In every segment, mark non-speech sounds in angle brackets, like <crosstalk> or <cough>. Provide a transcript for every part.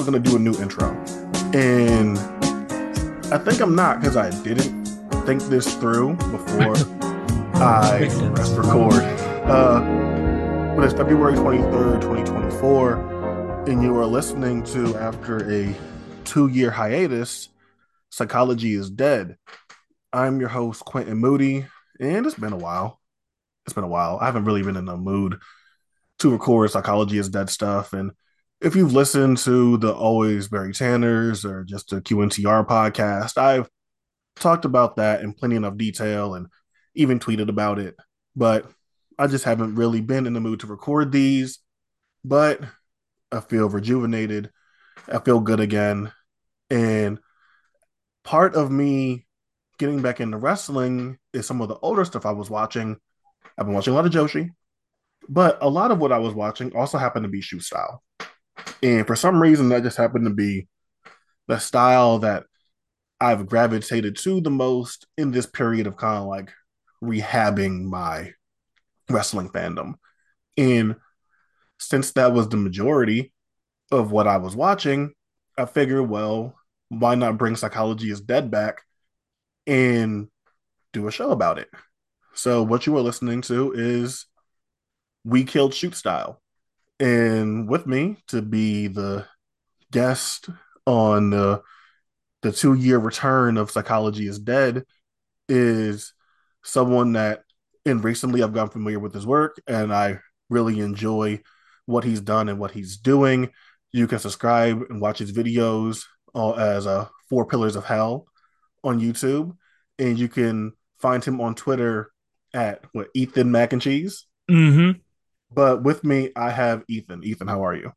I thought I was gonna do a new intro, and I think I'm not because I didn't think this through before <laughs> I pressed record. Uh, but it's February 23rd, 2024, and you are listening to after a two-year hiatus. Psychology is dead. I'm your host Quentin Moody, and it's been a while. It's been a while. I haven't really been in the mood to record Psychology is Dead stuff, and if you've listened to the Always Barry Tanners or just the QNTR podcast, I've talked about that in plenty enough detail and even tweeted about it. But I just haven't really been in the mood to record these. But I feel rejuvenated. I feel good again. And part of me getting back into wrestling is some of the older stuff I was watching. I've been watching a lot of Joshi, but a lot of what I was watching also happened to be shoot style. And for some reason, that just happened to be the style that I've gravitated to the most in this period of kind of like rehabbing my wrestling fandom. And since that was the majority of what I was watching, I figured, well, why not bring Psychology is Dead back and do a show about it? So, what you are listening to is We Killed Shoot Style and with me to be the guest on the the two year return of Psychology is Dead is someone that and recently I've gotten familiar with his work and I really enjoy what he's done and what he's doing. You can subscribe and watch his videos uh, as uh, Four Pillars of Hell on YouTube, and you can find him on Twitter at what Ethan Mac and Cheese. Mm-hmm. But with me, I have Ethan. Ethan, how are you?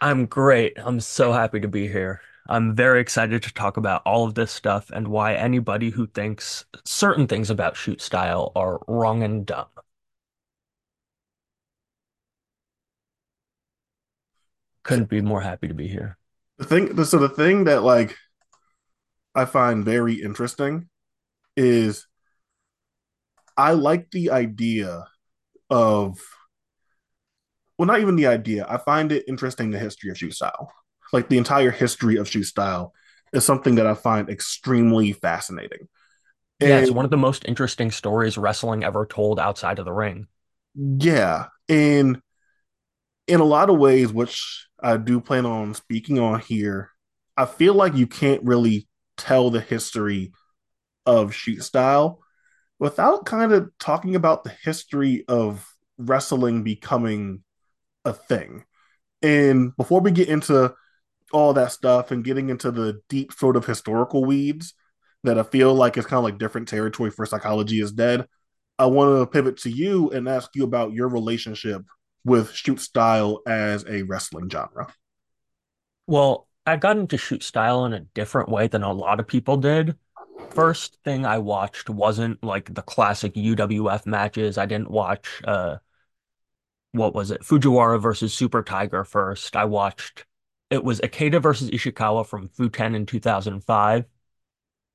I'm great. I'm so happy to be here. I'm very excited to talk about all of this stuff and why anybody who thinks certain things about shoot style are wrong and dumb. Couldn't be more happy to be here. The thing, so the thing that like I find very interesting is I like the idea of well, not even the idea. I find it interesting the history of shoot style. Like the entire history of shoot style is something that I find extremely fascinating. Yeah, it's one of the most interesting stories wrestling ever told outside of the ring. Yeah, and in a lot of ways, which I do plan on speaking on here, I feel like you can't really tell the history of shoot style without kind of talking about the history of wrestling becoming a thing. And before we get into all that stuff and getting into the deep sort of historical weeds that I feel like is kind of like different territory for psychology is dead, I want to pivot to you and ask you about your relationship with shoot style as a wrestling genre. Well, I got into shoot style in a different way than a lot of people did. First thing I watched wasn't like the classic UWF matches. I didn't watch uh what was it? Fujiwara versus Super Tiger first. I watched it was Ikeda versus Ishikawa from Futen in 2005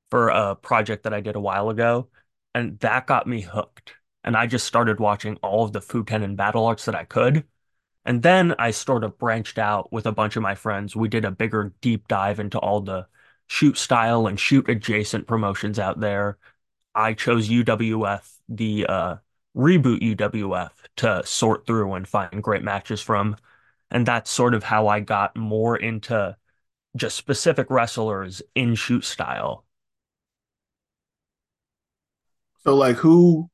for a project that I did a while ago. And that got me hooked. And I just started watching all of the Futen and battle arts that I could. And then I sort of branched out with a bunch of my friends. We did a bigger deep dive into all the shoot style and shoot adjacent promotions out there. I chose UWF, the uh, reboot UWF to sort through and find great matches from. And that's sort of how I got more into just specific wrestlers in shoot style. So, like, who,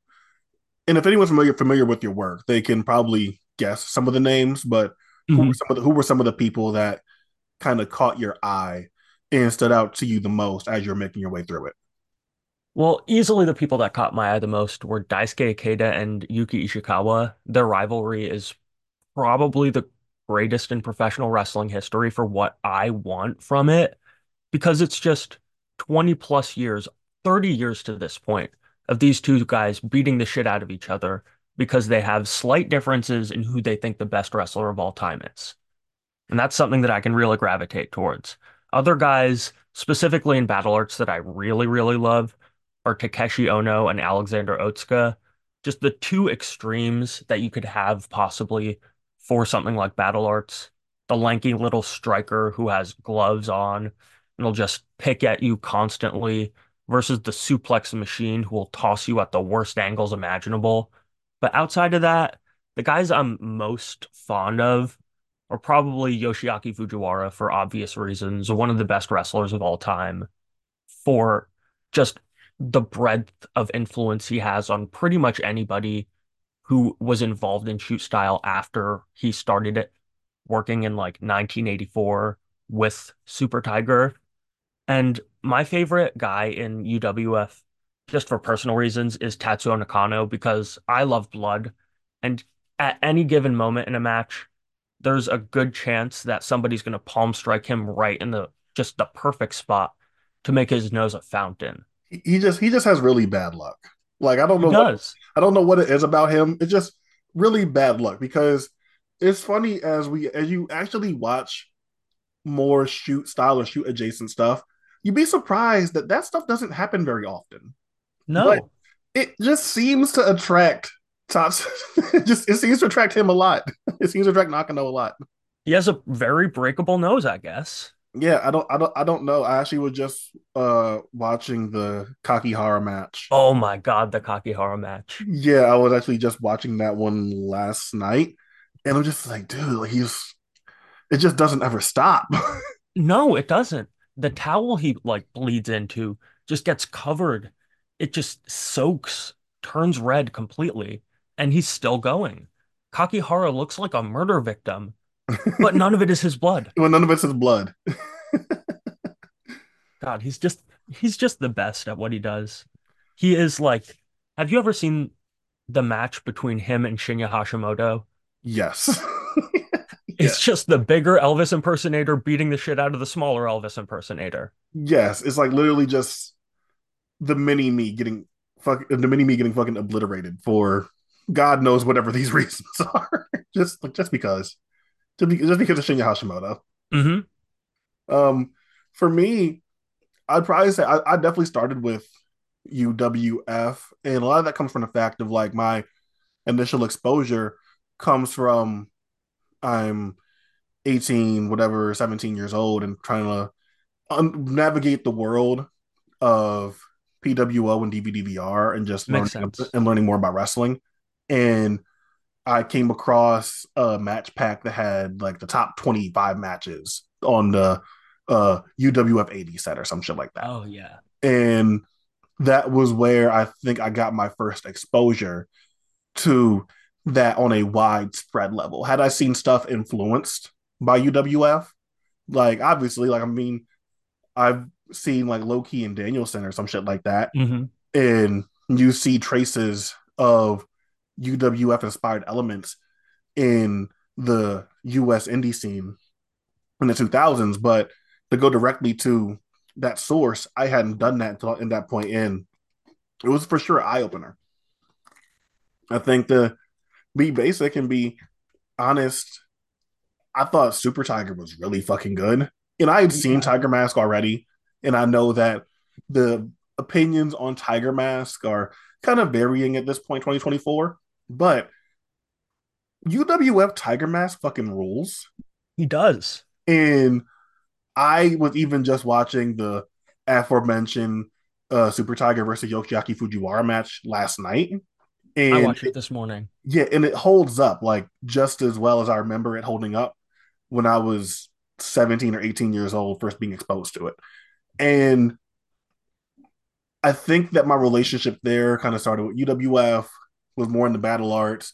and if anyone's familiar familiar with your work, they can probably guess some of the names. But who mm-hmm. were some of the who were some of the people that kind of caught your eye and stood out to you the most as you're making your way through it? Well, easily the people that caught my eye the most were Daisuke Ikeda and Yuki Ishikawa. Their rivalry is probably the greatest in professional wrestling history for what I want from it because it's just 20 plus years, 30 years to this point of these two guys beating the shit out of each other because they have slight differences in who they think the best wrestler of all time is. And that's something that I can really gravitate towards. Other guys, specifically in battle arts that I really, really love, are Takeshi Ono and Alexander Otsuka. Just the two extremes that you could have possibly for something like Battle Arts. the lanky little striker who has gloves on and will just pick at you constantly versus the suplex machine who will toss you at the worst angles imaginable. But outside of that, the guys I'm most fond of are probably Yoshiaki Fujiwara for obvious reasons, one of the best wrestlers of all time, for just the breadth of influence he has on pretty much anybody who was involved in shoot style after he started it, working in like 1984 with Super Tiger. And my favorite guy in UWF, just for personal reasons, is Tatsuo Nakano because I love blood. And at any given moment in a match, there's a good chance that somebody's going to palm strike him right in the just the perfect spot to make his nose a fountain. He just he just has really bad luck. Like I don't know what does. I don't know what it is about him. It's just really bad luck because it's funny as we as you actually watch more shoot style or shoot adjacent stuff, you'd be surprised that that stuff doesn't happen very often. But No. it just seems to attract tops. <laughs> it just it seems to attract him a lot. <laughs> It seems to attract Nakano a lot. He has a very breakable nose, I guess. Yeah, I don't I don't I don't know. I actually was just uh watching the Kakihara match. Oh my God, the Kakihara match. Yeah, I was actually just watching that one last night, and I'm just like, dude, like he's it just doesn't ever stop. <laughs> No, it doesn't. The towel he like bleeds into just gets covered. It just soaks, turns red completely, and he's still going. Kakihara looks like a murder victim, but none of it is his blood. when none of it's his blood. <laughs> God, he's just he's just the best at what he does. He is like, have you ever seen the match between him and Shinya Hashimoto? Yes. <laughs> <laughs> It's just the bigger Elvis impersonator beating the shit out of the smaller Elvis impersonator. yes, it's like literally just the mini me getting fuck the mini me getting fucking obliterated for God knows whatever these reasons are. just like just because. Just, be, just because of Shinya Hashimoto. hmm Um, for me, I'd probably say I, I definitely started with UWF, and a lot of that comes from the fact of like my initial exposure comes from I'm 18, whatever, 17 years old, and trying to un- navigate the world of PWO and DVDVR and just learning sense. and learning more about wrestling. And I came across a match pack that had like the top 25 matches on the uh UWF 80 set or some shit like that. Oh yeah. And that was where I think I got my first exposure to that on a widespread level. Had I seen stuff influenced by UWF, like obviously, like I mean, I've seen like Low Ki and Danielson or some shit like that, hmm and you see traces of UWF inspired elements in the US indie scene in the 2000s, but to go directly to that source, I hadn't done that until in that point in. It was for sure eye opener. I think to be basic and be honest, I thought Super Tiger was really fucking good. And I had seen Tiger Mask already, and I know that the opinions on Tiger Mask are kind of varying at this point, 2024. But UWF Tiger Mask fucking rules. He does. And I was even just watching the aforementioned uh, Super Tiger versus Yoshiaki Fujiwara match last night. And I watched it this morning. yeah, and it holds up like just as well as I remember it holding up when I was 17 or 18 years old, first being exposed to it. And I think that my relationship there kind of started with UWF, was more in the battle arts.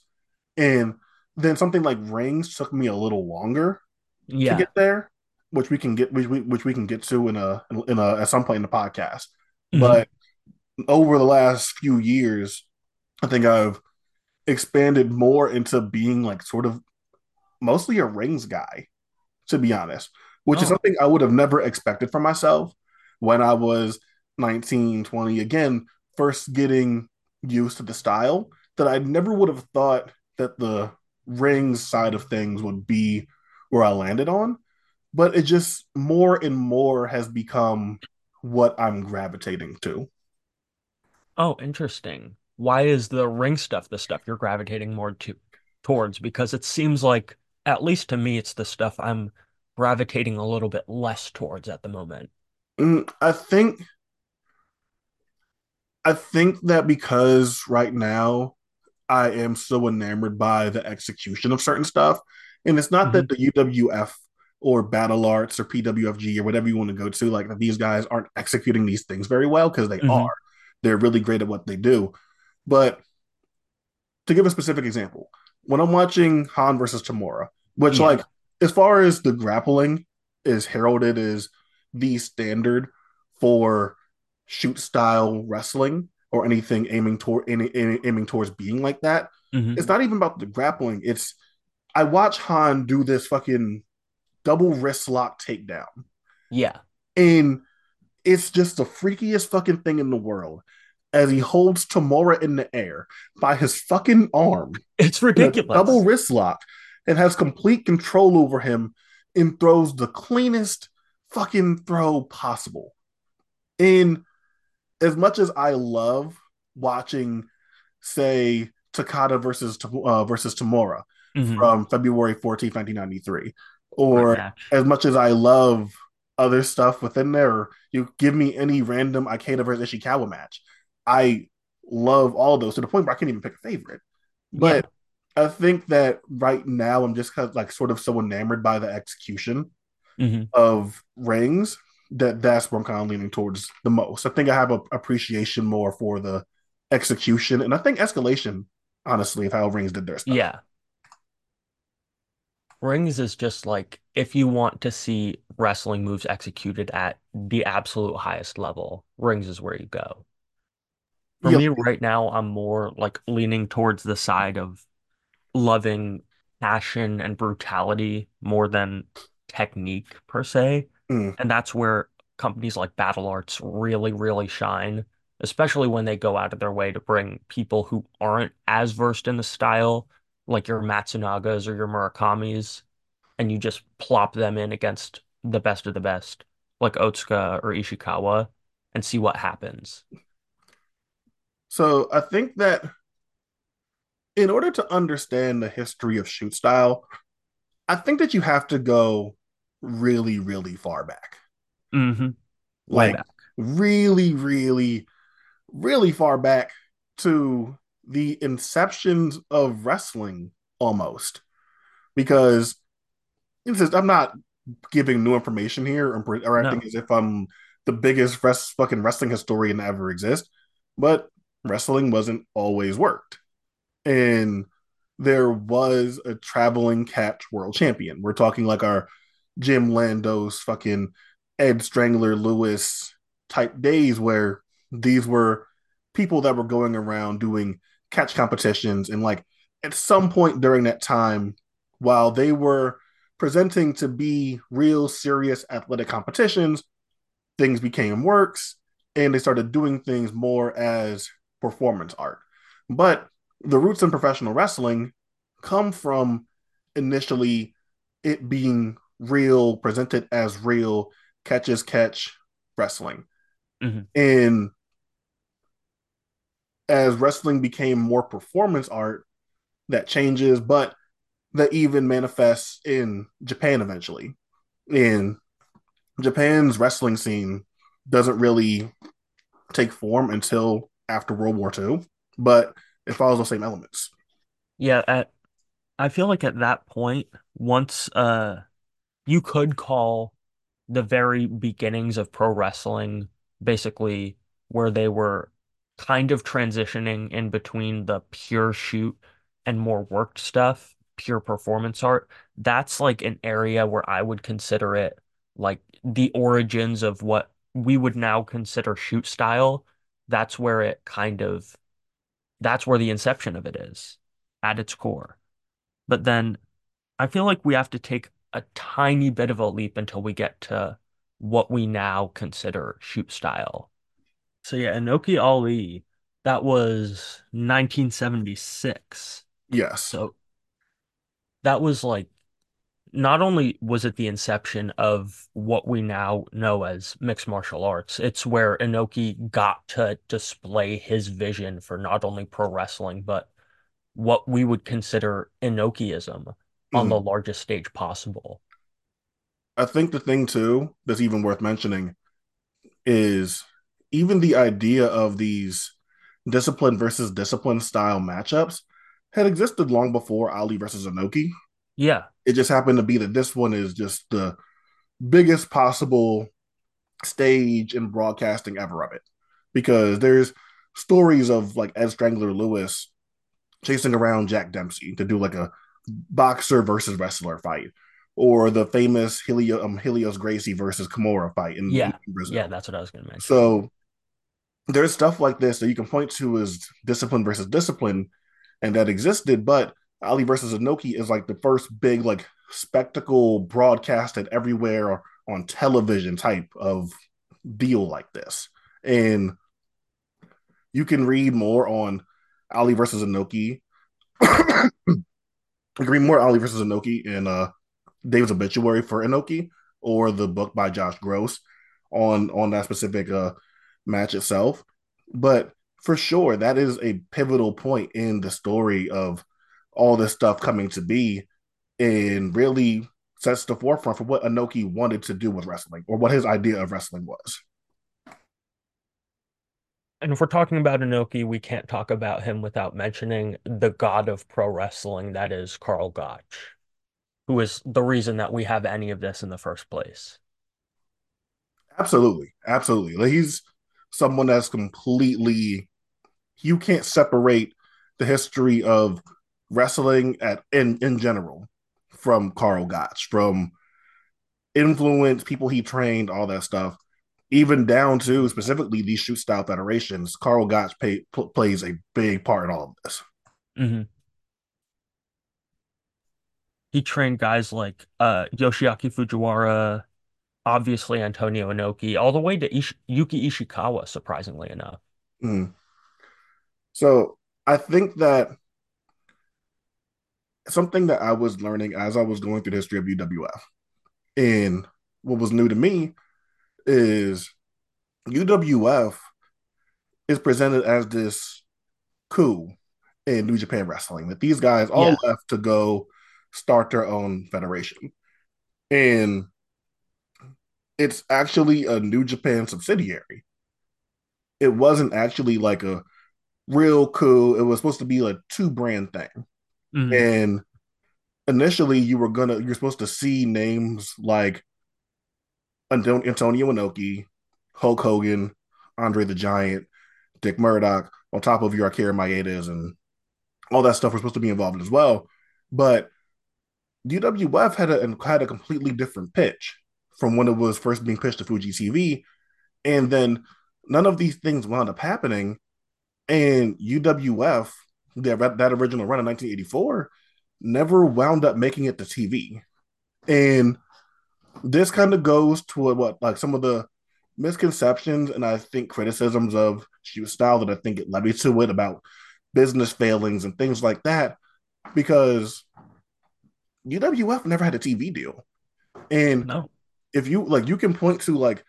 And then something like rings took me a little longer to get there, which we can get which we, which we can get to in a in a at some point in the podcast. Mhm. But over the last few years, I think I've expanded more into being like sort of mostly a rings guy, to be honest, which is Oh. something I would have never expected for myself when I was 19, 20. Again, first getting used to the style that I never would have thought that the rings side of things would be where I landed on. But it just more and more has become what I'm gravitating to. Oh, interesting. Why is the ring stuff the stuff you're gravitating more to towards? Because it seems like at least to me, it's the stuff I'm gravitating a little bit less towards at the moment. Mm, I think I think that because right now I am so enamored by the execution of certain stuff, and it's not hmm that the UWF or Battle Arts or PWFG or whatever you want to go to, like that these guys aren't executing these things very well because they are. hmm They're really great at what they do. But to give a specific example, when I'm watching Han versus Tamura, which like as far as the grappling is heralded as the standard for shoot style wrestling or anything aiming toward any, any, aiming towards being like that. hmm It's not even about the grappling. It's I watch Han do this fucking double wrist lock takedown, Yeah. and it's just the freakiest fucking thing in the world as he holds Tamura in the air by his fucking arm It's ridiculous. double wrist lock and has complete control over him and throws the cleanest fucking throw possible. And as much as I love watching, say, Takada versus uh, versus Tamura hmm from February 14th, 1993, or as much as I love other stuff within there, you give me any random Ikeda versus Ishikawa match. I love all those to the point where I can't even pick a favorite. Yeah. But I think that right now I'm just kind of like sort of so enamored by the execution hmm of rings that that's where I'm kind of leaning towards the most. I think I have a appreciation more for the execution, and I think escalation, honestly, of how rings did their stuff. Yeah. Rings is just like if you want to see wrestling moves executed at the absolute highest level, Rings is where you go. For Yeah, me right now, I'm more like leaning towards the side of loving passion and brutality more than technique per se. Mm, And that's where companies like Battle Arts really, really shine, especially when they go out of their way to bring people who aren't as versed in the style, like your Matsunagas or your Murakamis, and you just plop them in against the best of the best, like Otsuka or Ishikawa, and see what happens. so I think that in order to understand the history of shoot style, I think that you have to go really, really far back. hmm Like back. really, really, really far back to the inceptions of wrestling almost. Because I'm not giving new information here or, acting No. as if I'm the biggest rest, fucking wrestling historian to ever exist, but wrestling wasn't always worked. And there was a traveling catch world champion. We're talking like our Jim Londos, fucking Ed Strangler Lewis type days where these were people that were going around doing catch competitions. And like at some point during that time, while they were presenting to be real serious athletic competitions, things became works and they started doing things more as performance art. But the roots in professional wrestling come from initially it being real, presented as real catch as catch wrestling. hmm And as wrestling became more performance art, that changes, but that even manifests in Japan eventually. In Japan's wrestling scene doesn't really take form until after World War II, but it follows the same elements. Yeah, at I feel like at that point, once uh you could call the very beginnings of pro wrestling basically where they were kind of transitioning in between the pure shoot and more worked stuff, pure performance art. That's like an area where I would consider it like the origins of what we would now consider shoot style. That's where it kind of that's where the inception of it is at its core. But then I feel like we have to take a tiny bit of a leap until we get to what we now consider shoot style. So yeah, Inoki Ali, that was 1976. Yes. So that was like not only was it the inception of what we now know as mixed martial arts, it's where Inoki got to display his vision for not only pro wrestling, but what we would consider Inokiism. on the mm-hmm. largest stage possible. I think the thing too that's even worth mentioning is even the idea of these discipline versus discipline style matchups had existed long before Ali versus Inoki. Yeah. It just happened to be that this one is just the biggest possible stage and broadcasting ever of it. Because there's stories of like Ed Strangler Lewis chasing around Jack Dempsey to do like a boxer versus wrestler fight, or the famous Helio, um, Helio's Gracie versus Kimura fight in, yeah. in Brazil. Yeah, that's what I was going to mention. So there's stuff like this that you can point to as discipline versus discipline, and that existed. But Ali versus Inoki is like the first big like spectacle broadcasted everywhere on television type of deal like this, and you can read more on Ali versus Inoki. Read more Ali versus Inoki in uh, Dave's obituary for Inoki or the book by Josh Gross on on that specific uh, match itself. But for sure, that is a pivotal point in the story of all this stuff coming to be and really sets the forefront for what Inoki wanted to do with wrestling or what his idea of wrestling was. And if we're talking about Inoki, we can't talk about him without mentioning the god of pro wrestling that is Karl Gotch, who is the reason that we have any of this in the first place. Absolutely. Absolutely. Like he's someone that's completely you can't separate the history of wrestling at in in general from Karl Gotch, from influence, people he trained, all that stuff, even down to specifically these shoot style federations. Karl Gotch pay, p- plays a big part in all of this. Mm-hmm. He trained guys like uh, Yoshiaki Fujiwara, obviously Antonio Inoki, all the way to Ish- Yuki Ishikawa, surprisingly enough. Mm. So I think that something that I was learning as I was going through the history of UWF, and what was new to me is UWF is presented as this coup in New Japan Wrestling that these guys all yeah. left to go start their own federation. And it's actually a New Japan subsidiary. It wasn't actually like a real coup. It was supposed to be a two brand thing. Mm-hmm. And initially you were gonna you're supposed to see names like Antonio Inoki, Hulk Hogan, Andre the Giant, Dick Murdoch, on top of your Akira Maedas and all that stuff were supposed to be involved as well. But UWF had a had a completely different pitch from when it was first being pitched to Fuji TV, and then none of these things wound up happening. And UWF, that that original run in 1984, never wound up making it to TV. And this kind of goes to what like some of the misconceptions and I think criticisms of shoot style that I think it led me to it about business failings and things like that because UWF never had a TV deal. And no. if you like you can point to like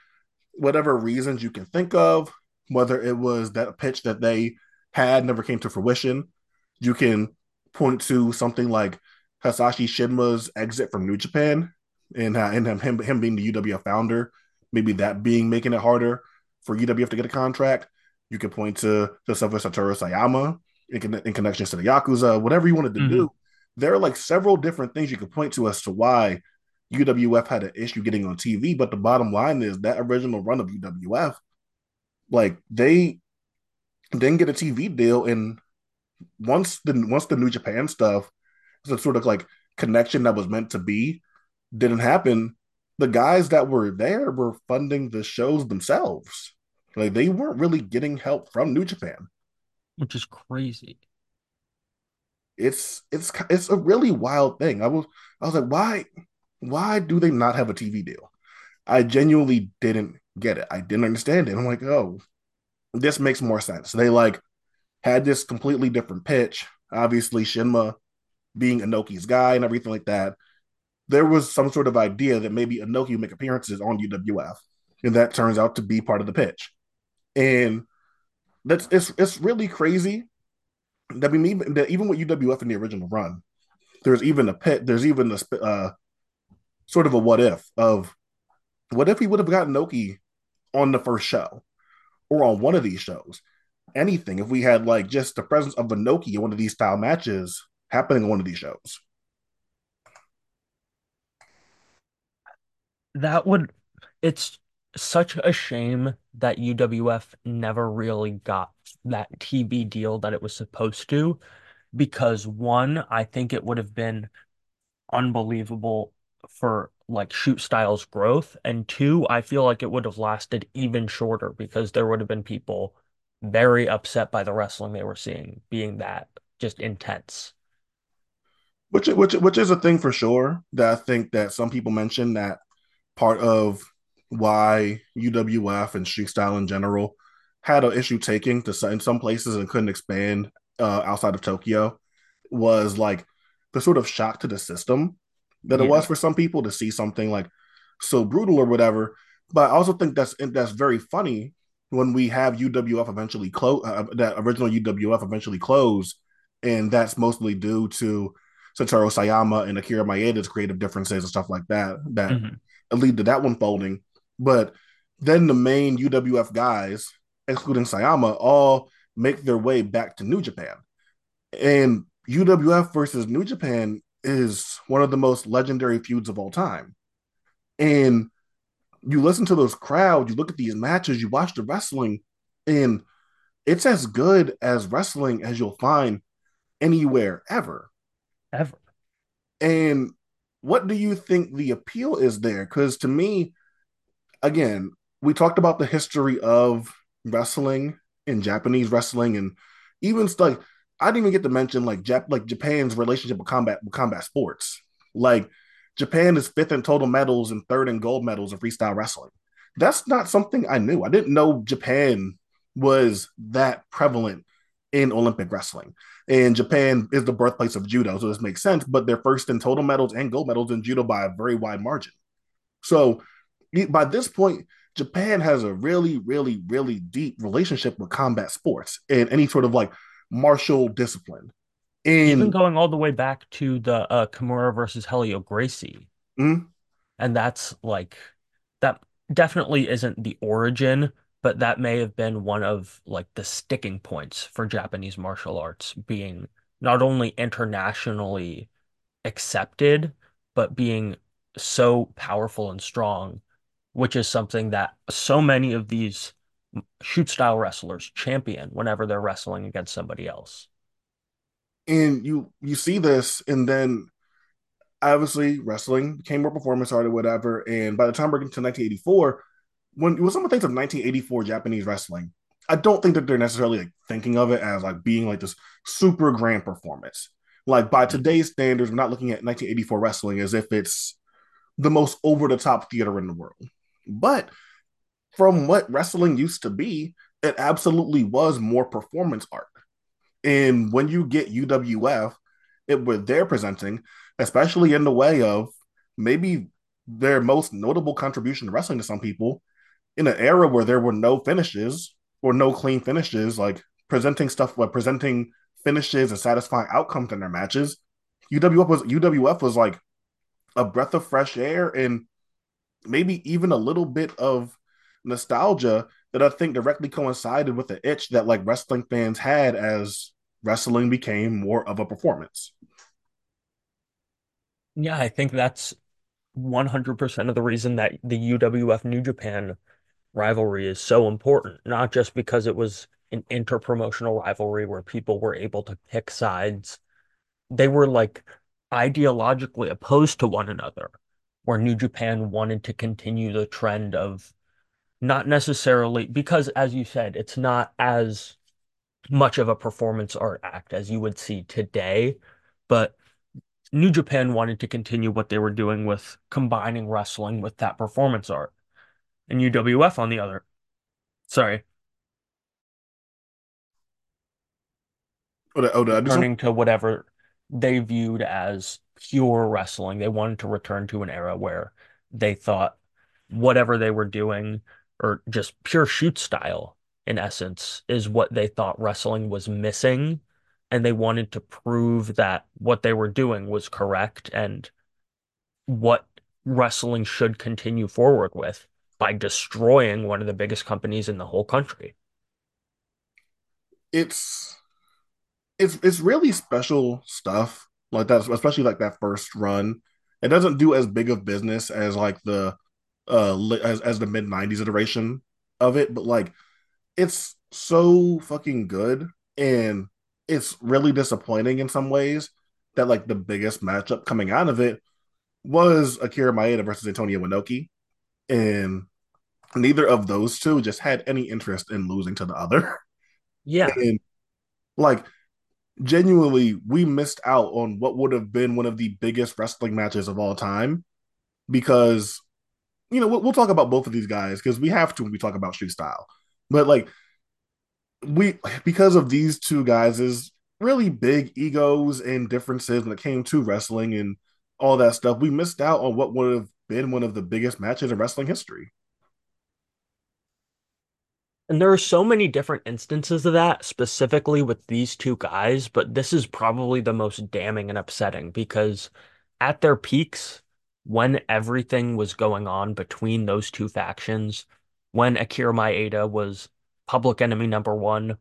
whatever reasons you can think of, whether it was that pitch that they had never came to fruition, you can point to something like Hisashi Shinma's exit from New Japan and uh, and him him being the UWF founder, maybe that being making it harder for UWF to get a contract. You could point to the stuff with Satoru Sayama in, in connections to the Yakuza, whatever you wanted to mm-hmm. do. There are like several different things you could point to as to why UWF had an issue getting on TV. But the bottom line is that original run of UWF, like they didn't get a TV deal, and once the once the New Japan stuff, a sort of like connection that was meant to be, didn't happen. The guys that were there were funding the shows themselves. Like they weren't really getting help from New Japan, which is crazy. It's it's it's a really wild thing. I was I was like, why why do they not have a TV deal? I genuinely didn't get it. I didn't understand it. I'm like, oh, this makes more sense. They like had this completely different pitch. Obviously, Shinma being Inoki's guy and everything like that. There was some sort of idea that maybe Inoki would make appearances on UWF, and that turns out to be part of the pitch. And that's it's it's really crazy that we even that even with UWF in the original run, there's even a pit. There's even a uh, sort of a what if of what if we would have gotten Noki on the first show or on one of these shows? Anything if we had like just the presence of Inoki in one of these style matches happening on one of these shows. That would, it's such a shame that UWF never really got that TV deal that it was supposed to, because one, I think it would have been unbelievable for like shoot styles growth, and two, I feel like it would have lasted even shorter because there would have been people very upset by the wrestling they were seeing being that just intense. Which which which is a thing for sure that I think that some people mentioned that part of why UWF and shoot style in general had an issue taking to in some places and couldn't expand uh, outside of Tokyo was like the sort of shock to the system that yeah. it was for some people to see something like so brutal or whatever. But I also think that's that's very funny when we have UWF eventually close, uh, that original UWF eventually close, and that's mostly due to Satoru Sayama and Akira Maeda's creative differences and stuff like that that mm-hmm. Lead to that one folding. But then the main UWF guys, excluding Sayama, all make their way back to New Japan. And UWF versus New Japan is one of the most legendary feuds of all time. And you listen to those crowds, you look at these matches, you watch the wrestling, and it's as good as wrestling as you'll find anywhere ever. Ever. And what do you think the appeal is there? Because to me, again, we talked about the history of wrestling and Japanese wrestling, and even like I didn't even get to mention like Jap- like Japan's relationship with combat with combat sports. Like Japan is fifth in total medals and third in gold medals in freestyle wrestling. That's not something I knew. I didn't know Japan was that prevalent in Olympic wrestling. And Japan is the birthplace of judo, so this makes sense. But they're first in total medals and gold medals in judo by a very wide margin. So by this point, Japan has a really, really, really deep relationship with combat sports and any sort of like martial discipline. And even going all the way back to the uh, Kimura versus Helio Gracie, mm-hmm. and that's like that definitely isn't the origin, but that may have been one of like the sticking points for Japanese martial arts being not only internationally accepted, but being so powerful and strong, which is something that so many of these shoot style wrestlers champion whenever they're wrestling against somebody else and you you see this, and then obviously wrestling became more performance art or whatever. And by the time we're getting to 1984, when when someone thinks of 1984 Japanese wrestling, I don't think that they're necessarily like thinking of it as like being like this super grand performance. Like by mm-hmm. today's standards, we're not looking at 1984 wrestling as if it's the most over the top theater in the world. But from what wrestling used to be, it absolutely was more performance art. And when you get UWF, it what they're presenting, especially in the way of maybe their most notable contribution to wrestling to some people, in an era where there were no finishes or no clean finishes, like presenting stuff, like presenting finishes and satisfying outcomes in their matches. UWF was UWF was like a breath of fresh air and maybe even a little bit of nostalgia that I think directly coincided with the itch that like wrestling fans had as wrestling became more of a performance. Yeah, I think that's 100% of the reason that the UWF New Japan rivalry is so important, not just because it was an interpromotional rivalry where people were able to pick sides. They were like ideologically opposed to one another, where New Japan wanted to continue the trend of not necessarily because, as you said, it's not as much of a performance art act as you would see today, but New Japan wanted to continue what they were doing with combining wrestling with that performance art. And UWF on the other, sorry. Oh, oh, returning to whatever they viewed as pure wrestling. They wanted to return to an era where they thought whatever they were doing or just pure shoot style in essence is what they thought wrestling was missing and they wanted to prove that what they were doing was correct and what wrestling should continue forward with by destroying one of the biggest companies in the whole country. It's it's it's really special stuff like that, especially like that first run. It doesn't do as big of business as like the uh as as the mid '90s iteration of it, but like it's so fucking good, and it's really disappointing in some ways that like the biggest matchup coming out of it was Akira Maeda versus Antonio Inoki, and neither of those two just had any interest in losing to the other. Yeah, <laughs> and like genuinely, we missed out on what would have been one of the biggest wrestling matches of all time because you know we'll, we'll talk about both of these guys because we have to when we talk about shoot style, but like we because of these two guys' is really big egos and differences when it came to wrestling and all that stuff, we missed out on what would have been one of the biggest matches in wrestling history. And there are so many different instances of that, specifically with these two guys, but this is probably the most damning and upsetting because at their peaks, when everything was going on between those two factions, when Akira Maeda was public enemy number one,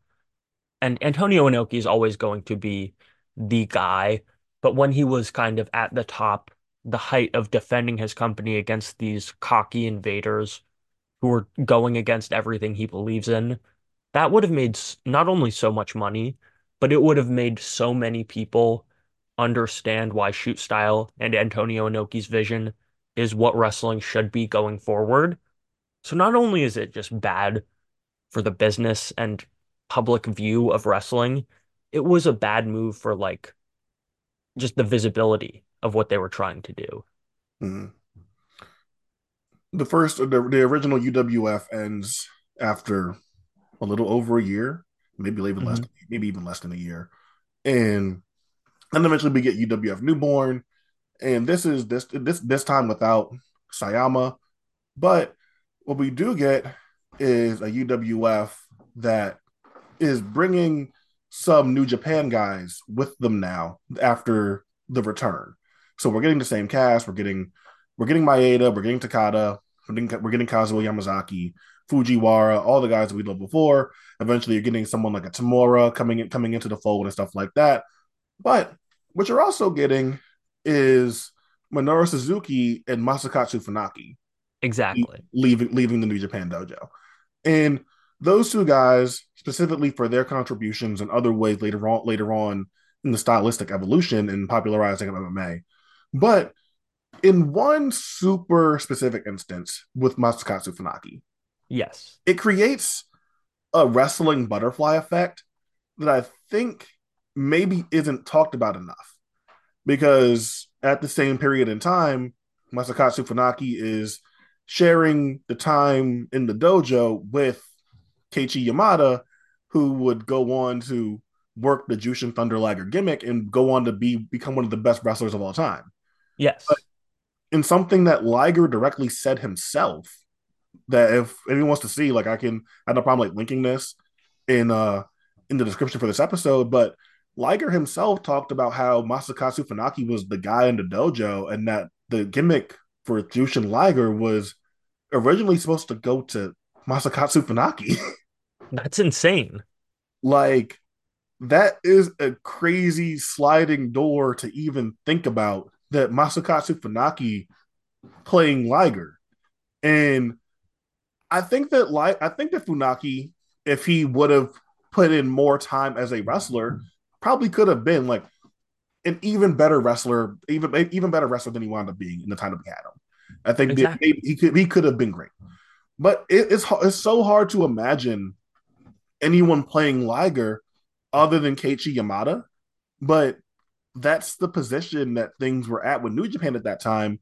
and Antonio Inoki is always going to be the guy, but when he was kind of at the top, the height of defending his company against these cocky invaders who are going against everything he believes in, that would have made not only so much money, but it would have made so many people understand why shoot style and Antonio Inoki's vision is what wrestling should be going forward. So not only is it just bad for the business and public view of wrestling, it was a bad move for like just the visibility of what they were trying to do. Mm-hmm the first the, the original UWF ends after a little over a year, maybe even mm-hmm. less, maybe even less than a year, and then eventually we get UWF Newborn, and this is this this this time without Sayama, but what we do get is a UWF that is bringing some New Japan guys with them now after the return. So we're getting the same cast. We're getting we're getting Maeda, we're getting Takada, we're getting, we're getting Kazuo Yamazaki, Fujiwara, all the guys that we loved before. Eventually, you're getting someone like a Tamura coming in, coming into the fold and stuff like that. But what you're also getting is Minoru Suzuki and Masakatsu Funaki. Exactly. Leaving leaving the New Japan dojo. And those two guys, specifically for their contributions and other ways later on later on in the stylistic evolution and popularizing of MMA. But in one super specific instance with Masakatsu Funaki, yes, it creates a wrestling butterfly effect that I think maybe isn't talked about enough. Because at the same period in time, Masakatsu Funaki is sharing the time in the dojo with Keiichi Yamada, who would go on to work the Jushin Thunder Liger gimmick and go on to be become one of the best wrestlers of all time. Yes. But in something that Liger directly said himself. That if anyone wants to see, like I can, I have no problem like linking this in uh in the description for this episode. But Liger himself talked about how Masakatsu Funaki was the guy in the dojo, and that the gimmick for Jushin Liger was originally supposed to go to Masakatsu Funaki. <laughs> That's insane. Like that is a crazy sliding door to even think about that Masakatsu Funaki playing Liger. And I think that like I think that Funaki, if he would have put in more time as a wrestler, probably could have been like an even better wrestler, even even better wrestler than he wound up being in the time that we had him. I think exactly. he could he could have been great, but it, it's it's so hard to imagine anyone playing Liger other than Keiichi Yamada. But that's the position that things were at with New Japan at that time.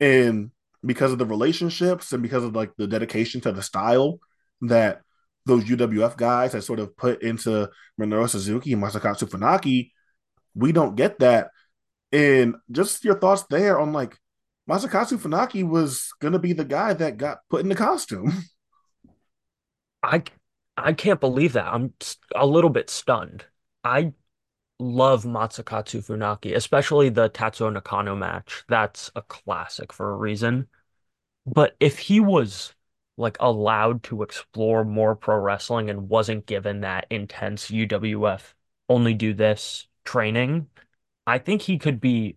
And because of the relationships and because of like the dedication to the style that those UWF guys had sort of put into Minoru Suzuki and Masakatsu Funaki, we don't get that. And just your thoughts there on like Masakatsu Funaki was gonna be the guy that got put in the costume. <laughs> I I can't believe that. I'm a little bit stunned. I love Masakatsu Funaki, especially the Tatsuo Nakano match. That's a classic for a reason. But if he was like allowed to explore more pro wrestling and wasn't given that intense UWF only do this training, I think he could be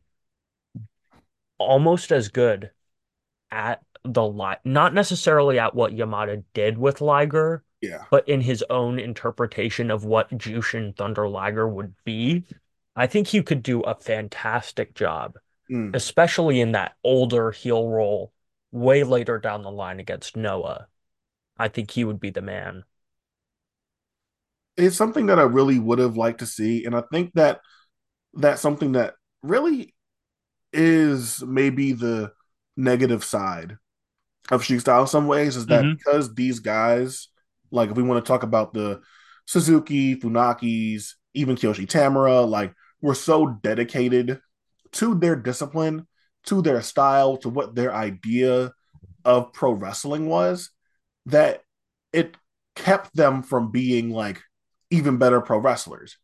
almost as good at the li not necessarily at what Yamada did with Liger, Yeah. but in his own interpretation of what Jushin Thunder Liger would be. I think he could do a fantastic job, Mm. especially in that older heel role way later down the line against Noah. I think he would be the man. It's something that I really would have liked to see, and I think that that's something that really is maybe the negative side of Shoot Style in some ways is that hmm because these guys, like if we want to talk about the Suzuki, Funakis, even Kiyoshi Tamura, like were so dedicated to their discipline, to their style, to what their idea of pro wrestling was, that it kept them from being like even better pro wrestlers.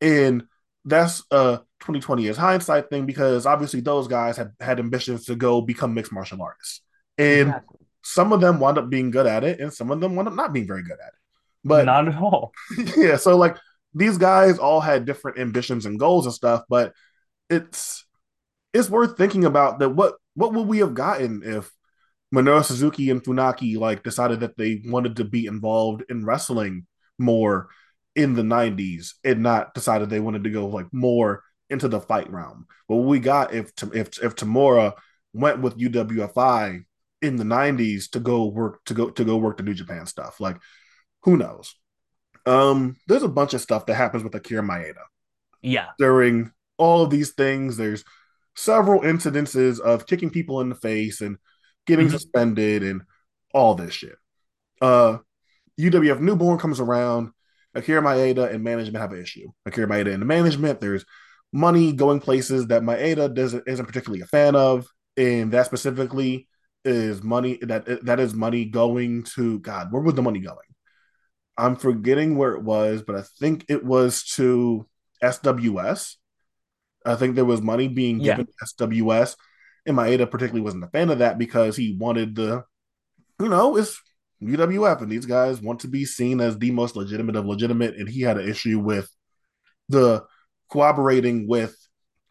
And that's a 2020 is hindsight thing because obviously those guys had had ambitions to go become mixed martial artists. And Exactly. Some of them wound up being good at it and some of them wound up not being very good at it. But Not at all. <laughs> yeah, so like these guys all had different ambitions and goals and stuff, but it's it's worth thinking about that what what would we have gotten if Minoru Suzuki and Funaki like decided that they wanted to be involved in wrestling more in the 90s and not decided they wanted to go like more into the fight realm. But what we got if if if Tamura went with UWFI in the 90s to go work to go to go work the New Japan stuff. Like who knows? Um there's a bunch of stuff that happens with Akira Maeda Yeah. during all of these things. There's several incidences of kicking people in the face and getting Mhm. suspended and all this shit. Uh, UWF Newborn comes around. Akira Maeda and management have an issue. Akira Maeda and the management, there's money going places that Maeda doesn't isn't particularly a fan of, and that specifically is money that that is money going to God. Where was the money going? I'm forgetting where it was, but I think it was to SWS. I think there was money being Yeah. given to SWS, and Maeda particularly wasn't a fan of that because he wanted the, you know, it's UWF, and these guys want to be seen as the most legitimate of legitimate, and he had an issue with the cooperating with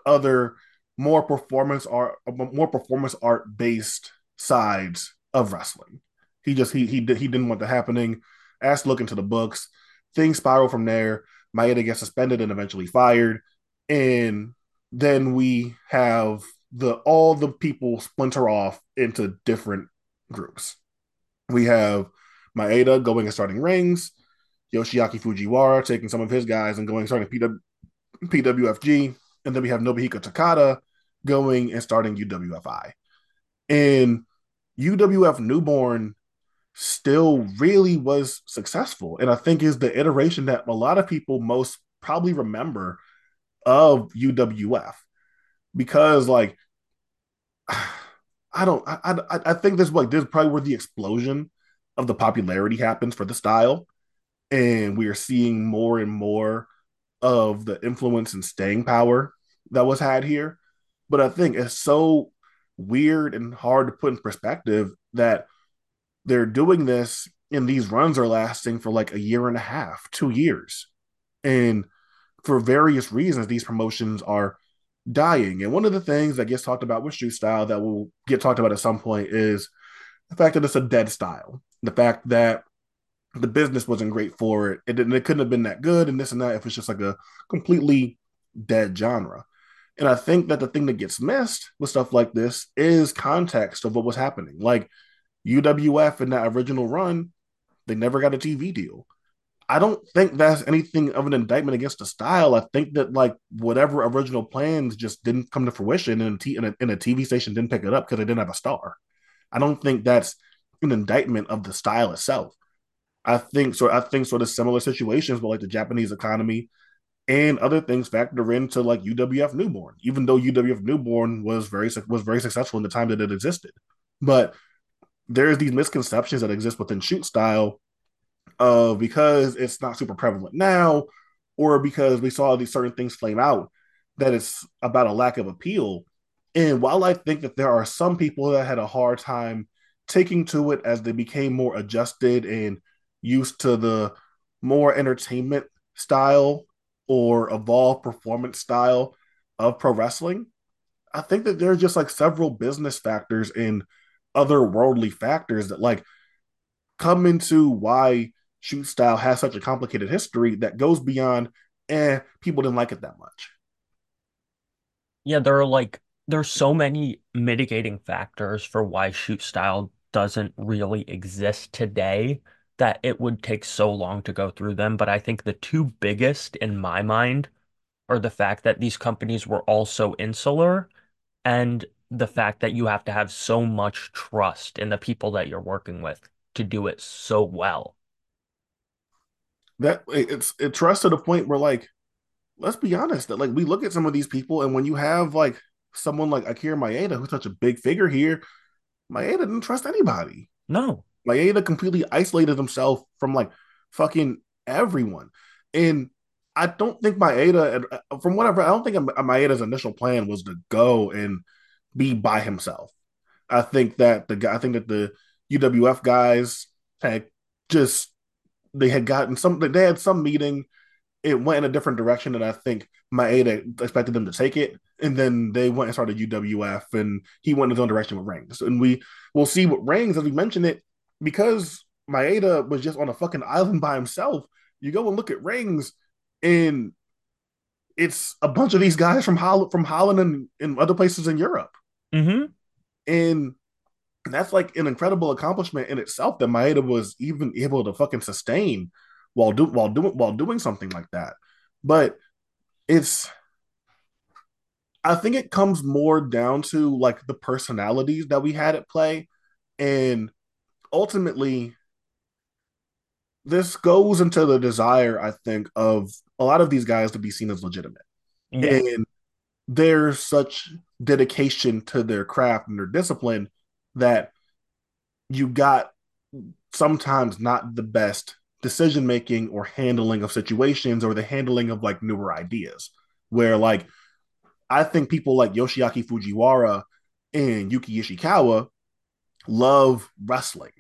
other more performance art, more performance art based sides of wrestling. He just he he he didn't want that happening. Asked look into the books. Things spiral from there. Maeda gets suspended and eventually fired, and then we have the all the people splinter off into different groups. We have Maeda going and starting rings, Yoshiaki Fujiwara taking some of his guys and going starting PW, PWFG, and then we have Nobuhiko Takada going and starting UWFI. And UWF Newborn still really was successful, and I think is the iteration that a lot of people most probably remember of UWF because like <sighs> I don't I I, I think this like this is probably where the explosion of the popularity happens for the style, and we are seeing more and more of the influence and staying power that was had here. But I think it's so weird and hard to put in perspective that they're doing this and these runs are lasting for like a year and a half, two years. And for various reasons, these promotions are dying. And one of the things that gets talked about with shoot style that will get talked about at some point is the fact that it's a dead style. The fact that the business wasn't great for it. It it couldn't have been that good and this and that if it's just like a completely dead genre. And I think that the thing that gets missed with stuff like this is context of what was happening. Like UWF in that original run, they never got a TV deal. I don't think that's anything of an indictment against the style. I think that like whatever original plans just didn't come to fruition, and a, t- and a, and a TV station didn't pick it up because they didn't have a star. I don't think that's an indictment of the style itself. I think so. I think sort of similar situations with like the Japanese economy and other things factor into like UWF Newborn, even though UWF Newborn was very was very successful in the time that it existed. But there's these misconceptions that exist within shoot style uh, because it's not super prevalent now, or because we saw these certain things flame out that it's about a lack of appeal. And while I think that there are some people that had a hard time taking to it as they became more adjusted and used to the more entertainment style or evolved performance style of pro wrestling, I think that there's just like several business factors and otherworldly factors that like come into why shoot style has such a complicated history that goes beyond eh people didn't like it that much. Yeah, there are like there's so many mitigating factors for why shoot style doesn't really exist today that it would take so long to go through them. But I think the two biggest in my mind are the fact that these companies were also insular and the fact that you have to have so much trust in the people that you're working with to do it so well. that it's it trusts to the point where like let's be honest that like we look at some of these people and when you have like someone like akira maeda who's such a big figure here maeda didn't trust anybody No. Maeda completely isolated himself from like fucking everyone. And i don't think maeda uh, from whatever i don't think maeda's initial plan was to go and be by himself. I think that the guy i think that the uwf guys had just they had gotten some they had some meeting. It went in a different direction and i think maeda expected them to take it. And then they went and started uwf and he went in his own direction with rings and we will see what rings as we mentioned it because maeda was just on a fucking island by himself you go and look at rings and it's a bunch of these guys from holland from holland and, and other places in europe hmm and that's like an incredible accomplishment in itself that Maeda was even able to fucking sustain while do while doing while doing something like that. But it's I think it comes more down to like the personalities that we had at play. And ultimately, this goes into the desire, I think, of a lot of these guys to be seen as legitimate. Yeah. And there's such dedication to their craft and their discipline that you got sometimes not the best decision making or handling of situations or the handling of like newer ideas. Where like I think people like Yoshiaki Fujiwara and Yuki Ishikawa love wrestling.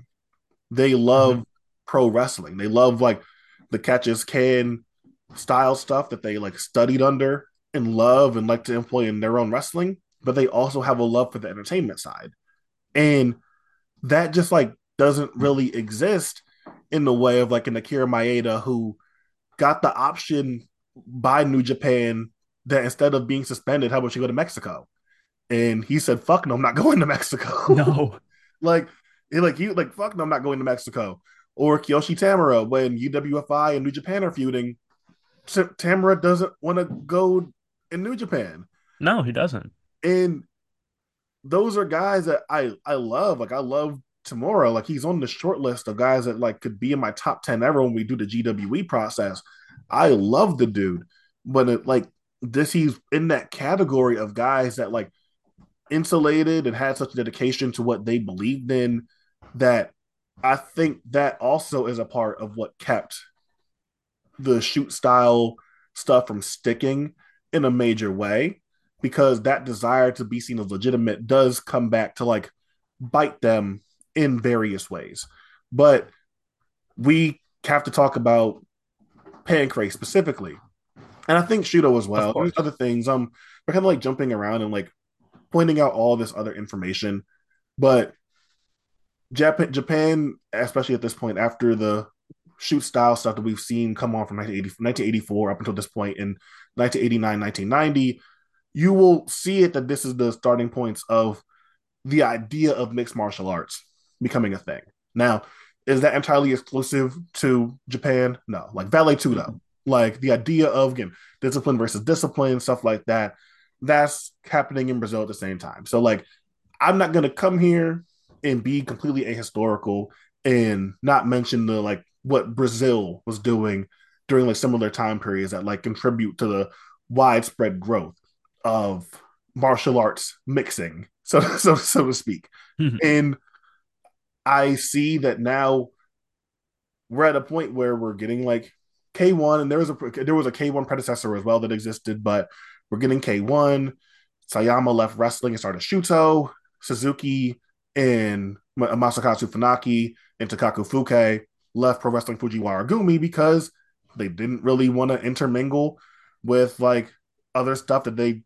They love hmm pro wrestling. They love like the catches can style stuff that they like studied under and love and like to employ in their own wrestling, but they also have a love for the entertainment side. And that just like doesn't really exist in the way of like an Akira Maeda who got the option by New Japan that instead of being suspended, how about you go to Mexico? And he said, "Fuck no, I'm not <laughs> going to Mexico." No. Like, he like he like fuck no, I'm not going to Mexico. Or Kiyoshi Tamura when UWFI and New Japan are feuding, Tamura doesn't want to go in New Japan, No, he doesn't. and those are guys that I I love. Like I love Tamura. Like he's on the short list of guys that like could be in my top ten ever when we do the GWE process. I love the dude, but it, like this, he's in that category of guys that like insulated and had such dedication to what they believed in that I think that also is a part of what kept the shoot style stuff from sticking in a major way because that desire to be seen as legitimate does come back to like bite them in various ways. But we have to talk about Pancrase specifically. And I think Shooto as well. There's other things. Um, we're kind of like jumping around and like pointing out all this other information. But Japan, Japan, especially at this point, after the shoot style stuff that we've seen come on from 1984 up until this point in 1989, 1990, you will see it that this is the starting points of the idea of mixed martial arts becoming a thing. Now, is that entirely exclusive to Japan? No, like Vale Tudo, like the idea of again discipline versus discipline, stuff like that. That's happening in Brazil at the same time. So, like, I'm not gonna come here and be completely ahistorical and not mention the like what Brazil was doing during like similar time periods that like contribute to the widespread growth of martial arts mixing, so <laughs> so so to speak. Hmm. And I see that now we're at a point where we're getting like K1, and there was a there was a K1 predecessor as well that existed, but we're getting K1. Sayama left wrestling and started Shooto. Suzuki and Masakatsu Funaki and Takaku Fuke left Pro Wrestling Fujiwara Gumi because they didn't really want to intermingle with like other stuff that they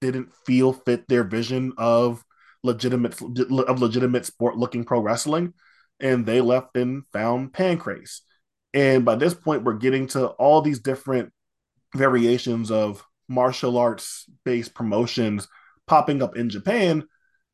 didn't feel fit their vision of legitimate of legitimate sport looking pro wrestling and they left and found pancrase and by this point we're getting to all these different variations of martial arts based promotions popping up in Japan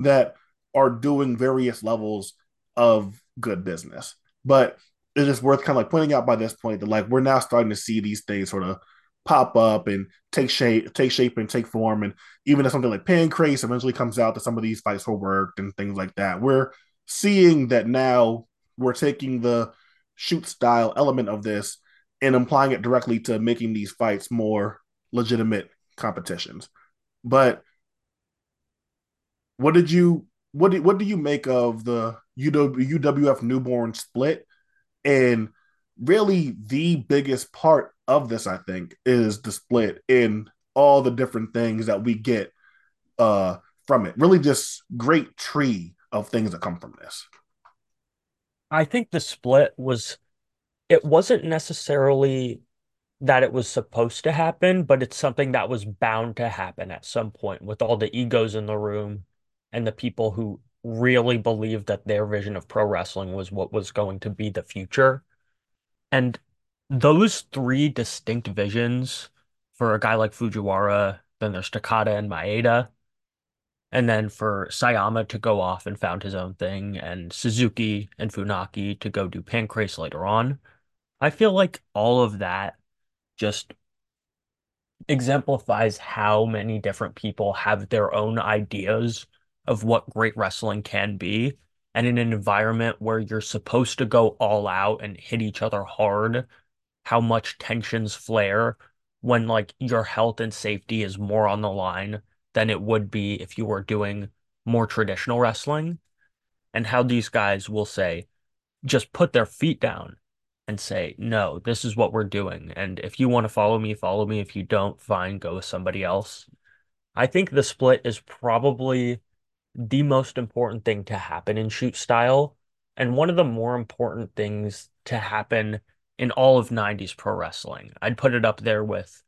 that are doing various levels of good business but it's worth kind of like pointing out by this point that like we're now starting to see these things sort of pop up and take shape, take shape and take form. And even if something like Pancrase eventually comes out, that some of these fights were worked and things like that. We're seeing that now we're taking the shoot style element of this and applying it directly to making these fights more legitimate competitions. But what did you what did what do you make of the UW, UWF newborn split? And really the biggest part of this, I think, is the split in all the different things that we get uh, from it. Really, just great tree of things that come from this. I think the split was, it wasn't necessarily that it was supposed to happen, but it's something that was bound to happen at some point with all the egos in the room and the people who really believed that their vision of pro wrestling was what was going to be the future. And those three distinct visions for a guy like Fujiwara, then there's Takada and Maeda. And then for Sayama to go off and found his own thing, and Suzuki and Funaki to go do Pancrase later on. I feel like all of that just exemplifies how many different people have their own ideas of what great wrestling can be. And in an environment where you're supposed to go all out and hit each other hard how much tensions flare when like your health and safety is more on the line than it would be if you were doing more traditional wrestling and how these guys will say just put their feet down and say no this is what we're doing and if you want to follow me follow me if you don't fine go with somebody else i think the split is probably the most important thing to happen in shoot style and one of the more important things to happen in all of 90s pro wrestling. I'd put it up there with,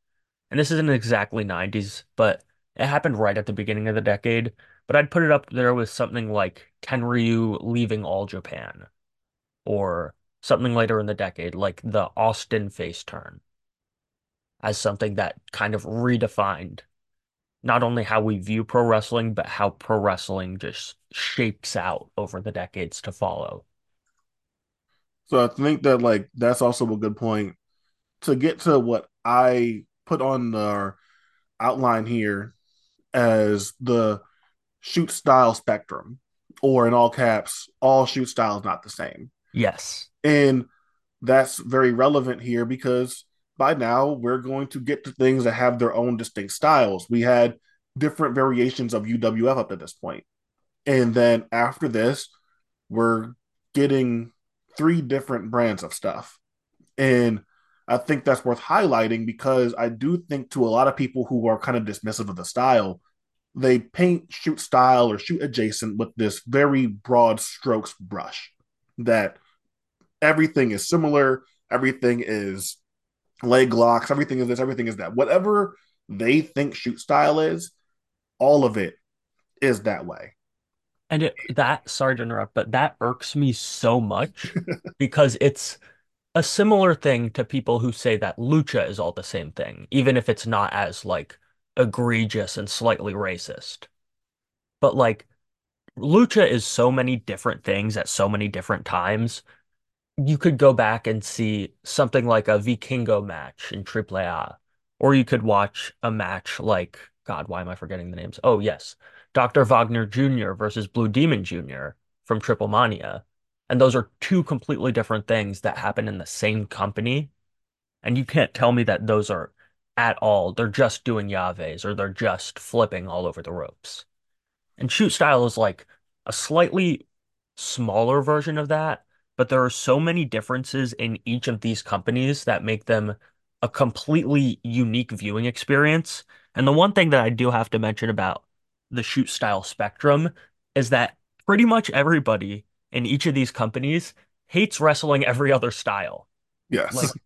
and this isn't exactly 90s, but it happened right at the beginning of the decade. But I'd put it up there with something like Tenryu leaving All Japan, or something later in the decade, like the Austin face turn, as something that kind of redefined not only how we view pro wrestling, but how pro wrestling just shapes out over the decades to follow. So I think that like that's also a good point to get to what I put on the outline here as the shoot style spectrum, or in all caps, all shoot styles not the same. Yes. And that's very relevant here because by now we're going to get to things that have their own distinct styles. We had different variations of UWF up to this point. And then after this, we're getting three different brands of stuff. And I think that's worth highlighting because I do think to a lot of people who are kind of dismissive of the style, they paint shoot style or shoot adjacent with this very broad strokes brush that everything is similar, everything is leg locks, everything is this, everything is that. Whatever they think shoot style is, all of it is that way. And it, that, sorry to interrupt, but that irks me so much <laughs> because it's a similar thing to people who say that lucha is all the same thing, even if it's not as like egregious and slightly racist. But like lucha is so many different things at so many different times. You could go back and see something like a Vikingo match in AAA, or you could watch a match like God, why am I forgetting the names? Oh, yes. Dr. Wagner Jr. versus Blue Demon Jr. from Triplemania. And those are two completely different things that happen in the same company. And you can't tell me that those are at all, they're just doing llaves or they're just flipping all over the ropes. And shoot style is like a slightly smaller version of that, but there are so many differences in each of these companies that make them a completely unique viewing experience. And the one thing that I do have to mention about the shoot style spectrum is that pretty much everybody in each of these companies hates wrestling every other style. Like Yes.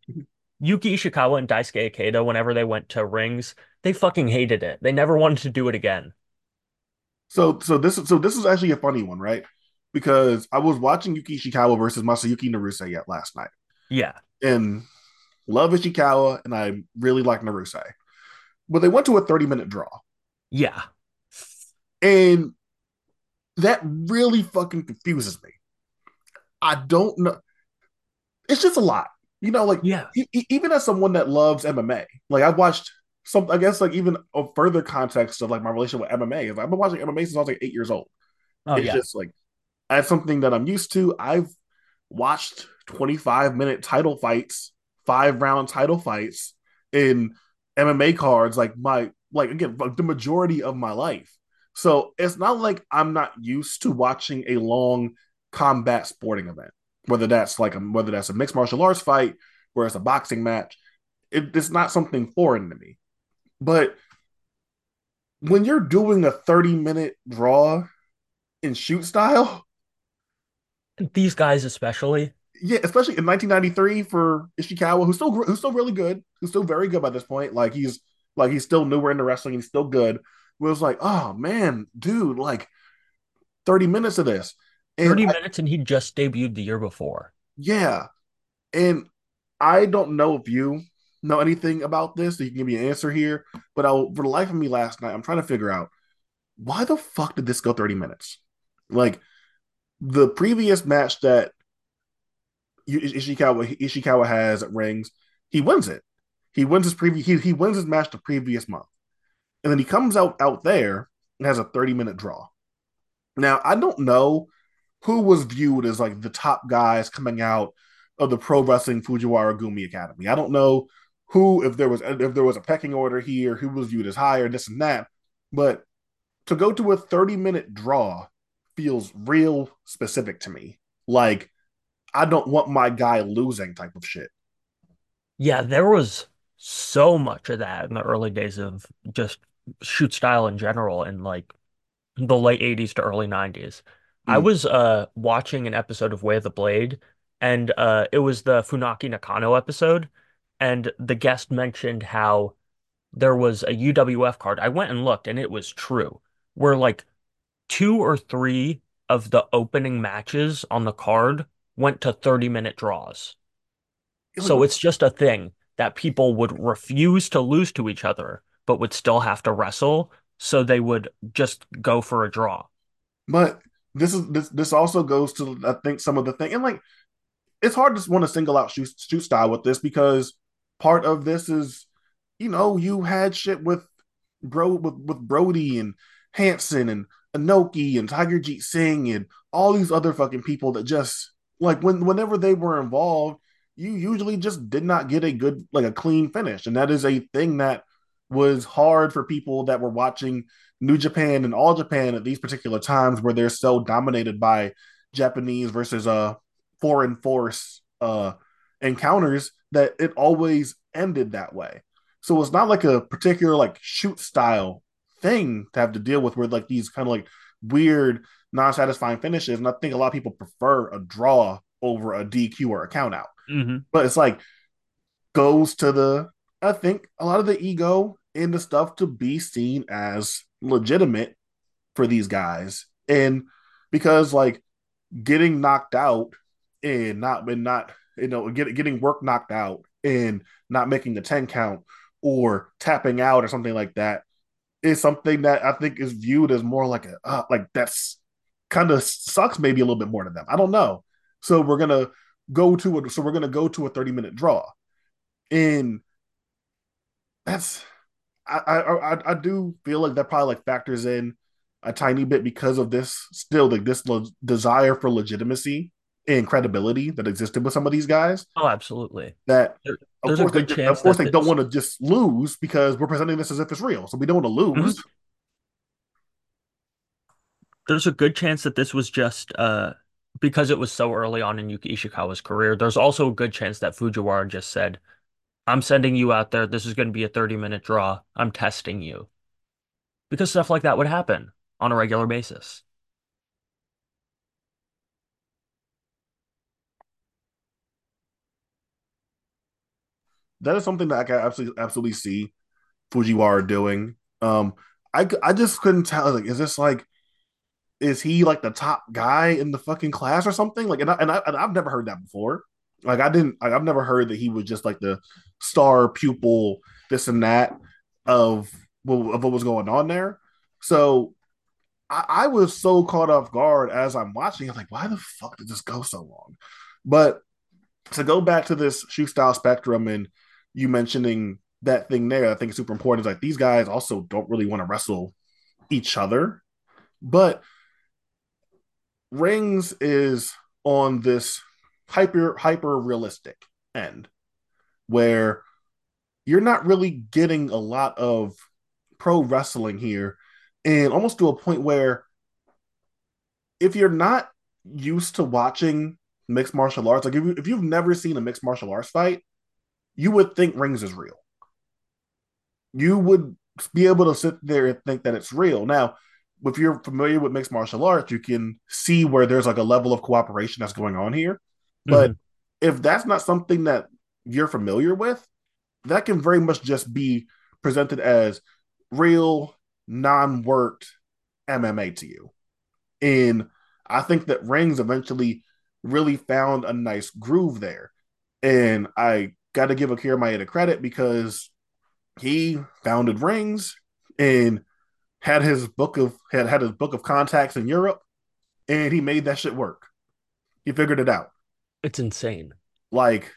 Yuki Ishikawa and Daisuke Ikeda, whenever they went to rings, they fucking hated it. They never wanted to do it again. So so this so this is actually a funny one, right? Because I was watching Yuki Ishikawa versus Masayuki Naruse yet last night, Yeah. and love Ishikawa, and I really like Naruse, but they went to a thirty minute draw, Yeah. and that really fucking confuses me. I don't know. It's just a lot, you know. Like Yeah. e- e- even as someone that loves MMA, like I've watched some. I guess like even a further context of like my relationship with MMA is I've been watching MMA since I was like eight years old. Oh It's yeah. just like that's something that I'm used to. I've watched 25 minute title fights, five round title fights in MMA cards, like my like again, like the majority of my life. So it's not like I'm not used to watching a long combat sporting event, whether that's like a, whether that's a mixed martial arts fight, where it's a boxing match. It, it's not something foreign to me. But when you're doing a 30 minute draw in shoot style, These guys especially. yeah, especially in 1993 for Ishikawa, who's still who's still really good, who's still very good by this point. Like he's like he's still newer into wrestling, he's still good. It was like, oh man, dude, like 30 minutes of this, and 30 I, minutes and he just debuted the year before. yeah, and I don't know if you know anything about this, so you can give me an answer here. But I, for the life of me, last night, I'm trying to figure out why the fuck did this go 30 minutes? Like the previous match that Ishikawa Ishikawa has at rings, he wins it. He wins his previous he, he wins his match the previous month. And then he comes out out there and has a 30 minute draw. Now, I don't know who was viewed as like the top guys coming out of the Pro Wrestling Fujiwara Gumi Academy. I don't know who if there was if there was a pecking order here, who was viewed as higher, this and that. But to go to a 30 minute draw feels real specific to me. Like I don't want my guy losing type of shit. Yeah, there was so much of that in the early days of just shoot style in general in like the late 80s to early 90s. I Mm. was uh watching an episode of Way of the Blade and uh it was the Funaki Nakano episode and the guest mentioned how there was a UWF card. I went and looked and it was true. Where like two or three of the opening matches on the card went to 30 minute draws. So it's just a thing that people would refuse to lose to each other, but would still have to wrestle. So they would just go for a draw. but this is this this also goes to I think some of the thing and like it's hard to want to single out shoot, shoot style with this because part of this is you know you had shit with bro with, with Brody and Hansen and Inoki and Tiger Jeet Singh and all these other fucking people that just like when whenever they were involved, you usually just did not get a good like a clean finish, and that is a thing that was hard for people that were watching New Japan and All Japan at these particular times where they're so dominated by Japanese versus uh foreign force uh encounters that it always ended that way. So it's not like a particular like shoot style thing to have to deal with where like these kind of like weird non-satisfying finishes. And I think a lot of people prefer a draw over a DQ or a count out. hmm But it's like goes to the I think a lot of the ego in the stuff to be seen as legitimate for these guys. And because like getting knocked out and not and not you know get, getting work knocked out and not making the 10 count or tapping out or something like that is something that I think is viewed as more like a uh, like that's kind of sucks maybe a little bit more to them. I don't know. So we're gonna go to a so we're gonna go to a 30 minute draw. And that's I I I, do feel like that probably like factors in a tiny bit because of this still like this desire for legitimacy and credibility that existed with some of these guys Oh, absolutely. that There, of course they of course they don't want to just lose because we're presenting this as if it's real so we don't want to Mhm. lose there's a good chance that this was just uh because it was so early on in Yuki Ishikawa's career, there's also a good chance that Fujiwara just said, I'm sending you out there. This is going to be a 30 minute draw. I'm testing you. Because stuff like that would happen on a regular basis. That is something that I can absolutely absolutely see Fujiwara doing. Um, I I just couldn't tell. Like, is this like is he like the top guy in the fucking class or something? Like, and I, and, I, I've never heard that before. Like, I didn't. I've never heard that he was just like the star pupil, this and that of of what was going on there. So I, I was so caught off guard as I'm watching. I was like, why the fuck did this go so long? But to go back to this shoot style spectrum and you mentioning that thing there, I think super important. Is like these guys also don't really want to wrestle each other, but Rings is on this hyper hyper realistic end where you're not really getting a lot of pro wrestling here and almost to a point where if you're not used to watching mixed martial arts like if, you, if you've never seen a mixed martial arts fight you would think rings is real you would be able to sit there and think that it's real now if you're familiar with mixed martial arts, you can see where there's like a level of cooperation that's going on here. But mm-hmm. if that's not something that you're familiar with, that can very much just be presented as real, non worked MMA to you. And I think that Rings eventually really found a nice groove there. And I got to give Akira Maeda credit because he founded Rings and had his book of had had his book of contacts in Europe, and he made that shit work. He figured it out. It's insane. Like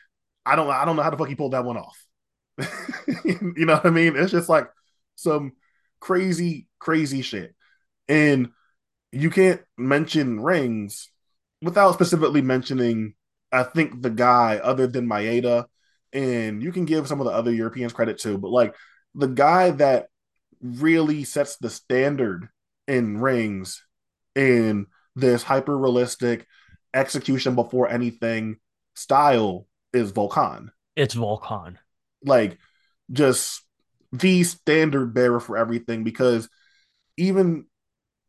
I don't I don't know how the fuck he pulled that one off. <laughs> you know what I mean? It's just like some crazy crazy shit, and you can't mention rings without specifically mentioning. I think the guy other than Maeda, and you can give some of the other Europeans credit too, but like the guy that really sets the standard in rings in this hyper realistic execution before anything style is Volk Han. It's Volk Han. Like just the standard bearer for everything because even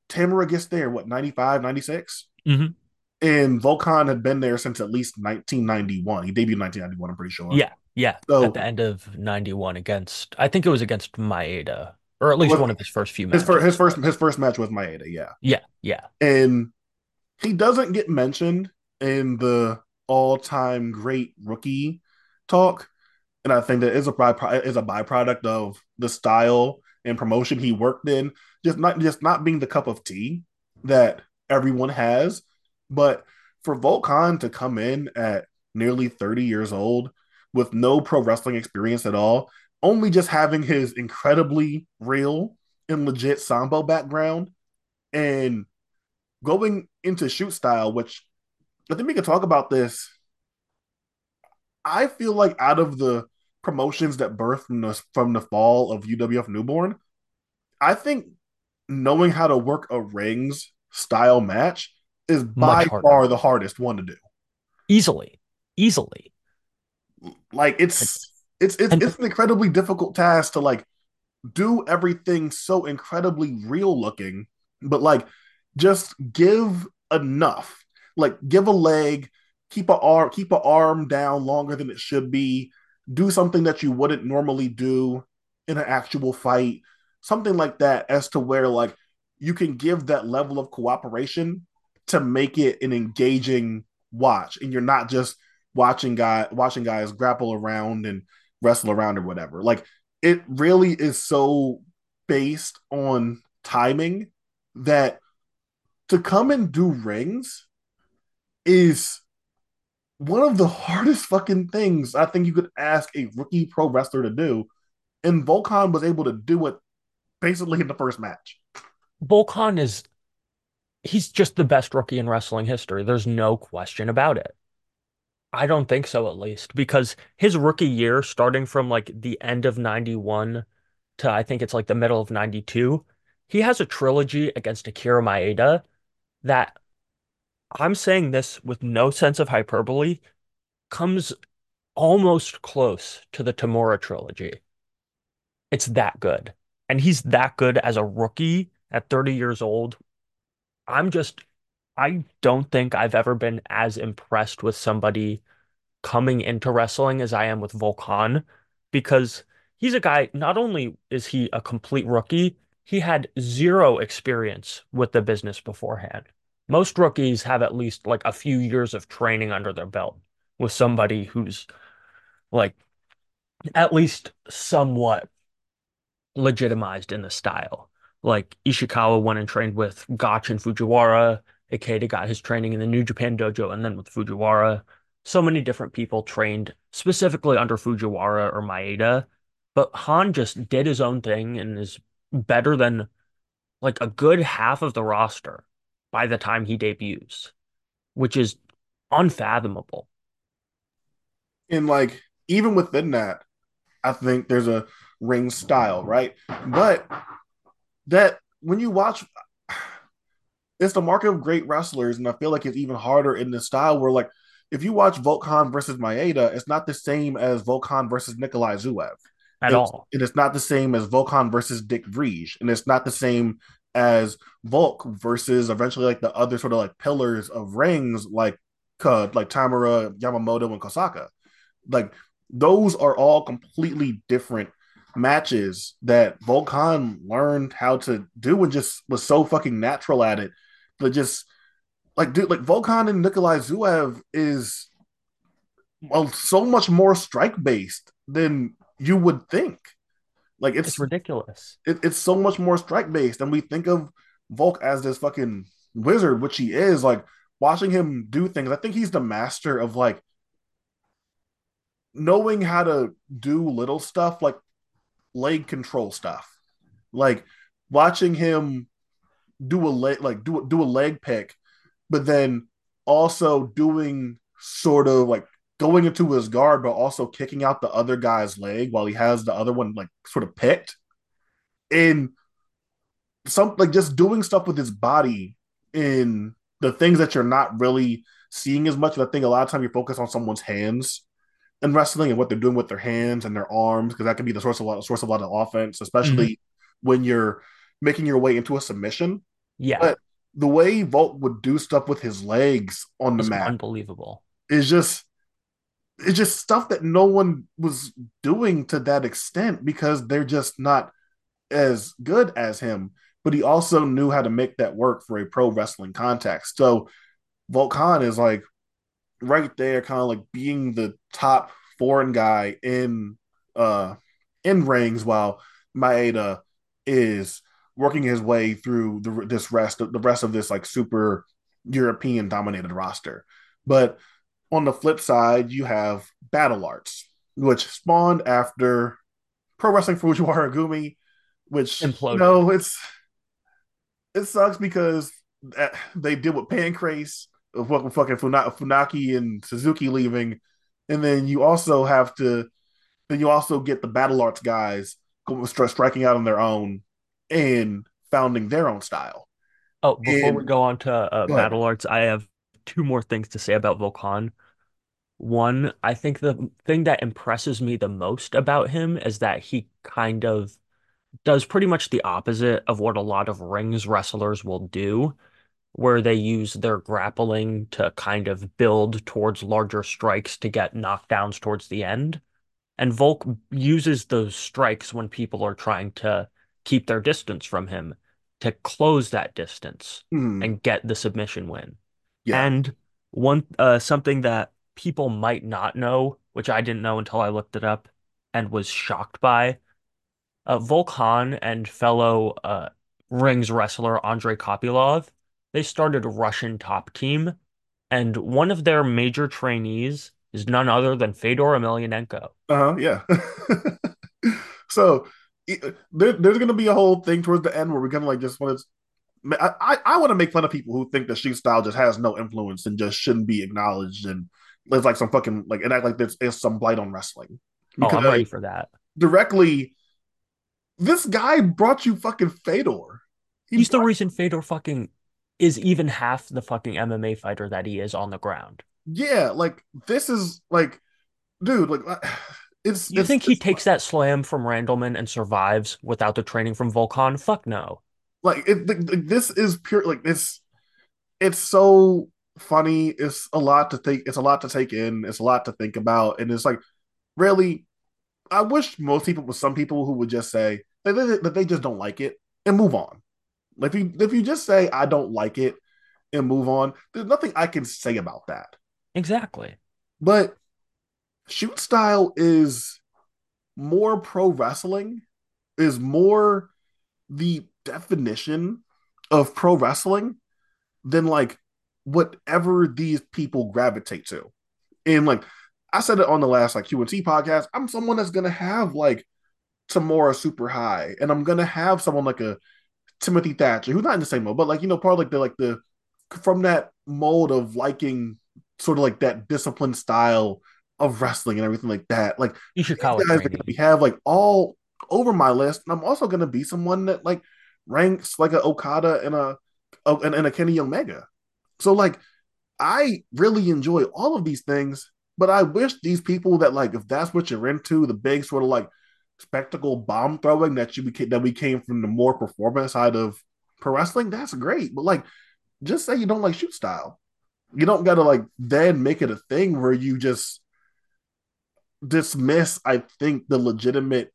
Tamura gets there, what, 95, 96? Mm-hmm. And Volk Han had been there since at least 1991. He debuted 1991, I'm pretty sure. Yeah, yeah. So, at the end of 91 against, I think it was against Maeda or at least one of his first few matches. His first, his first, his first match with Maeda, yeah, yeah, yeah. And he doesn't get mentioned in the all-time great rookie talk, and I think that is a is a byproduct of the style and promotion he worked in. Just not just not being the cup of tea that everyone has, but for Volk Han to come in at nearly 30 years old with no pro wrestling experience at all only just having his incredibly real and legit sambo background and going into shoot style, which I think we can talk about this. I feel like out of the promotions that birthed from the, from the fall of UWF Newborn, I think knowing how to work a rings style match is by far the hardest one to do. Easily, easily. Like it's it's it's, and, it's an incredibly difficult task to like do everything so incredibly real looking, but like just give enough. Like give a leg, keep a arm, keep a arm down longer than it should be. Do something that you wouldn't normally do in an actual fight, something like that, as to where like you can give that level of cooperation to make it an engaging watch, and you're not just watching guy watching guys grapple around and wrestle around or whatever. Like it really is so based on timing that to come and do rings is one of the hardest fucking things I think you could ask a rookie pro wrestler to do. And Volk Han was able to do it basically in the first match. Volk Han is he's just the best rookie in wrestling history. There's no question about it. I don't think so, at least, because his rookie year, starting from like the end of 91 to I think it's like the middle of 92, he has a trilogy against Akira Maeda that I'm saying this with no sense of hyperbole, comes almost close to the Tamura trilogy. It's that good. And he's that good as a rookie at 30 years old. I'm just, I don't think I've ever been as impressed with somebody coming into wrestling as I am with Volk Han because he's a guy, not only is he a complete rookie, he had zero experience with the business beforehand. Most rookies have at least like a few years of training under their belt with somebody who's like at least somewhat legitimized in the style. Like Ishikawa went and trained with Gotch and Fujiwara. Ikeda got his training in the New Japan dojo and then with Fujiwara. So many different people trained specifically under Fujiwara or Maeda. But Han just did his own thing and is better than like a good half of the roster by the time he debuts, which is unfathomable. And like even within that, I think there's a ring style, right? But that when you watch it's the mark of great wrestlers, and I feel like it's even harder in this style where like if you watch Volk Han versus Maeda, it's not the same as Volk Han versus Nikolai Zuev. At It's, all. and it's not the same as Volk Han versus Dick Vrij, and it's not the same as Volk versus eventually like the other sort of like pillars of rings like uh, like Tamura, Yamamoto, and Kosaka. Like those are all completely different matches that Volk Han learned how to do and just was so fucking natural at it. But just like dude, like Volk Han and Nikolai Zuev is well so much more strike based than you would think. Like It's it's ridiculous. it, it's so much more strike based, and we think of Volk as this fucking wizard, which he is. Like watching him do things, I think he's the master of like knowing how to do little stuff, like leg control stuff, like watching him do a leg, like do do a leg pick, but then also doing sort of like going into his guard, but also kicking out the other guy's leg while he has the other one like sort of picked. And some like just doing stuff with his body in the things that you're not really seeing as much. I think a lot of time you focus on someone's hands in wrestling and what they're doing with their hands and their arms because that can be the source of a lot, source of a lot of offense, especially mm-hmm. when you're making your way into a submission. Yeah, But the way Volk would do stuff with his legs on the mat unbelievable. is just it's just stuff that no one was doing to that extent because they're just not as good as him. But he also knew how to make that work for a pro wrestling context. So Volk Han is like right there, kind of like being the top foreign guy in uh in rings, while Maeda is working his way through the, this rest of the rest of this like super European dominated roster. But on the flip side, you have Battle Arts, which spawned after Pro Wrestling Fujiwara <laughs> Gumi, which you Imploded. know it's it sucks because they did with Pancrase, fucking fucking Funaki and Suzuki leaving, and then you also have to then you also get the Battle Arts guys striking out on their own and founding their own style. Oh, before we go on to uh, go. Battle Arts, I have two more things to say about Volk Han. One, I think the thing that impresses me the most about him is that he kind of does pretty much the opposite of what a lot of rings wrestlers will do, where they use their grappling to kind of build towards larger strikes to get knockdowns towards the end. And Volk uses those strikes when people are trying to keep their distance from him to close that distance Hmm, and get the submission win. yeah. And one uh something that people might not know, which I didn't know until I looked it up and was shocked by, uh, Volk Han and fellow uh rings wrestler Andre Kopylov, they started a Russian top team, and one of their major trainees is none other than Fedor Emelianenko. Uh-huh, yeah. <laughs> so there, there's gonna be a whole thing towards the end where we're gonna like just want to I, I, want to make fun of people who think that shoot style just has no influence and just shouldn't be acknowledged and live like some fucking like and act like there's is some blight on wrestling. Oh, I'm Because ready for that. directly, this guy brought you fucking Fedor. He He's the reason Fedor fucking is even half the fucking MMA fighter that he is on the ground. Yeah, like this is like, dude, like uh, <sighs> it's. You it's, think he takes that slam from Randleman and survives without the training from Volk Han? Fuck no. like it? Like, this is pure. Like this, it's so funny. It's a lot to think. It's a lot to take in. It's a lot to think about, and it's like really. I wish most people, with some people who would just say that they, that they just don't like it and move on. Like if you if you just say I don't like it and move on, there's nothing I can say about that. Exactly. But shoot style is more pro wrestling, is more the definition of pro wrestling than like whatever these people gravitate to. And like I said it on the last like Q and T podcast, I'm someone that's gonna have like Tamura super high, and I'm gonna have someone like a Timothy Thatcher, who's not in the same mode, but like you know, part of like the like the from that mold of liking sort of like that disciplined style of wrestling and everything like that. Like Ishikawa guys training. that we have like all over my list. And I'm also gonna be someone that like ranks like a Okada and a oh, and, and a Kenny Omega. So like I really enjoy all of these things, but I wish these people that like if that's what you're into, the big sort of like spectacle bomb throwing that you became that we came from the more performance side of pro wrestling, that's great. But like just say you don't like shoot style. You don't gotta like then make it a thing where you just dismiss, I think, the legitimate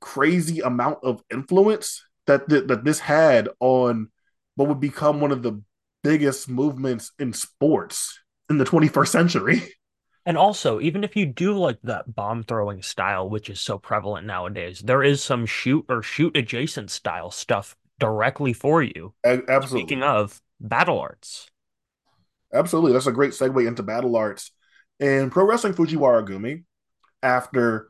crazy amount of influence that th- that this had on what would become one of the biggest movements in sports in the 21st century. <laughs> And also, even if you do like that bomb throwing style, which is so prevalent nowadays, there is some shoot or shoot adjacent style stuff directly for you. Absolutely. Speaking of battle arts. Absolutely. That's a great segue into battle arts. And Pro Wrestling Fujiwara Gumi, after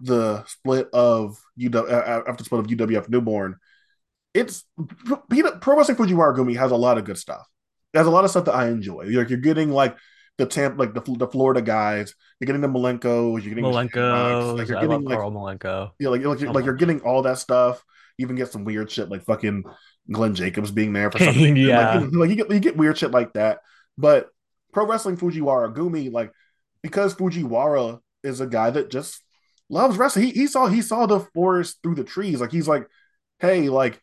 the split of UW, uh, uh, after the split of UWF Newborn, it's Pro Wrestling Fujiwara Gumi has a lot of good stuff. It has a lot of stuff that I enjoy. You're, you're getting like the Tampa, like the, the Florida guys. You're getting the Malenkos. You're getting Malenko. Like you're getting like Carl Malenko. Yeah, like like, you're, like you're getting all that stuff. You even get some weird shit like fucking Glenn Jacobs being there for <laughs> something. yeah, like, like, you get you get weird shit like that. But Pro Wrestling Fujiwara Gumi, like because Fujiwara is a guy that just loves wrestling. He, he saw he saw the forest through the trees. Like he's like, hey, like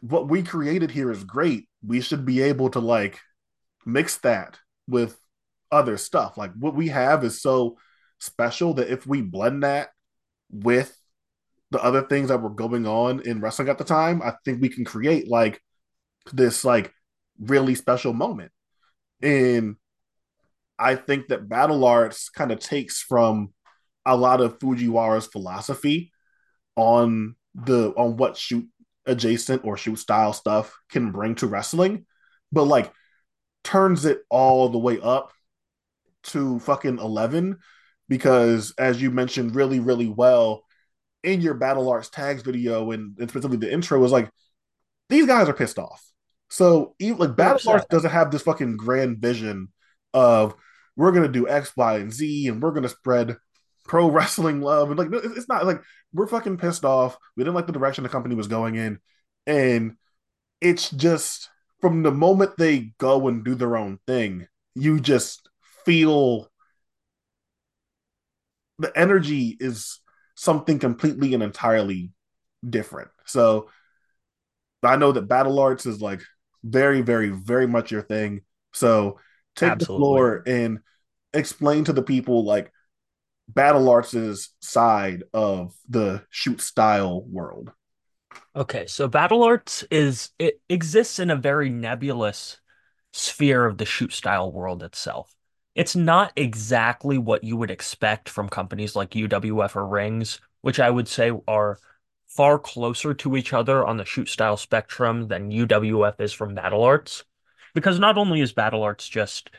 what we created here is great. We should be able to like mix that with other stuff. Like what we have is so special that if we blend that with the other things that were going on in wrestling at the time, I think we can create like this like really special moment. And I think that battle arts kind of takes from a lot of Fujiwara's philosophy on the on what shoot adjacent or shoot style stuff can bring to wrestling, but like turns it all the way up to fucking 11 because as you mentioned really really well in your battle arts tags video and, and specifically the intro was like these guys are pissed off. So even like battle arts doesn't have this fucking grand vision of we're gonna do x y and z and we're gonna spread pro <laughs> wrestling love and like it's not like we're fucking pissed off. We didn't like the direction the company was going in and it's just from the moment they go and do their own thing you just feel the energy is something completely and entirely different. So I know that battle arts is like very, very, very much your thing. So take Absolutely. the floor and explain to the people like battle arts' side of the shoot style world. Okay, so battle arts is it exists in a very nebulous sphere of the shoot style world itself it's not exactly what you would expect from companies like UWF or Rings, which I would say are far closer to each other on the shoot style spectrum than UWF is from Battle Arts. Because not only is Battle Arts just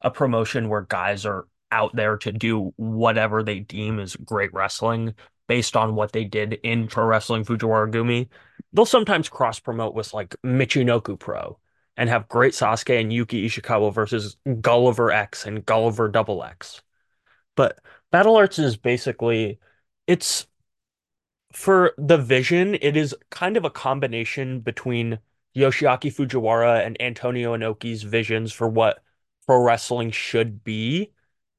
a promotion where guys are out there to do whatever they deem is great wrestling based on what they did in Pro Wrestling Fujiwara Gumi, they'll sometimes cross promote with like Michinoku Pro and have great Sasuke and Yuki Ishikawa versus Gulliver X and Gulliver Double X. But Battle Arts is basically it's for the vision, it is kind of a combination between Yoshiaki Fujiwara and Antonio Inoki's visions for what pro wrestling should be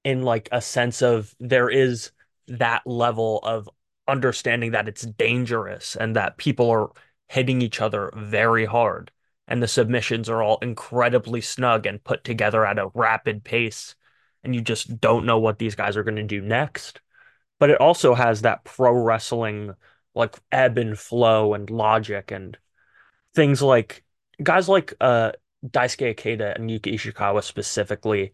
in like a sense of there is that level of understanding that it's dangerous and that people are hitting each other very hard and the submissions are all incredibly snug and put together at a rapid pace and you just don't know what these guys are going to do next. But it also has that pro wrestling like ebb and flow and logic and things like guys like uh Daisuke Ikeda and Yuki Ishikawa specifically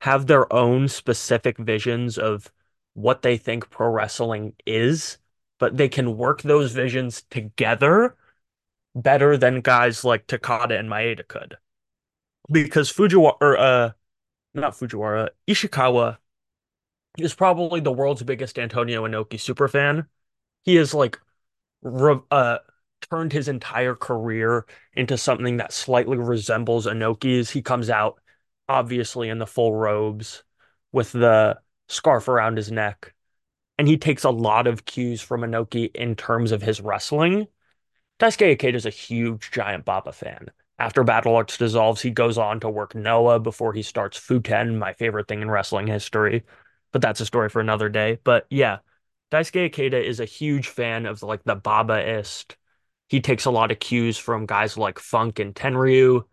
have their own specific visions of what they think pro wrestling is, but they can work those visions together better than guys like Takada and Maeda could. Because Fujiwara, or, uh, not Fujiwara, Ishikawa is probably the world's biggest Antonio Inoki superfan. He is like re uh turned his entire career into something that slightly resembles Inoki's. He comes out obviously in the full robes with the scarf around his neck. And he takes a lot of cues from Inoki in terms of his wrestling. Daisuke Ikeda is a huge Giant Baba fan. After Battle Arts dissolves, he goes on to work Noah before he starts Futen, my favorite thing in wrestling history. But that's a story for another day. But yeah, Daisuke Ikeda is a huge fan of like the Babaist. He takes a lot of cues from guys like Funk and Tenryu.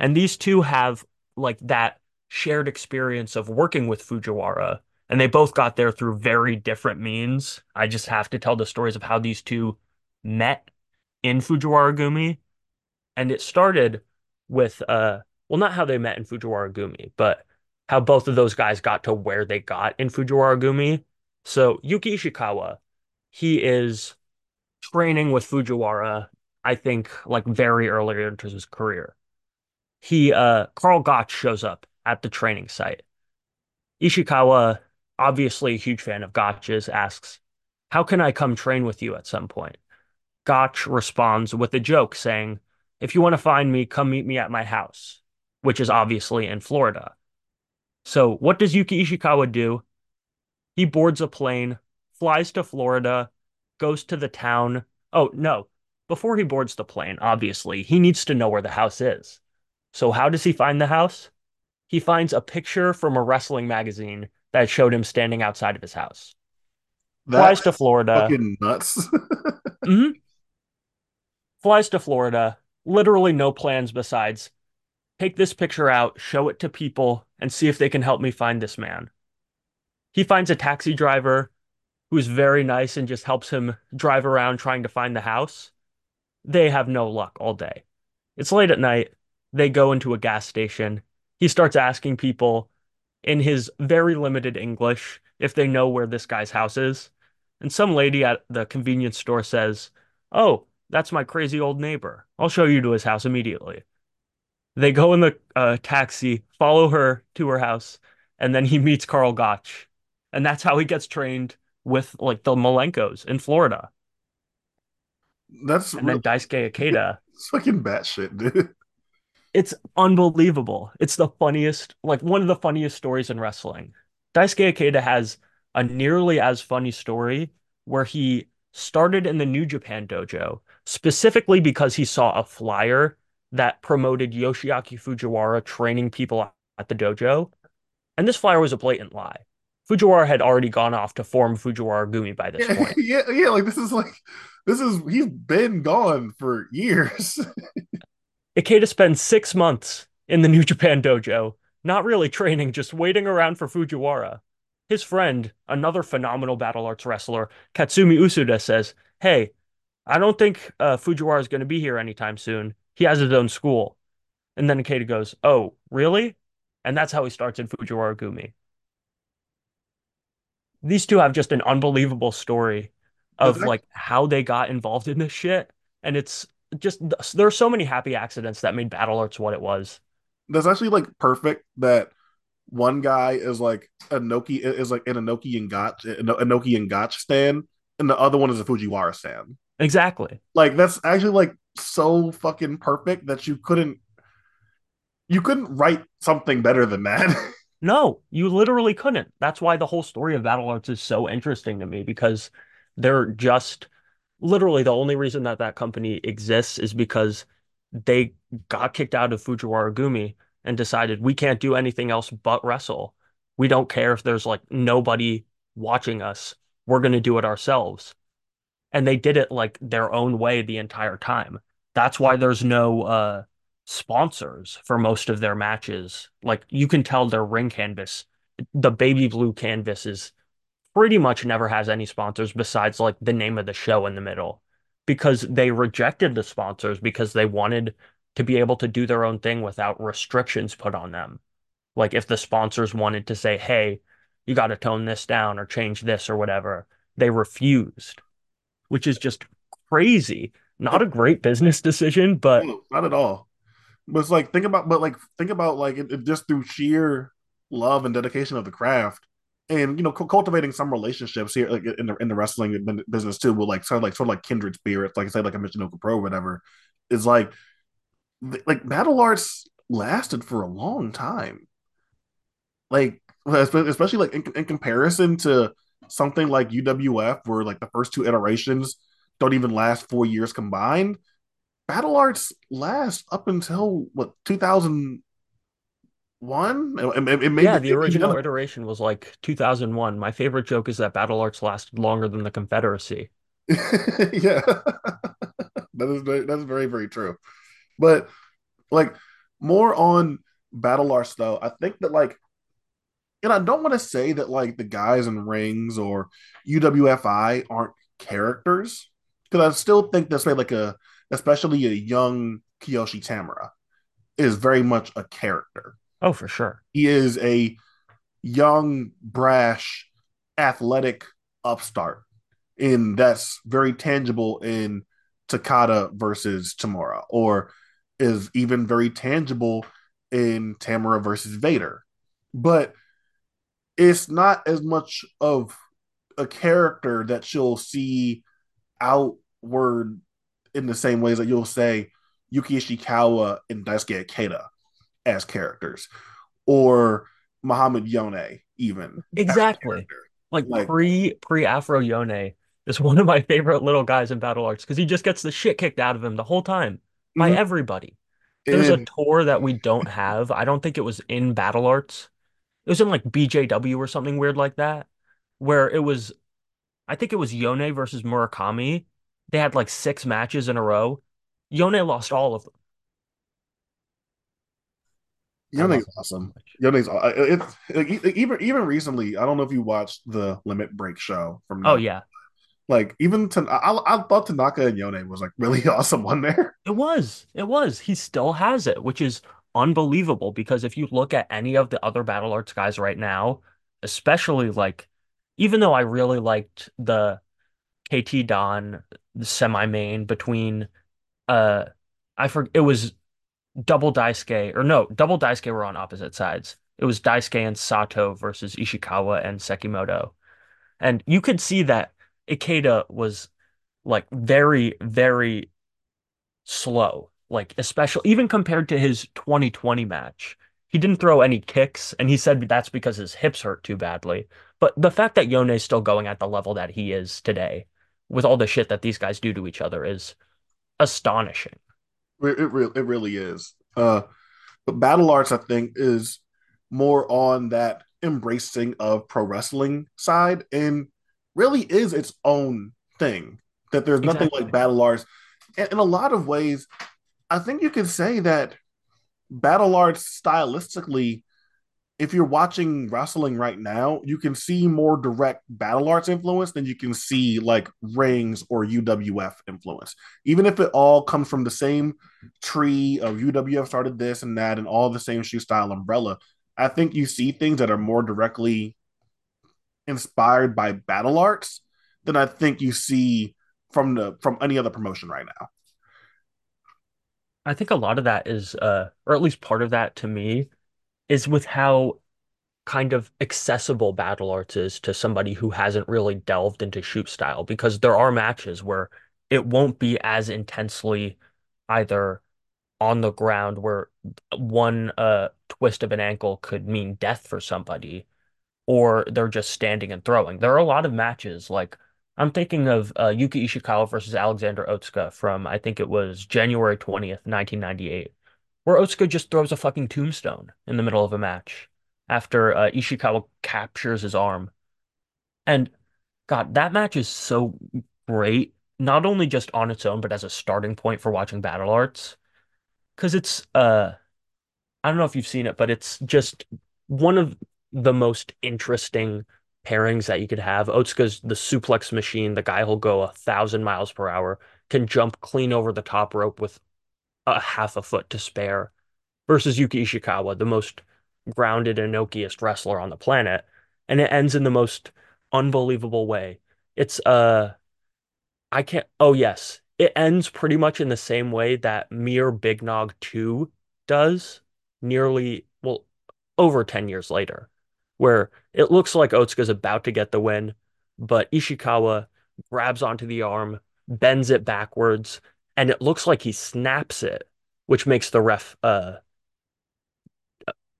And these two have like that shared experience of working with Fujiwara. And they both got there through very different means. I just have to tell the stories of how these two met in Fujiwara Gumi. And it started with uh well not how they met in Fujiwara Gumi, but how both of those guys got to where they got in Fujiwara Gumi. So Yuki Ishikawa, he is training with Fujiwara, I think like very early into his career. He uh Karl Gotch shows up at the training site. Ishikawa, obviously a huge fan of Gotch's, asks, How can I come train with you at some point? Gotch responds with a joke saying, If you want to find me, come meet me at my house, which is obviously in Florida. So, what does Yuki Ishikawa do? He boards a plane, flies to Florida, goes to the town. Oh, no. Before he boards the plane, obviously, he needs to know where the house is. So, how does he find the house? He finds a picture from a wrestling magazine that showed him standing outside of his house. Flies to Florida. fucking nuts. <laughs> Mhm. Flies to Florida. Literally no plans besides take this picture out, show it to people, and see if they can help me find this man. He finds a taxi driver who's very nice and just helps him drive around trying to find the house. They have no luck all day. It's late at night. They go into a gas station. He starts asking people in his very limited English if they know where this guy's house is. And some lady at the convenience store says, Oh, that's my crazy old neighbor. I'll show you to his house immediately. They go in the uh, taxi, follow her to her house, and then he <laughs> meets Carl Gotch. And that's how he gets trained with like the Malenkos in Florida. That's And then real, Daisuke <laughs> Ikeda. it's fucking batshit, dude. It's unbelievable. It's the funniest, like one of the funniest stories in wrestling. Daisuke Ikeda has a nearly as funny story where he started in the New Japan dojo specifically because he saw a flyer that promoted Yoshiaki Fujiwara training people at the dojo. And this flyer was a blatant lie. Fujiwara had already gone off to form Fujiwara Gumi by this Yeah, point. <laughs> yeah, yeah. Like this is like this is he's been gone for years. <laughs> Ikeda spends six months in the New Japan dojo, not really training, just waiting around for Fujiwara. His friend, another phenomenal battle arts wrestler, Katsumi Usuda, says, Hey, I don't think uh, Fujiwara is going to be here anytime soon. He has his own school. And then Ikeda goes, Oh, really? And that's how he starts in Fujiwara Gumi. These two have just an unbelievable story of act- like how they got involved in this shit. And it's just, there are so many happy accidents that made Battle Arts what it was. that's actually like perfect that one guy is like a Noki is like an Inoki and Gotch Inoki and Gotch stand, and the other one is a Fujiwara stand. Exactly. Like that's actually like so fucking perfect that you couldn't you couldn't write something better than that. <laughs> No, you literally couldn't. That's why the whole story of Battle Arts is so interesting to me because they're just literally the only reason that that company exists is because they got kicked out of Fujiwara Gumi and decided we can't do anything else but wrestle. We don't care if there's like nobody watching us. We're going to do it ourselves. And they did it like their own way the entire time. That's why there's no uh sponsors for most of their matches. Like you can tell their ring canvas, the baby blue canvas is pretty much never has any sponsors besides like the name of the show in the middle because they rejected the sponsors because they wanted to be able to do their own thing without restrictions put on them. Like if the sponsors wanted to say, "Hey, you got to tone this down or change this or whatever," they refused, which is just crazy. Not a great business decision, but not at all. But it's like think about, but like think about like it, it just through sheer love and dedication of the craft, and you know, cu- cultivating some relationships here, like in the in the wrestling business too, with like sort of like sort of like kindred spirits, like I say like a Michinoku Pro or whatever, is like th- like battle arts lasted for a long time. Like especially like in, in comparison to something like UWF, where like the first two iterations don't even last four years combined Battle Arts last up until what 2001? It, it, it yeah, the original iteration was like 2001. My favorite joke is that Battle Arts lasted longer than the Confederacy. <laughs> yeah, <laughs> that is very, that's very very true. But like more on Battle Arts though, I think that like, and I don't want to say that like the guys in rings or UWFI aren't characters because I still think this way like a especially a young Kiyoshi Tamura is very much a character. Oh, for sure. He is a young, brash, athletic upstart, and that's very tangible in Takada versus Tamura, or is even very tangible in Tamura versus Vader. But it's not as much of a character that you'll see outward in the same ways that you'll say Yuki Ishikawa and Daisuke Ikeda as characters, or Muhammad Yone even Exactly. Like Like, pre pre Afro Yone is one of my <laughs> favorite little guys in Battle Arts because he just gets the shit kicked out of him the whole time by mhm. everybody. There's a tour that we don't have. I don't think it was in Battle Arts. It was in like BJW or something weird like that, where it was, I think it was Yone versus Murakami. They had like six matches in a row. Yone lost all of them. I Yone's love him so awesome. much. Yone's it's like, e- even even recently. I don't know if you watched the Limit Break show from Oh No. yeah, Like even to I, I thought Tanaka and Yone was like really <laughs> awesome on there. it was. It was. He still has it, which is unbelievable because if you look at any of the other Battle Arts guys right now, especially like, even though I really liked the KT Don semi-main between uh I forget it was double Daisuke or no, double Daisuke were on opposite sides. It was Daisuke and Sato versus Ishikawa and Sekimoto. And you could see that Ikeda was like very, very slow. Like especially even compared to his 2020 match. He didn't throw any kicks, and he said that's because his hips hurt too badly. But the fact that Yone's still going at the level that he is today, with all the shit that these guys do to each other, is astonishing. It it, re- it really is. Uh, but Battle Arts I think is more on that embracing of pro wrestling side and really is its own thing. That there's nothing like Battle Arts. And in a lot of ways, I think you could say that Battle Arts stylistically if you're watching wrestling right now, you can see more direct battle arts influence than you can see like rings or UWF influence. Even if it all comes from the same tree of UWF started this and that and all the same shoot style umbrella, I think you see things that are more directly inspired by battle arts than I think you see from the from any other promotion right now. I think a lot of that is, uh, or at least part of that to me, is with how kind of accessible Battle Arts is to somebody who hasn't really delved into shoot style, because there are matches where it won't be as intensely either on the ground where one uh twist of an ankle could mean death for somebody, or they're just standing and throwing. There are a lot of matches like I'm thinking of uh, Yuki Ishikawa versus Alexander Otsuka from I think it was January 20th, 1998, where Otsuka just throws a fucking tombstone in the middle of a match after uh, Ishikawa captures his arm. And God, that match is so great, not only just on its own, but as a starting point for watching Battle Arts. Because it's uh I don't know if you've seen it, but it's just one of the most interesting pairings that you could have. Otsuka's the suplex machine, the guy who'll go a thousand miles per hour, can jump clean over the top rope with a half a foot to spare, versus Yuki Ishikawa, the most grounded and Inokiest wrestler on the planet. And it ends in the most unbelievable way. It's uh I can't oh yes. It ends pretty much in the same way that Mir Big Nog 2 does nearly well over 10 years later, where it looks like Otsuka's about to get the win, but Ishikawa grabs onto the arm, bends it backwards, and it looks like he snaps it, which makes the ref uh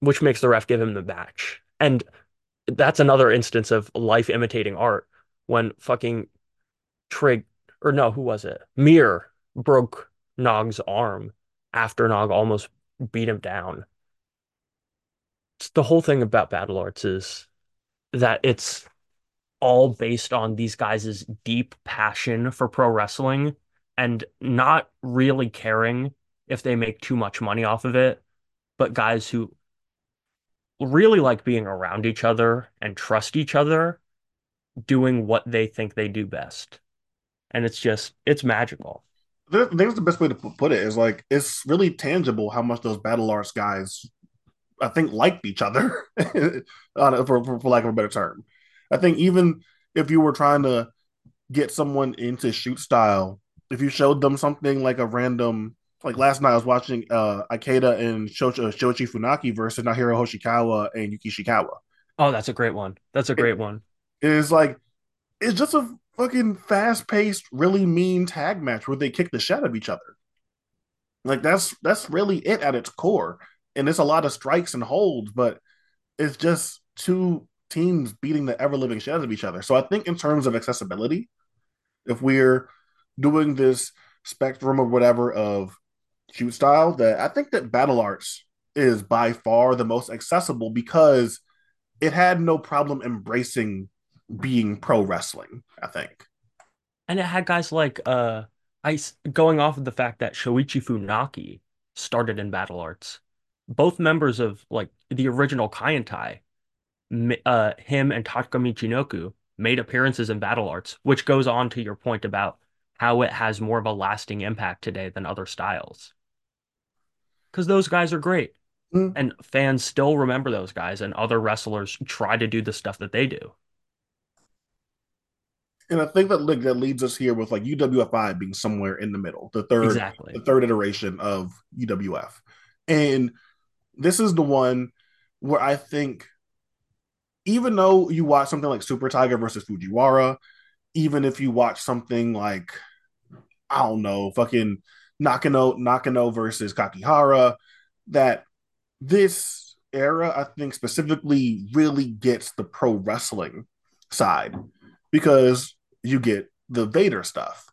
which makes the ref give him the match. And that's another instance of life imitating art when fucking Trig or no, who was it? Mir broke Nog's arm after Nog almost beat him down. The whole thing about Battle Arts is that it's all based on these guys' deep passion for pro wrestling and not really caring if they make too much money off of it, but guys who really like being around each other and trust each other doing what they think they do best. And it's just, it's magical. I think that's the best way to put it is like it's really tangible how much those battle arts guys, I think, liked each other, <laughs> for, for, for lack of a better term. I think even if you were trying to get someone into shoot style, if you showed them something like a random like last night I was watching uh Ikeda and Shoichi, uh, Funaki versus Naohiro Hoshikawa and Yuki Ishikawa. Oh, that's a great one. That's a great it, one. It's like it's just a fucking fast paced, really mean tag match where they kick the shit out of each other. Like that's that's really it at its core. And it's a lot of strikes and holds, but it's just two teams beating the ever living shit out of each other. So I think in terms of accessibility, if we're doing this spectrum or whatever of shoot style that I think that Battle Arts is by far the most accessible because it had no problem embracing being pro wrestling, I think. And it had guys like uh Ice going off of the fact that Shoichi Funaki started in Battle Arts. Both members of like the original Kaientai, uh, him and Tatsuka Michinoku made appearances in Battle Arts, which goes on to your point about how it has more of a lasting impact today than other styles because those guys are great. Mm. And fans still remember those guys, and other wrestlers try to do the stuff that they do. And I think that like, that leads us here with like UWFI being somewhere in the middle, the third exactly. the third iteration of UWF. And this is the one where I think even though you watch something like Super Tiger versus Fujiwara, even if you watch something like I don't know, fucking Nakano Nakano versus Kakihara, that this era, I think specifically really gets the pro wrestling side because you get the Vader stuff,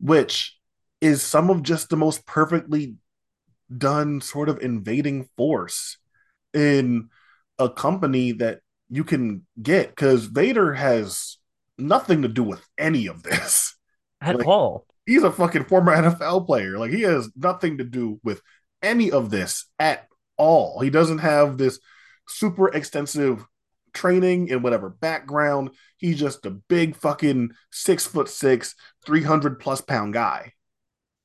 which is some of just the most perfectly done sort of invading force in a company that you can get because Vader has nothing to do with any of this <laughs> at like, all he's a fucking former <laughs> NFL player. Like he has nothing to do with any of this at all. He doesn't have this super extensive training and whatever background. He's just a big fucking six foot six, 300 plus pound guy.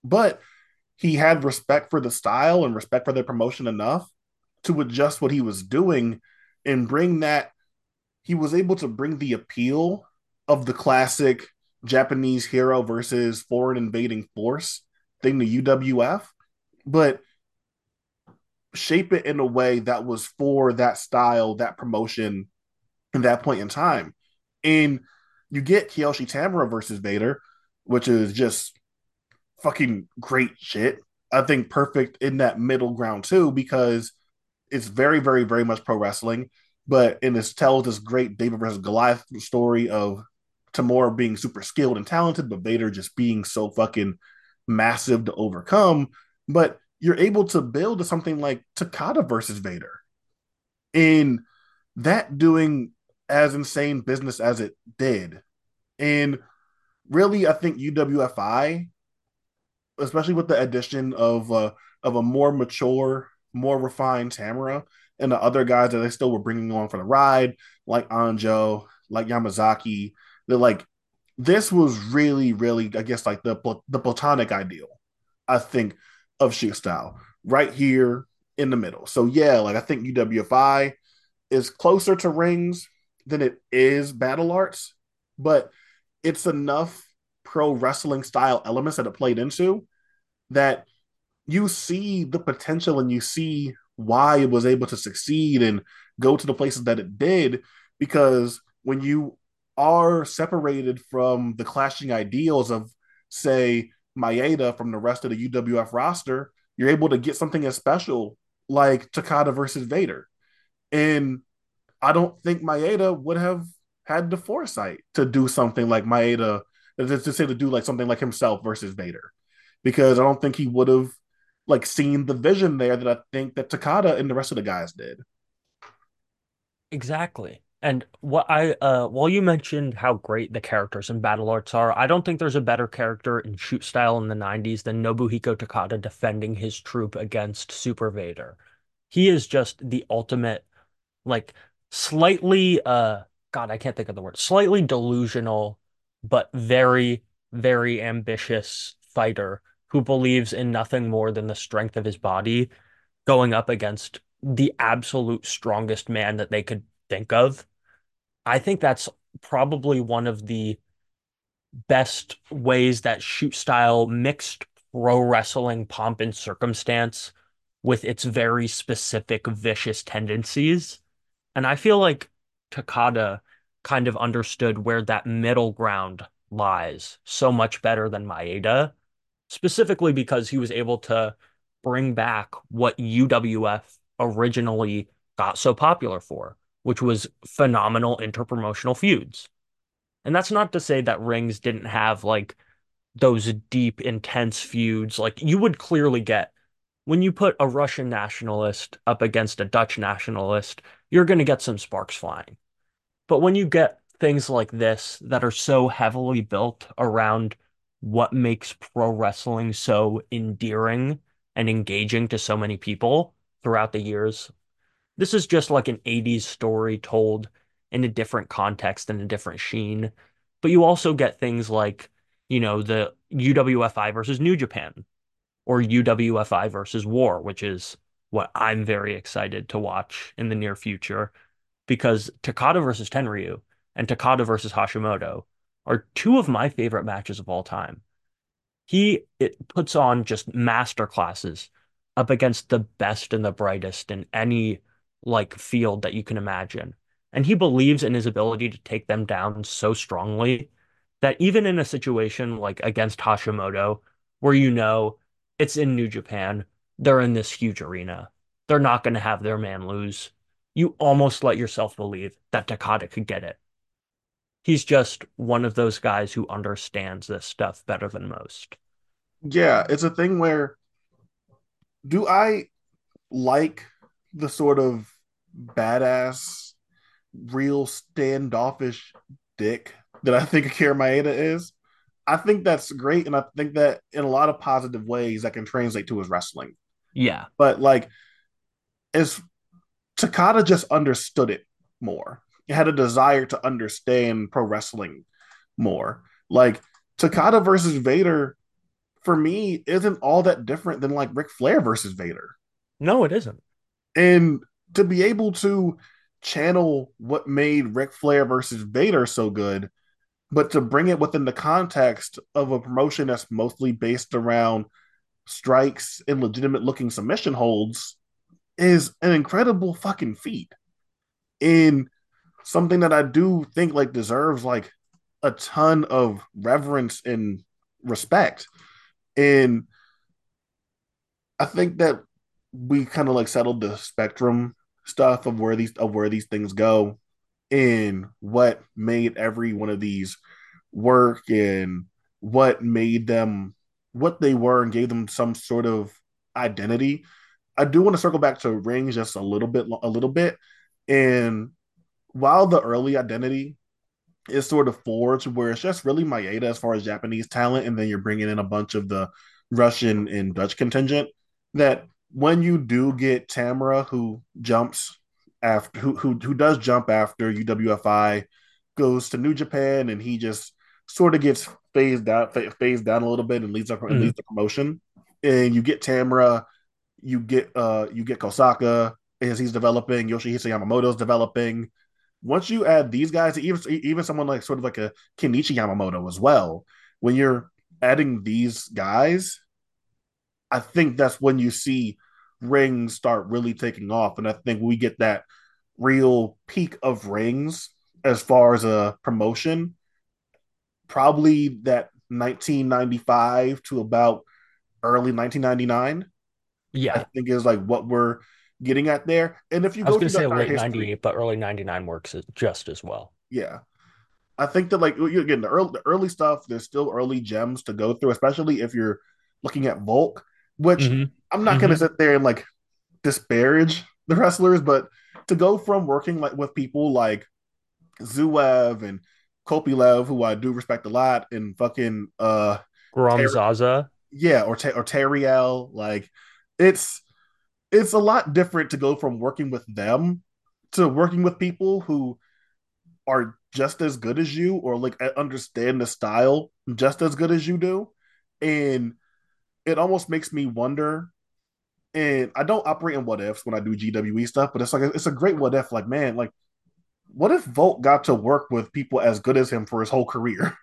But he had respect for the style and respect for the promotion enough to adjust what he was doing and bring that. He was able to bring the appeal of the classic Japanese hero versus foreign invading force thing to UWF, but shape it in a way that was for that style, that promotion, in that point in time. And you get Kiyoshi Tamura versus Vader, which is just fucking great shit. I think perfect in that middle ground too, because it's very, very, very much pro wrestling. But and this tells this great David versus Goliath story of Tamura being super skilled and talented, but Vader just being so fucking massive to overcome. But you're able to build to something like Takada versus Vader. And that doing as insane business as it did. And really, I think UWFI, especially with the addition of uh, of a more mature, more refined Tamura and the other guys that they still were bringing on for the ride, like Anjo, like Yamazaki, that like this was really, really, I guess, like the the platonic ideal, I think, of shoot style right here in the middle. So yeah, like I think UWFI is closer to rings than it is battle arts, but it's enough pro wrestling style elements that it played into that you see the potential and you see why it was able to succeed and go to the places that it did because when you are separated from the clashing ideals of say Maeda from the rest of the UWF roster, you're able to get something as special like Takada versus Vader. And I don't think Maeda would have had the foresight to do something like Maeda, to say to do like something like himself versus Vader, because I don't think he would have like seen the vision there that I think that Takada and the rest of the guys did. Exactly. And what I uh while you mentioned how great the characters in Battle Arts are, I don't think there's a better character in shoot style in the 90s than Nobuhiko Takada defending his troop against Super Vader. He is just the ultimate like slightly uh God, I can't think of the word. Slightly delusional, but very, very ambitious fighter who believes in nothing more than the strength of his body going up against the absolute strongest man that they could think of. I think that's probably one of the best ways that shoot style mixed pro wrestling pomp and circumstance with its very specific vicious tendencies. And I feel like Takada kind of understood where that middle ground lies so much better than Maeda specifically because he was able to bring back what UWF originally got so popular for, which was phenomenal interpromotional feuds. And that's not to say that Rings didn't have like those deep, intense feuds. Like you would clearly get when you put a Russian nationalist up against a Dutch nationalist, you're going to get some sparks flying. But when you get things like this that are so heavily built around what makes pro wrestling so endearing and engaging to so many people throughout the years. This is just like an 80s story told in a different context and a different sheen. But you also get things like, you know, the UWFI versus New Japan or UWFI versus War, which is what I'm very excited to watch in the near future because Takada versus Tenryu and Takada versus Hashimoto are two of my favorite matches of all time. He it puts on just master classes up against the best and the brightest in any like field that you can imagine. And he believes in his ability to take them down so strongly that even in a situation like against Hashimoto, where you know it's in New Japan, they're in this huge arena, they're not going to have their man lose. You almost let yourself believe that Takada could get it he's just one of those guys who understands this stuff better than most. Yeah, it's a thing where do I like the sort of badass, real standoffish dick that I think Akira Maeda is? I think that's great, and I think that in a lot of positive ways that can translate to his wrestling. Yeah, but like, as Takada just understood it more He had a desire to understand pro wrestling more. Like Takada versus Vader, for me, isn't all that different than like Ric Flair versus Vader. No, it isn't. And to be able to channel what made Ric Flair versus Vader so good, but to bring it within the context of a promotion that's mostly based around strikes and legitimate looking submission holds is an incredible fucking feat. And something that I do think like deserves like a ton of reverence and respect. And I think that we kind of like settled the spectrum stuff of where these of where these things go and what made every one of these work and what made them what they were and gave them some sort of identity. I do want to circle back to rings just a little bit a little bit and while the early identity is sort of forged where it's just really Maeda as far as Japanese talent, and then you're bringing in a bunch of the Russian and Dutch contingent. That when you do get Tamura, who jumps after, who who who does jump after UWFI, goes to New Japan, and he just sort of gets phased out, phased down a little bit, and leads up mm-hmm. and leads the promotion. And you get Tamura, you get uh you get Kosaka as he's developing, Yoshihisa Yamamoto's developing once you add these guys, even even someone like sort of like a Kenichi Yamamoto as well, when you're adding these guys, I think that's when you see rings start really taking off, and I think we get that real peak of rings as far as a promotion. Probably that 1995 to about early 1999. Yeah, I think is like what we're getting at there. And if you I was going to say late history, 98, but early 99 works just as well. Yeah. I think that like again the early the early stuff, there's still early gems to go through, especially if you're looking at Volk, which mm-hmm. I'm not mm-hmm. gonna sit there and like disparage the <laughs> wrestlers, but to go from working like with people like Zouev and Kopylov, who I do respect a lot, and fucking uh Guram Zaza. Yeah, or or Terriel, like it's it's a lot different to go from working with them to working with people who are just as good as you or like understand the style just as good as you do. And it almost makes me wonder and i don't operate in what ifs when i do gwe stuff but it's like it's a great what if like man like what if Volk got to work with people as good as him for his whole career <laughs>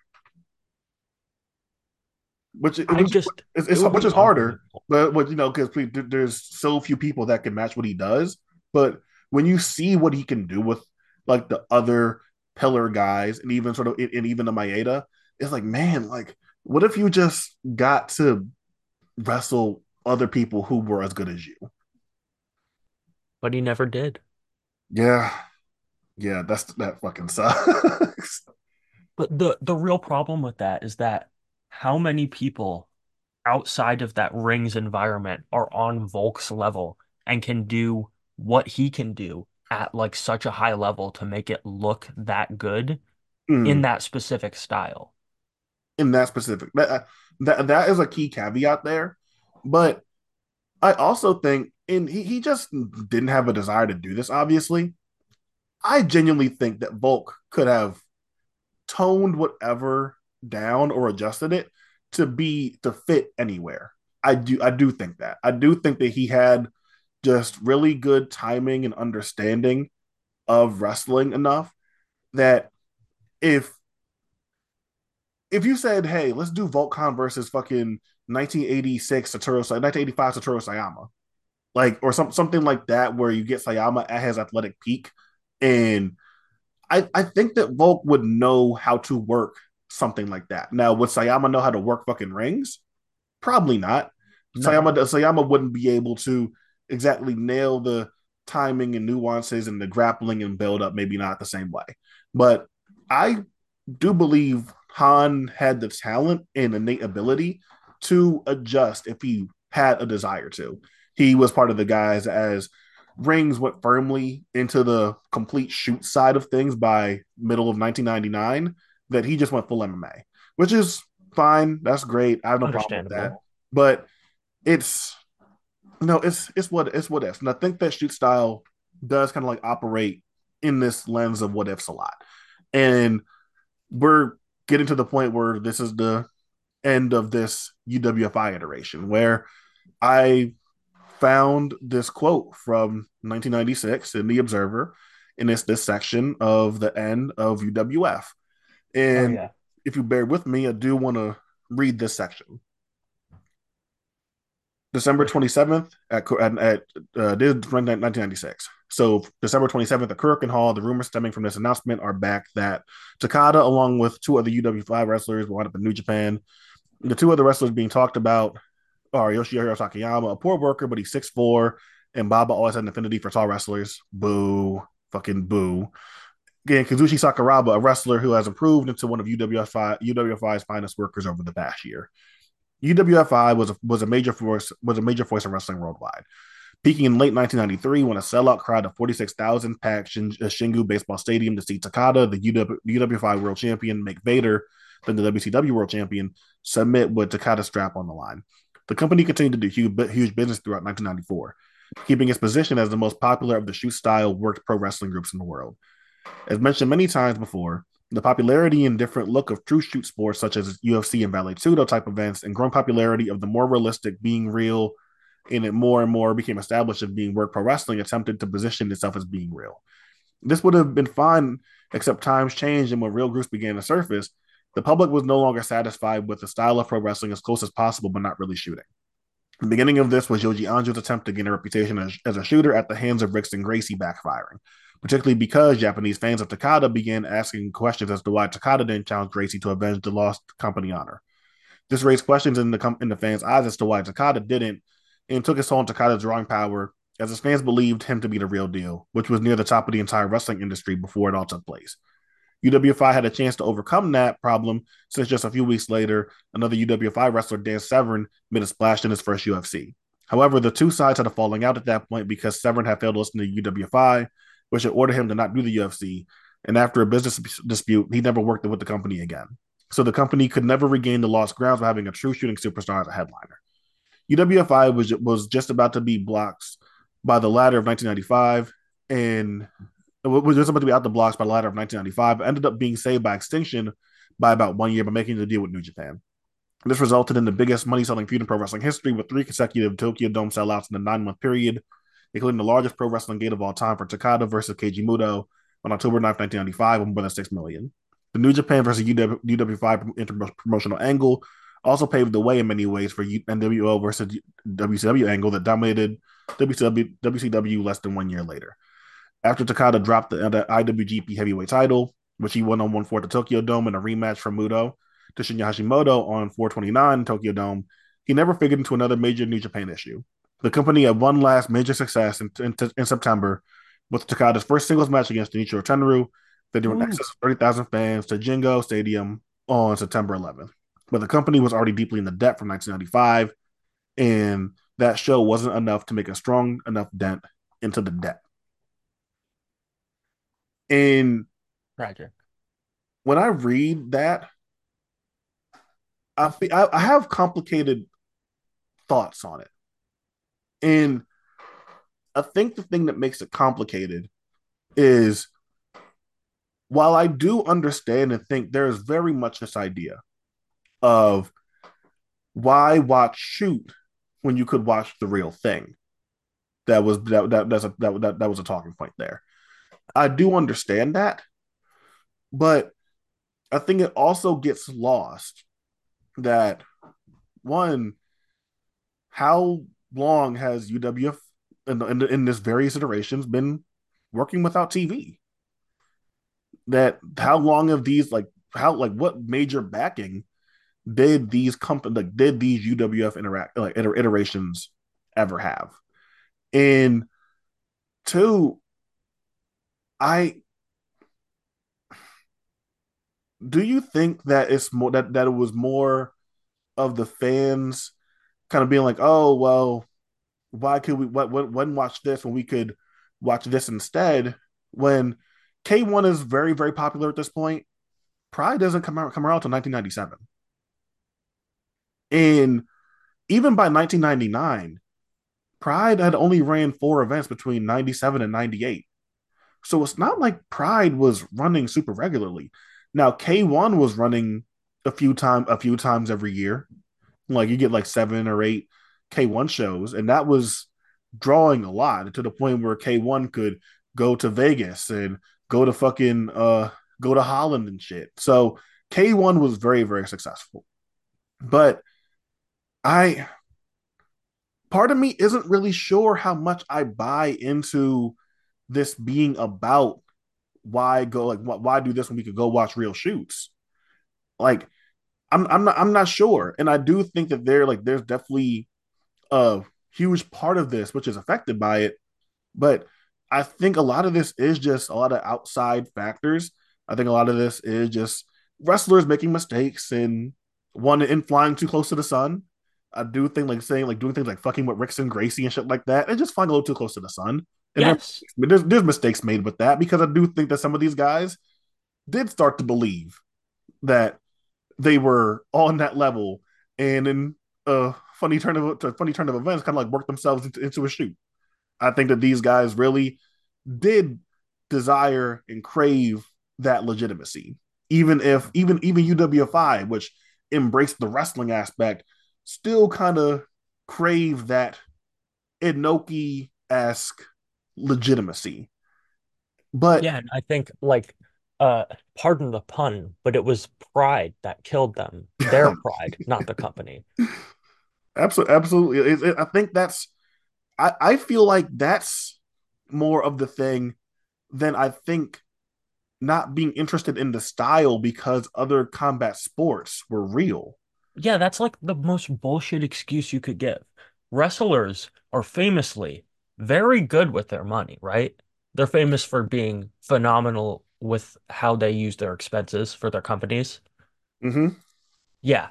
which which, just it's, it's which is harder, but but you know because there's so few people that can match what he does. But when you see what he can do with like the other pillar guys and even sort of and even the Maeda, it's like man, like what if you just got to wrestle other people who were as good as you? But he never did. Yeah, yeah, that's that fucking <laughs> sucks. But the the real problem with that is that how many people outside of that rings environment are on Volk's level and can do what he can do at like such a high level to make it look that good mm. in that specific style. In that specific that uh, that that is a key caveat there, but I also think and he, he just didn't have a desire to do this obviously. I genuinely think that Volk could have toned whatever down or adjusted it to be to fit anywhere. I do I do think that. I do think that he had just really good timing and understanding of wrestling enough that if if you said, "Hey, let's do Volk Han versus fucking 1986 Satoru 1985 Satoru Sayama," like or some something like that, where you get Sayama at his athletic peak, and I I think that Volk would know how to work something like that. Now, would Sayama know how to work fucking rings? Probably not. No. Sayama Sayama wouldn't be able to exactly nail the timing and nuances and the grappling and build up. Maybe not the same way, but I do believe Han had the talent and innate ability to adjust if he had a desire to. He was part of the guys as Rings went firmly into the complete shoot side of things by middle of 1999 that he just went full MMA, which is fine. That's great. I have no problem with that. But it's no, it's it's what it's what ifs. And I think that shoot style does kind of like operate in this lens of what ifs a lot. And we're getting to the point where this is the end of this UWFI iteration where I found this quote from 1996 in the Observer, and it's this section of the end of UWF. And oh, yeah. if you bear with me, I do want to read this section. December 27th at, at, at uh, 1996. So December 27th at Korakuen Hall, the rumors stemming from this announcement are back that Takada, along with two other UWFI wrestlers, will wind up in New Japan. The two other wrestlers being talked about are Yoshihiro Takayama, a poor worker, but he's 6'4", and Baba always had an affinity for tall wrestlers. Boo. Fucking boo. Again, Kazushi Sakuraba, a wrestler who has improved into one of UWFI, UWFI's finest workers over the past year. UWFI was a, was a major force was a major force in wrestling worldwide. Peaking in late 1993 when a sellout crowd of 46,000 packed Shin, uh, Shingu Baseball Stadium to see Takada, the UW, UWFI World Champion, make Vader, then the WCW World Champion, submit with Takada's strap on the line. The company continued to do huge, huge business throughout 1994, keeping its position as the most popular of the shoot style worked pro wrestling groups in the world. As mentioned many times before, the popularity and different look of true shoot sports such as UFC and Vale Tudo type events and growing popularity of the more realistic being real and it more and more became established as being work pro wrestling attempted to position itself as being real. This would have been fine, except times changed and when real groups began to surface, the public was no longer satisfied with the style of pro wrestling as close as possible, but not really shooting. The beginning of this was Yoji Anjo's attempt to gain a reputation as, as a shooter at the hands of Rickson Gracie backfiring, particularly because Japanese fans of Takada began asking questions as to why Takada didn't challenge Gracie to avenge the lost company honor. This raised questions in the in the fans' eyes as to why Takada didn't and took his toll on Takada's drawing power, as his fans believed him to be the real deal, which was near the top of the entire wrestling industry before it all took place. UWFI had a chance to overcome that problem since just a few weeks later, another UWFI wrestler, Dan Severn, made a splash in his first UFC. However, the two sides had a falling out at that point because Severn had failed to listen to UWFI, which had ordered him to not do the UFC. And after a business dispute, he never worked with the company again. So the company could never regain the lost grounds by having a true shooting superstar as a headliner. UWFI was was just about to be blocked by the ladder of 1995, and was just about to be out the blocks by the ladder of 1995. Ended up being saved by extinction by about one year by making the deal with New Japan. This resulted in the biggest money selling feud in pro wrestling history with three consecutive Tokyo Dome sellouts in a nine month period, including the largest pro wrestling gate of all time for Takada versus Keiji Muto on October 9, 1995, with more than six million. The New Japan versus UW, UWFI inter-promotional angle also paved the way in many ways for NWO versus WCW angle that dominated WCW, WCW less than one year later. After Takada dropped the, IWGP Heavyweight title, which he won on one four the Tokyo Dome in a rematch from Muto to Shinya Hashimoto on 429 Tokyo Dome, he never figured into another major New Japan issue. The company had one last major success in, in, in September with Takada's first singles match against Nichiro Tenryu. They drew an excess of 30,000 fans to Jingu Stadium on September 11th but the company was already deeply in the debt from 1995, and that show wasn't enough to make a strong enough dent into the debt. And tragic. When I read that, I I have complicated thoughts on it, and I think the thing that makes it complicated is while I do understand and think there is very much this idea of why watch shoot when you could watch the real thing. That was that that that's a, that, that that was a talking point there. I do understand that, but I think it also gets lost that one, how long has UWF in, in, in this various iterations been working without TV? That how long have these like how like what major backing did these company like did these UWF interact like iterations ever have? And two, I do you think that it's more that that it was more of the fans kind of being like, oh well, why could we what when watch this when we could watch this instead? When K1 is very, very popular at this point, Pride doesn't come out come around until 1997. And even by 1999, Pride had only ran four events between 97 and 98. So it's not like Pride was running super regularly. Now K1 was running a few time a few times every year. Like you get like seven or eight K1 shows, and that was drawing a lot to the point where K1 could go to Vegas and go to fucking uh go to Holland and shit. So K1 was very, very successful. But I part of me isn't really sure how much I buy into this being about why go like why do this when we could go watch real shoots. Like I'm I'm not I'm not sure, and I do think that there like there's definitely a huge part of this which is affected by it, but I think a lot of this is just a lot of outside factors. I think a lot of this is just wrestlers making mistakes and one in flying too close to the sun. I do think like saying like doing things like fucking with Rickson Gracie and shit like that, and just flying a little too close to the sun. And Yes. there's, there's there's mistakes made with that because I do think that some of these guys did start to believe that they were on that level, and in a funny turn of a funny turn of events, kind of like worked themselves into, into a shoot. I think that these guys really did desire and crave that legitimacy, even if even even UWFI, which embraced the wrestling aspect, still kind of crave that Inoki esque legitimacy. But Yeah, I think like uh pardon the pun, but it was pride that killed them. Their <laughs> pride, not the company. absolutely, absolutely, it, I think that's. I, I feel like that's more of the thing than I think not being interested in the style because other combat sports were real. Yeah, that's like the most bullshit excuse you could give. Wrestlers are famously very good with their money, right? They're famous for being phenomenal with how they use their expenses for their companies. hmm Yeah.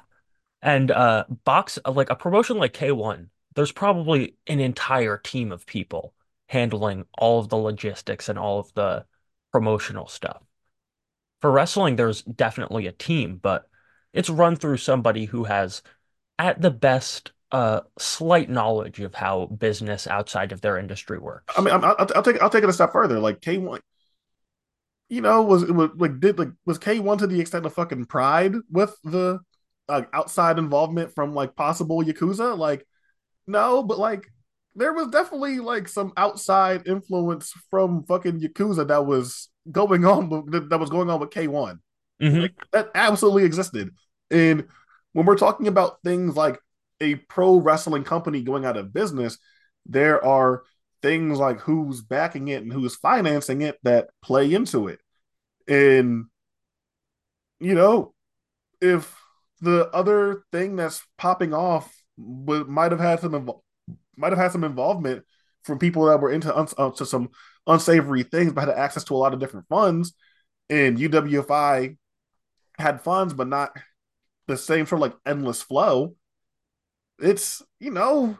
And uh box like a promotion like K1, there's probably an entire team of people handling all of the logistics and all of the promotional stuff. For wrestling, there's definitely a team, but it's run through somebody who has, at the best, uh, slight knowledge of how business outside of their industry works. I mean, I'll, I'll take I'll take it a step further. Like K one, you know, was was like did like was K one to the extent of fucking pride with the like outside involvement from like possible yakuza? Like no, but like there was definitely like some outside influence from fucking yakuza that was going on <laughs> with, that was going on with K one. hmm Like that absolutely existed. And when we're talking about things like a pro wrestling company going out of business, there are things like who's backing it and who's financing it that play into it. And you know, if the other thing that's popping off w- might have had some invo- might have had some involvement from people that were into uns- uh, to some unsavory things, but had access to a lot of different funds, and UWFI had funds, but not the same sort of like endless flow. It's you know,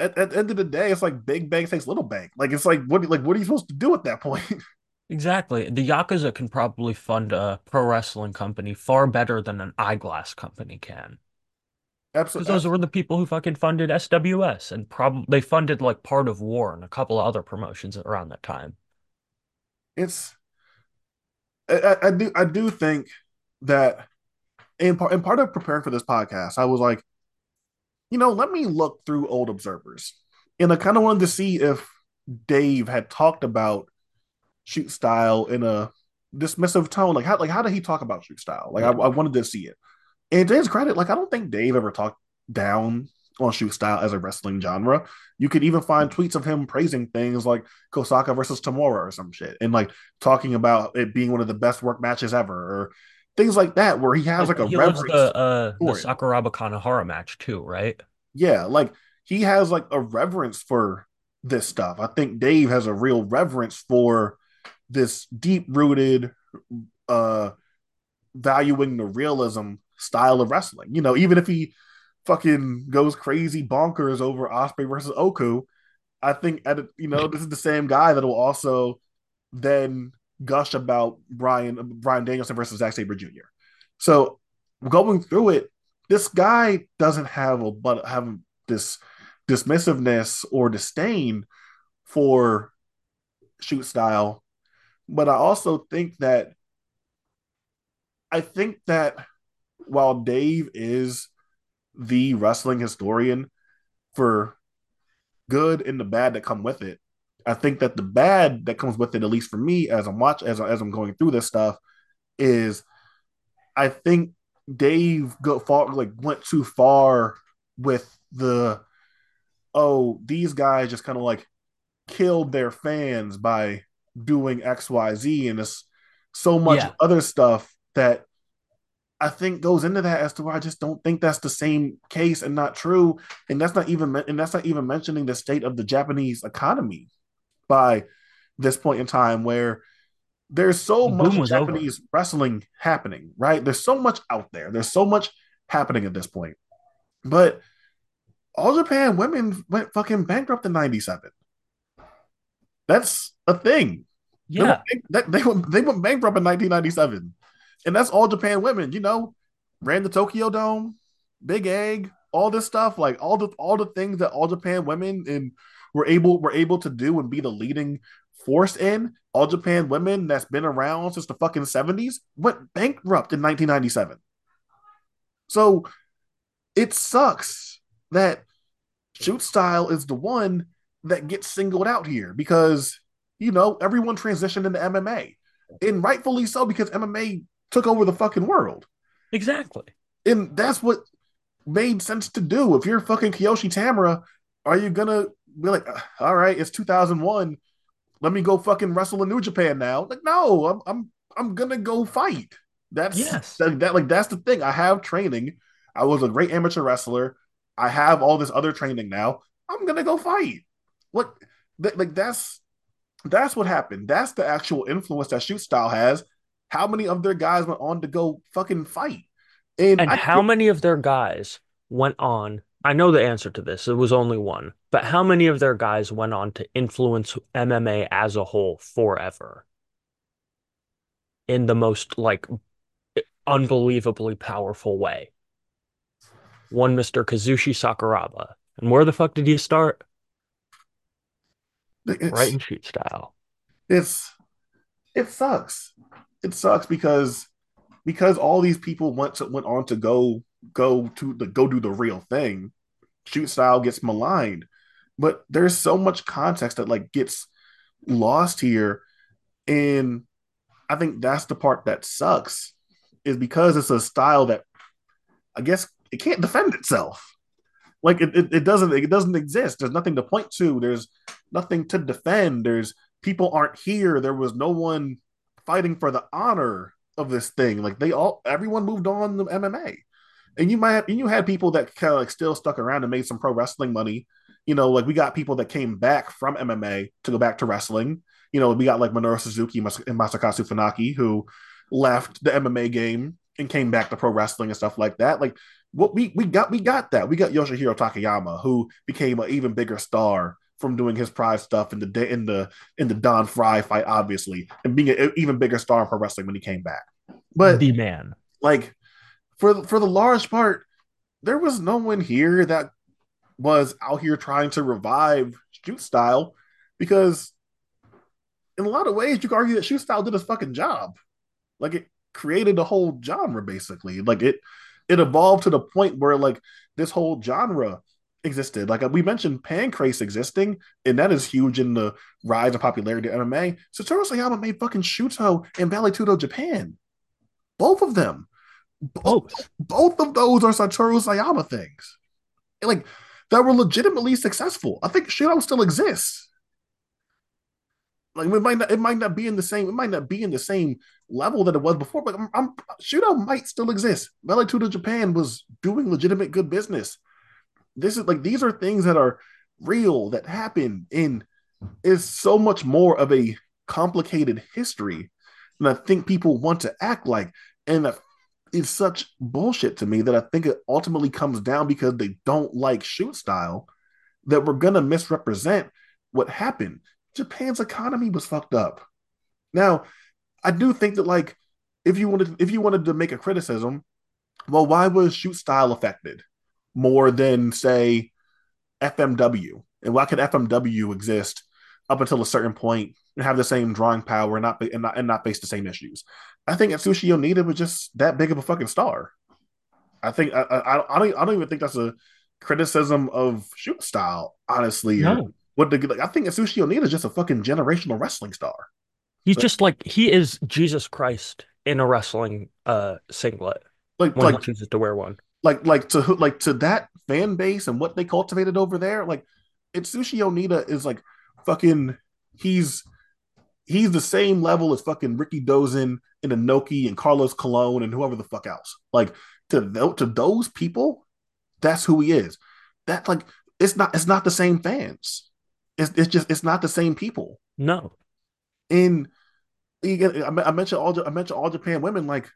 at, at the end of the day, it's like big bank takes little bank. Like it's like what like what are you supposed to do at that point? <laughs> Exactly. The Yakuza can probably fund a pro wrestling company far better than an eyeglass company can. Absolutely. Because absolutely, those were the people who fucking funded SWS and probably they funded like part of War and a couple of other promotions around that time. it's I, I do I do think that in part in part of preparing for this podcast, I was like, you know, let me look through old observers, and I kind of wanted to see if Dave had talked about shoot style in a dismissive tone. Like how like how did he talk about shoot style? Like I, I wanted to see it. And to his credit, like I don't think Dave ever talked down on shoot style as a wrestling genre. You could even find tweets of him praising things like Kosaka versus Tamura or some shit, and like talking about it being one of the best work matches ever, or things like that, where he has Like like a reverence the uh the. Sakuraba Kanehara match too, right? Yeah, like he has like a reverence for this stuff. I think Dave has a real reverence for this deep rooted uh valuing the realism style of wrestling. You know, even if he fucking goes crazy bonkers over Ospreay versus Oku, I think at you know this is the same guy that will also then gush about Bryan Bryan Danielson versus Zack Sabre Jr. So going through it, this guy doesn't have a but have this dismissiveness or disdain for shoot style, but I also think that I think that while Dave is the wrestling historian for good and the bad that come with it, I think that the bad that comes with it, at least for me, as I'm watch as as I'm going through this stuff, is I think Dave go far like went too far with the oh these guys just kind of like killed their fans by doing X Y Z and it's so much Yeah. other stuff that I think goes into that as to why I just don't think that's the same case and not true. And that's not even and that's not even mentioning the state of the Japanese economy by this point in time where there's so The much was over. Japanese wrestling happening, right? There's so much out there. There's so much happening at this point. But All Japan women went fucking bankrupt in 97. That's a thing. They went, Yeah, they, went, they went bankrupt in 1997. And that's All Japan women, you know, ran the Tokyo Dome, Big Egg, all this stuff, like all the all the things that All Japan women and were able were able to do and be the leading force in. All Japan women that's been around since the fucking 70s went bankrupt in 1997. So it sucks that shoot style is the one that gets singled out here because you know everyone transitioned into MMA and rightfully so because MMA took over the fucking world. Exactly. and that's what made sense to do. If you're fucking Kiyoshi Tamura are you gonna be like all right it's 2001 let me go fucking wrestle in New Japan now. Like no I'm I'm I'm gonna go fight. That's Yes. that, that like that's the thing. I have training. I was a great amateur wrestler. I have all this other training now. I'm gonna go fight what th- like that's that's what happened. That's the actual influence that shoot style has. How many of their guys went on to go fucking fight? And, And I how many of their guys went on? I know the answer to this. It was only one. But how many of their guys went on to influence MMA as a whole forever in the most like unbelievably powerful way? One Mr. Kazushi Sakuraba. And where the fuck did he start? It's, Right in shoot style. it's it sucks. It sucks because because all these people went to, went on to go go to the go do the real thing. Shoot style gets maligned, but there's so much context that like gets lost here, and I think that's the part that sucks is because it's a style that I guess it can't defend itself. Like it, it, it doesn't it doesn't exist. There's nothing to point to. There's nothing to defend. There's people aren't here. There was no one fighting for the honor of this thing. Like they all everyone moved on to MMA. And you might have, and you had people that kind of like still stuck around and made some pro wrestling money. You know, like we got people that came back from MMA to go back to wrestling. You know, we got like Minoru Suzuki and Masakatsu Funaki who left the MMA game and came back to pro wrestling and stuff like that. Like what we we got we got that. We got Yoshihiro Takayama who became an even bigger star from doing his pride stuff in the in the in the Don Frye fight, obviously, and being an even bigger star in pro wrestling when he came back. But The man. like for for the large part, there was no one here that was out here trying to revive shoot style because in a lot of ways you could argue that shoot style did his fucking job. Like it created a whole genre basically. Like it it evolved to the point where like this whole genre existed. Like uh, we mentioned Pancrase existing, and that is huge in the rise of popularity of MMA. Satoru Sayama made fucking Shooto and Vale Tudo Japan. Both of them. Both. Both of those are Satoru Sayama things. Like that were legitimately successful. I think Shooto still exists. Like it might not, it might not be in the same, it might not be in the same level that it was before, but I'm, I'm Shooto might still exist. Vale Tudo Japan was doing legitimate good business. This is like these are things that are real that happen and is so much more of a complicated history than I think people want to act like. And that is such bullshit to me that I think it ultimately comes down because they don't like shoot style that we're gonna misrepresent what happened. Japan's economy was fucked up. Now, I do think that like if you wanted if you wanted to make a criticism, well, why was shoot style affected more than say FMW? And why could FMW exist up until a certain point and have the same drawing power and not and not, and not face the same issues? I think Atsushi Onita was just that big of a fucking star. I think I, I, I don't I don't even think that's a criticism of shoot style, honestly. No. What the like, I think Atsushi Onita is just a fucking generational wrestling star. He's just like he is Jesus Christ in a wrestling uh singlet Like when like he chooses to wear one. Like like to like to that fan base and what they cultivated over there. Like Atsushi Onita is like fucking he's he's the same level as fucking Rikidozan and Inoki and Carlos Colon and whoever the fuck else. Like to th- to those people, that's who he is. That like it's not it's not the same fans. It's it's just it's not the same people. No. in I mentioned all I mentioned all Japan women. Like,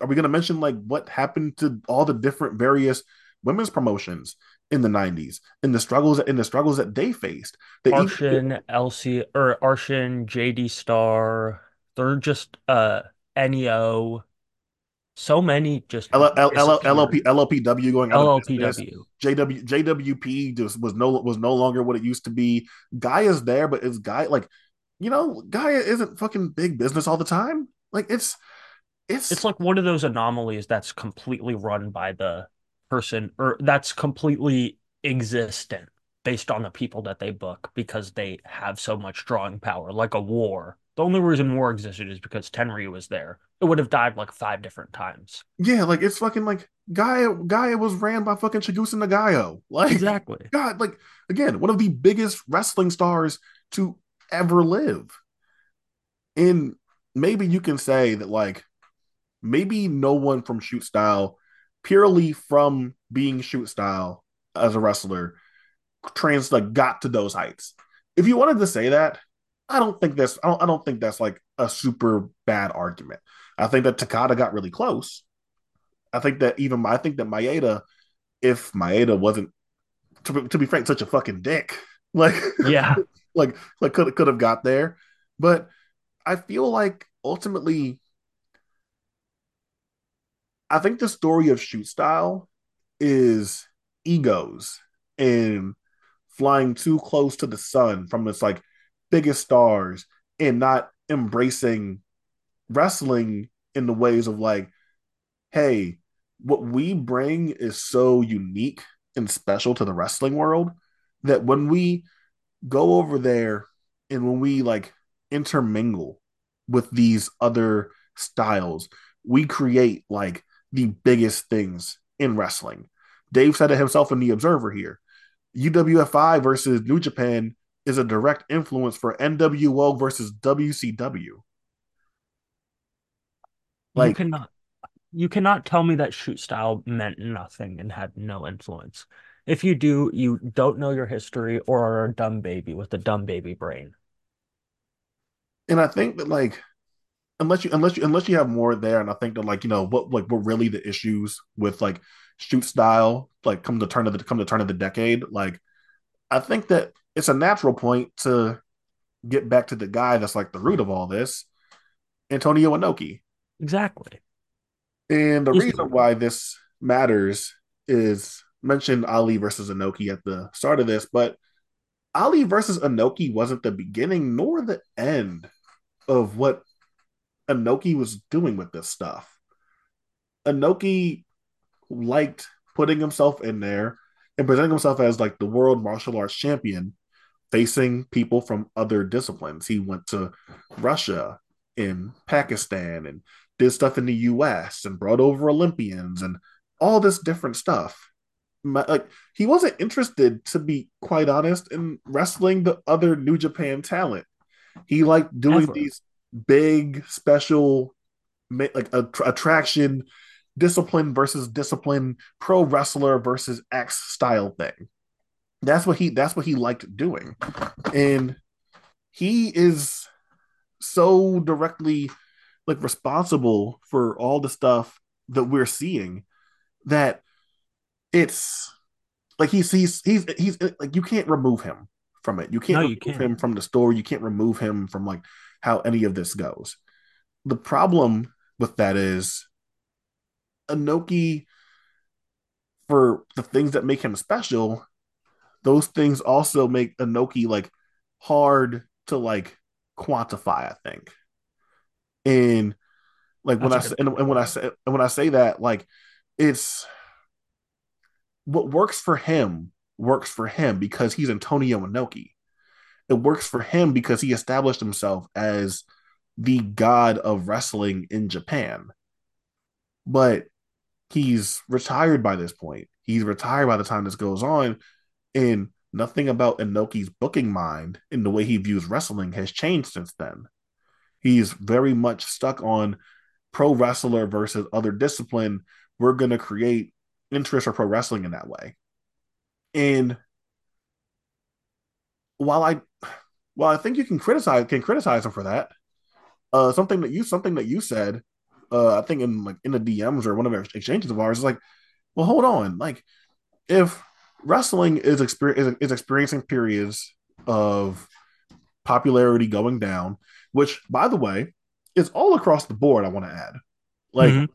are we going to mention like what happened to all the different various women's promotions in the '90s and the struggles in the struggles that they faced? The Arsion, LC, or Arsion, JD Star. They're just uh NEO. So many just L- L- L- LLP LLPW going out LLPW. JW JWP just was no was no longer what it used to be. Guy is there, but it's guy like you know, Gaia isn't fucking big business all the time. Like it's it's it's like one of those anomalies that's completely run by the person or that's completely existent based on the people that they book because they have so much drawing power, like a war. The only reason war existed is because Tenryu was there. It would have died like five different times. Yeah, like it's fucking like Gaia Gaia was ran by fucking Chigusa Nagayo. Like exactly. God, like again, one of the biggest wrestling stars to ever live. And maybe you can say that, like, maybe no one from shoot style, purely from being shoot style as a wrestler, trans like got to those heights. If you wanted to say that, I don't think that's I don't, I don't think that's like a super bad argument. I think that Takada got really close. I think that even I think that Maeda, if Maeda wasn't to, to be frank, such a fucking dick, <laughs> like yeah, <laughs> like like could could have got there, but I feel like ultimately, I think the story of shoot style is egos and flying too close to the sun from its like biggest stars and not embracing wrestling in the ways of like, hey, what we bring is so unique and special to the wrestling world that when we go over there and when we like intermingle with these other styles, we create like the biggest things in wrestling. Dave said it himself in The Observer here. UWFI versus New Japan is a direct influence for NWO versus WCW. Like, you cannot you cannot tell me that shoot style meant nothing and had no influence. If you do, you don't know your history or are a dumb baby with a dumb baby brain. And I think that like unless you unless you unless you have more there, and I think that like you know what like what really the issues with like shoot style like come the turn of the come the turn of the decade, like I think that it's a natural point to get back to the guy that's like the root of all this, Antonio Inoki. Exactly. And the reason why this matters is mentioned Ali versus Inoki at the start of this, but Ali versus Inoki wasn't the beginning nor the end of what Inoki was doing with this stuff. Inoki liked putting himself in there and presenting himself as like the world martial arts champion facing people from other disciplines. He went to Russia and Pakistan and did stuff in the US and brought over Olympians and all this different stuff like he wasn't interested to be quite honest in wrestling the other New Japan talent. He liked doing Ever. these big special like a, attraction discipline versus discipline pro wrestler versus X style thing. That's what he that's what he liked doing. And he is so directly like responsible for all the stuff that we're seeing that it's like he's he's he's he's like you can't remove him from it. You can't no, remove you can't. him from the story. You can't remove him from like how any of this goes. The problem with that is Inoki for the things that make him special, those things also make Inoki like hard to like quantify, I think. And like when That's I and, and when I say and when I say that, like it's what works for him works for him because he's Antonio Inoki. It works for him because he established himself as the god of wrestling in Japan. But he's retired by this point. He's retired by the time this goes on, and nothing about Inoki's booking mind and the way he views wrestling has changed since then. He's very much stuck on pro wrestler versus other discipline. We're going to create interest for pro wrestling in that way. And while I well, I think you can criticize can criticize him for that. Uh, something that you something that you said, uh, I think in like in the DMs or one of our exchanges of ours is like, well, hold on, like if wrestling is, exper- is, is experiencing periods of popularity going down, which by the way is all across the board. I want to add, like mm-hmm.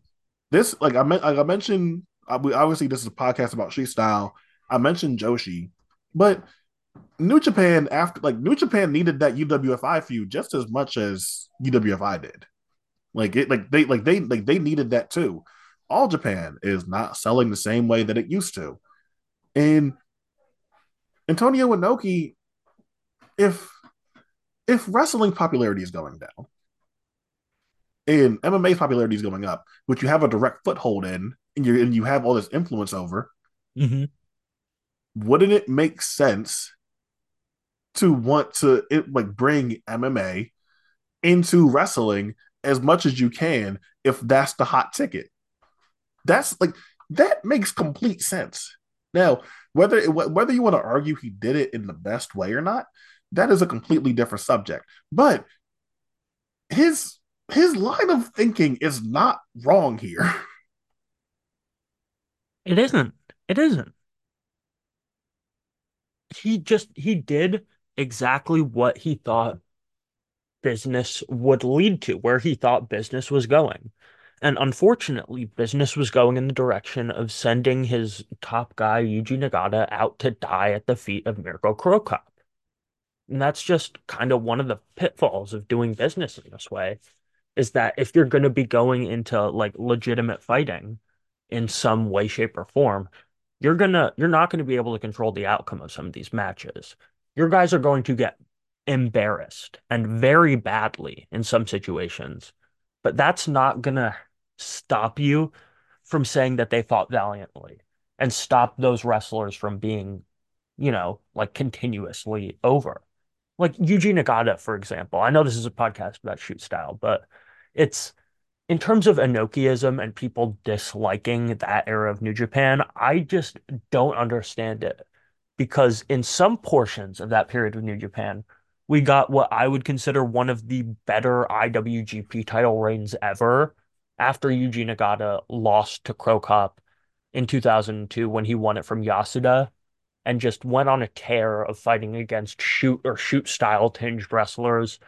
this, like I meant, like I mentioned, obviously this is a podcast about Street Style. I mentioned Joshi, but New Japan after like New Japan needed that UWFI feud just as much as UWFI did. Like it, like they, like they, like they needed that too. All Japan is not selling the same way that it used to, and Antonio Inoki, if if wrestling popularity is going down and MMA's popularity is going up, which you have a direct foothold in, and you and you have all this influence over, mm-hmm. wouldn't it make sense to want to it, like bring MMA into wrestling as much as you can if that's the hot ticket. That's like that makes complete sense. Now, whether it, whether you want to argue he did it in the best way or not, that is a completely different subject. But his his line of thinking is not wrong here. <laughs> It isn't. It isn't. He just he did exactly what he thought business would lead to, where he thought business was going. And unfortunately, business was going in the direction of sending his top guy, Yuji Nagata, out to die at the feet of Mirko Cro Cop. And that's just kind of one of the pitfalls of doing business in this way, is that if you're going to be going into like legitimate fighting in some way, shape, or form, you're gonna you're not going to be able to control the outcome of some of these matches your guys are going to get embarrassed and very badly in some situations. But that's not going to stop you from saying that they fought valiantly and stop those wrestlers from being, you know, like continuously over. Like Yuji Nagata, for example. I know this is a podcast about shoot style, but it's in terms of Inokiism and people disliking that era of New Japan, I just don't understand it because in some portions of that period of New Japan, we got what I would consider one of the better IWGP title reigns ever after Yuji Nagata lost to Cro Cop in 2002 when he won it from Yasuda and just went on a tear of fighting against shoot or shoot style tinged wrestlers.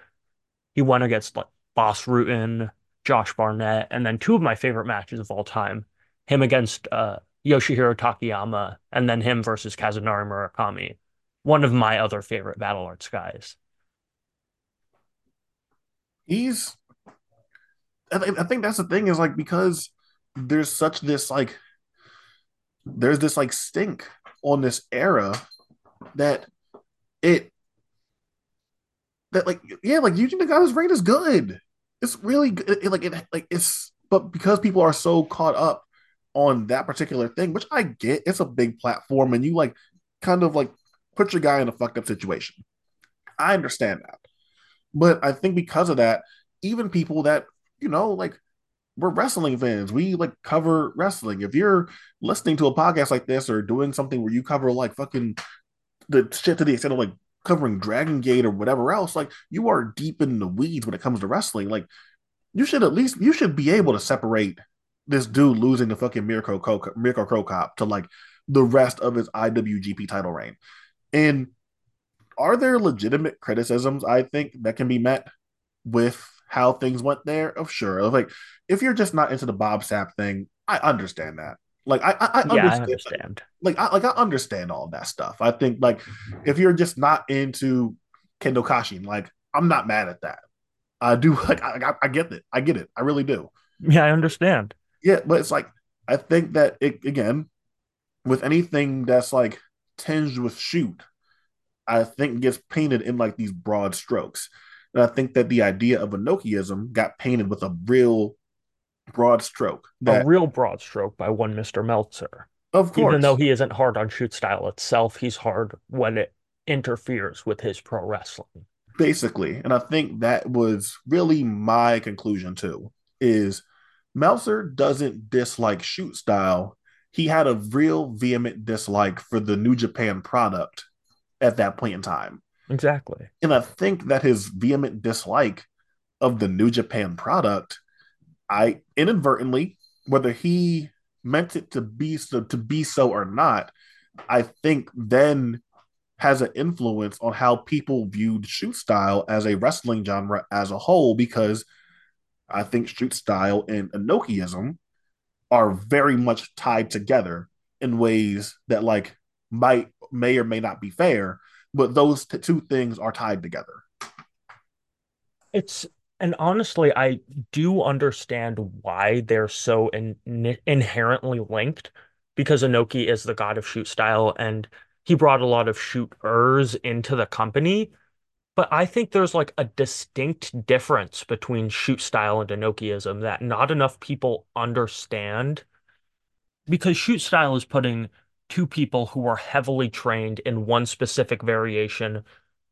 He went against like Bas Rutten, Josh Barnett, and then two of my favorite matches of all time, him against uh, Yoshihiro Takayama, and then him versus Kazunari Murakami. One of my other favorite Battle Arts guys. He's, I, th- I think that's the thing is like because there's such this like, there's this like stink on this era that it that like yeah like Yuji Nagata's reign is good. It's really good. It, like it like it's but because people are so caught up on that particular thing, which I get. It's a big platform, and you like kind of like put your guy in a fucked up situation. I understand that. But I think because of that, even people that, you know, like we're wrestling fans, we like cover wrestling. If you're listening to a podcast like this or doing something where you cover like fucking the shit to the extent of like covering Dragon Gate or whatever else, like you are deep in the weeds when it comes to wrestling. Like you should at least you should be able to separate this dude losing the fucking Mirko Mirko Cro Cop to like the rest of his IWGP title reign. And are there legitimate criticisms I think that can be met with how things went there? Of sure. Like if you're just not into the Bob Sapp thing, I understand that. Like I, I, I, yeah, understand. I understand. Like I like I understand all that stuff. I think like if you're just not into Kendo Kashin, like I'm not mad at that. I do <laughs> like I, I get it. I get it. I really do. Yeah, I understand. Yeah, but it's like I think that it again with anything that's like tinged with shoot, I think gets painted in like these broad strokes. And I think that the idea of Inokiism got painted with a real broad stroke. That, a real broad stroke by one Mr. Meltzer. Of course. Even though he isn't hard on shoot style itself, he's hard when it interferes with his pro wrestling. Basically. And I think that was really my conclusion too, is Meltzer doesn't dislike shoot style. He had a real vehement dislike for the New Japan product at that point in time. Exactly. And I think that his vehement dislike of the New Japan product, I inadvertently, whether he meant it to be so to be so or not, I think then has an influence on how people viewed shoot style as a wrestling genre as a whole because I think street style and Inokiism are very much tied together in ways that like might may or may not be fair, but those t- two things are tied together. It's and honestly, I do understand why they're so in, inherently linked because Inoki is the god of shoot style and he brought a lot of shooters into the company. But I think there's like a distinct difference between shoot style and Inokiism that not enough people understand because shoot style is putting two people who are heavily trained in one specific variation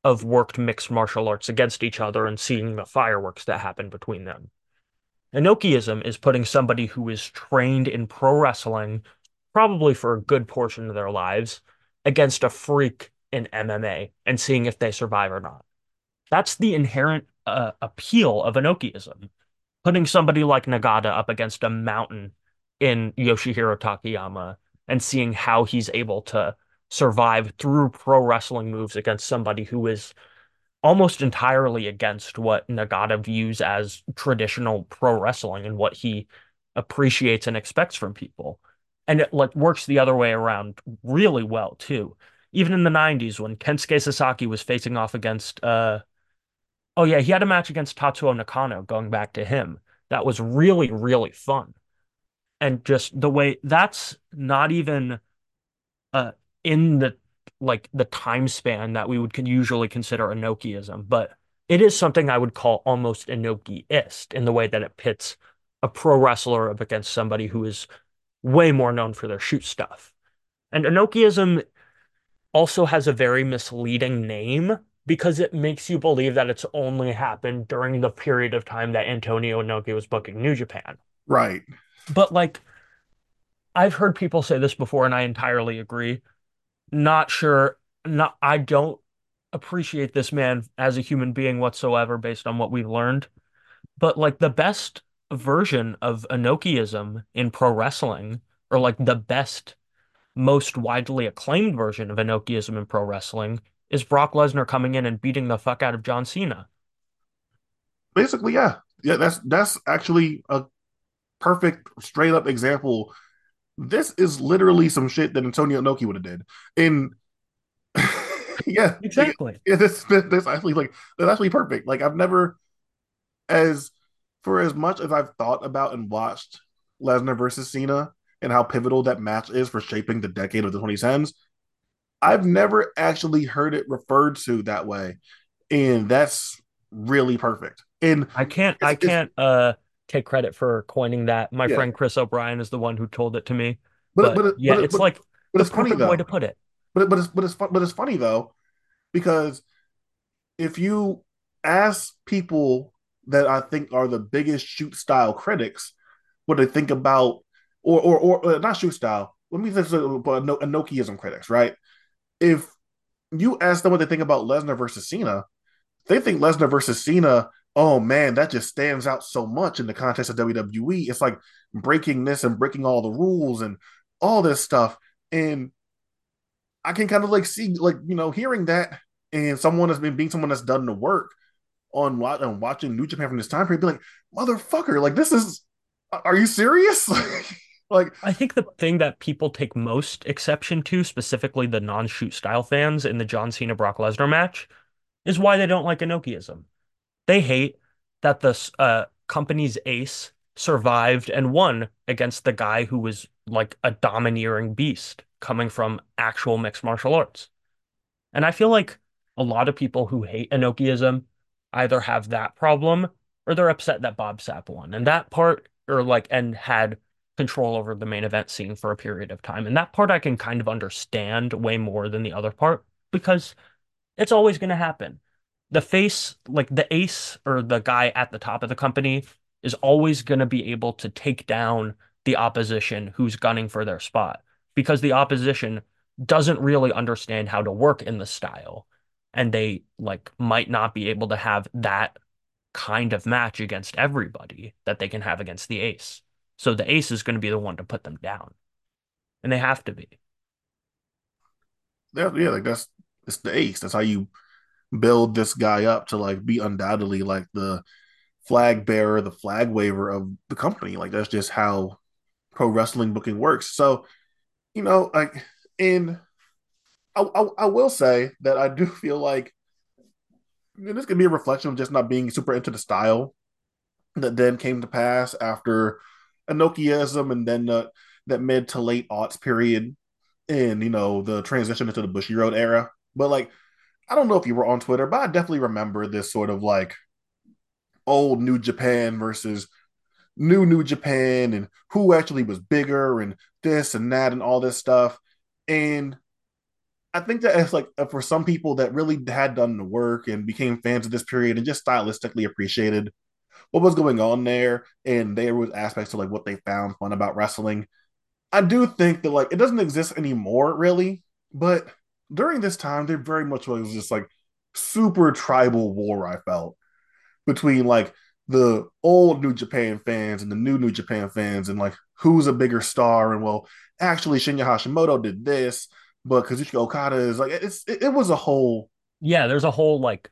of worked mixed martial arts against each other and seeing the fireworks that happen between them. Inokiism is putting somebody who is trained in pro wrestling, probably for a good portion of their lives, against a freak in MMA and seeing if they survive or not. That's the inherent uh, appeal of Inokiism. Putting somebody like Nagata up against a mountain in Yoshihiro Takayama and seeing how he's able to survive through pro wrestling moves against somebody who is almost entirely against what Nagata views as traditional pro wrestling and what he appreciates and expects from people. And it like works the other way around really well too. Even in the 90s when Kensuke Sasaki was facing off against uh oh yeah, he had a match against Tatsuo Nakano going back to him. That was really, really fun. And just the way that's not even uh in the like the time span that we would usually consider Inokiism, but it is something I would call almost Inoki-ist in the way that it pits a pro wrestler up against somebody who is way more known for their shoot stuff. And Inokiism also has a very misleading name because it makes you believe that it's only happened during the period of time that Antonio Inoki was booking New Japan. Right. But like I've heard people say this before and I entirely agree not sure. Not I don't appreciate this man as a human being whatsoever based on what we've learned. But like the best version of Inokiism in pro wrestling, or like the best, most widely acclaimed version of Inokiism in pro wrestling, is Brock Lesnar coming in and beating the fuck out of John Cena. Basically, yeah. Yeah, that's that's actually a perfect straight up example this is literally some shit that Antonio Inoki would have did. And <laughs> yeah, exactly. Yeah, this, this actually like that's actually perfect. Like I've never, as for as much as I've thought about and watched Lesnar versus Cena and how pivotal that match is for shaping the decade of the 2010s, I've never actually heard it referred to that way, and that's really perfect. And I can't, I can't, uh take credit for coining that. My yeah. friend Chris O'Brien is the one who told it to me. But, but, but yeah, but, it's like but it's funny though. way to put it. But but it's but it's but it's funny though because if you ask people that I think are the biggest shoot style critics what they think about or or or uh, not shoot style. Let me think but Inokiism critics, right? If you ask them what they think about Lesnar versus Cena, they think Lesnar versus Cena oh man, that just stands out so much in the context of WWE. It's like breaking this and breaking all the rules and all this stuff. And I can kind of like see, like, you know, hearing that and someone has been being someone that's done the work on, on watching New Japan from this time period, be like, motherfucker, like, this is, are you serious? <laughs> like, I think the thing that people take most exception to, specifically the non shoot style fans in the John Cena Brock Lesnar match, is why they don't like Inokiism. They hate that the uh, company's ace survived and won against the guy who was like a domineering beast coming from actual mixed martial arts. And I feel like a lot of people who hate Inokiism either have that problem or they're upset that Bob Sapp won. And that part, or like, and had control over the main event scene for a period of time. And that part I can kind of understand way more than the other part because it's always going to happen the face, like the ace or the guy at the top of the company, is always going to be able to take down the opposition who's gunning for their spot because the opposition doesn't really understand how to work in the style. and they like might not be able to have that kind of match against everybody that they can have against the ace. So the ace is going to be the one to put them down. And they have to be. Yeah, yeah, like that's it's the ace. That's how you build this guy up to like be undoubtedly like the flag bearer, the flag waver of the company. Like that's just how pro wrestling booking works. So, you know, like in I, I, I will say that I do <laughs> feel like this could be a reflection of just not being super into the style that then came to pass after Inokiism and then the, that mid to late aughts period and you know the transition into the Bushiroad era. But like, I don't know if you were on Twitter, but I definitely remember this sort of like old New Japan versus new New Japan and who actually was bigger and this and that and all this stuff. And I think that it's like for some people that really had done the work and became fans of this period and just stylistically appreciated what was going on there, and there was aspects to like what they found fun about wrestling. I do think that like it doesn't exist anymore, really, but during this time, there very much was just like super tribal war. I felt between like the old New Japan fans and the new New Japan fans, and like who's a bigger star, and well, actually Shinya Hashimoto did this but Kazuchika Okada is like it's it, it was a whole yeah. There's a whole like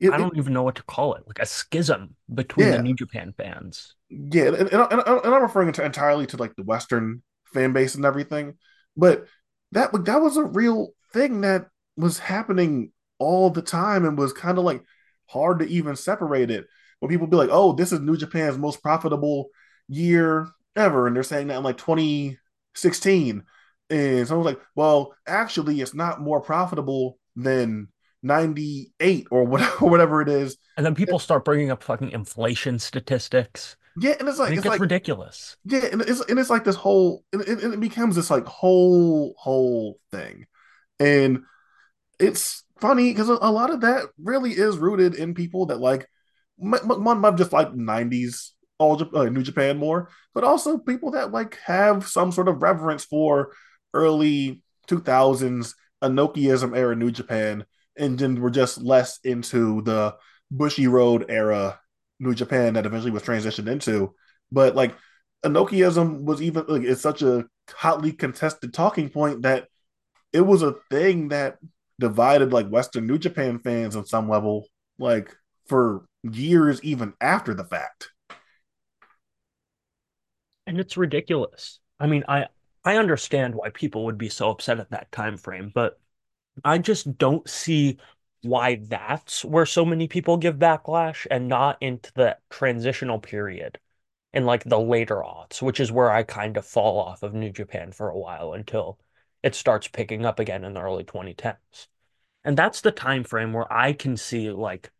it, I don't it, even know what to call it, like a schism between yeah. the New Japan fans. Yeah, and, and, and, and I'm referring to entirely to like the Western fan base and everything, but that that was a real thing that was happening all the time and was kind of like hard to even separate it. When people be like, "Oh, this is New Japan's most profitable year ever," and they're saying that in like 2016 and someone's like, well, actually, it's not more profitable than 98 or whatever, <laughs> whatever it is. And then people start bringing up fucking inflation statistics. Yeah, and it's like and it it's gets like, ridiculous. Yeah, and it's and it's like this whole and it, it becomes this like whole whole thing, and it's funny because a, a, lot of that really is rooted in people that like one might just like '90s all uh, New Japan more, but also people that like have some sort of reverence for early 2000s Inokiism era New Japan, and then we're just less into the Bushiroad era New Japan that eventually was transitioned into. But like Inokiism was even like it's such a hotly contested talking point that it was a thing that divided like Western New Japan fans on some level, like for years even after the fact. And it's ridiculous. I mean, I I understand why people would be so upset at that time frame, but I just don't see why that's where so many people give backlash and not into the transitional period in like the later aughts, which is where I kind of fall off of New Japan for a while until it starts picking up again in the early 2010s. And that's the time frame where I can see like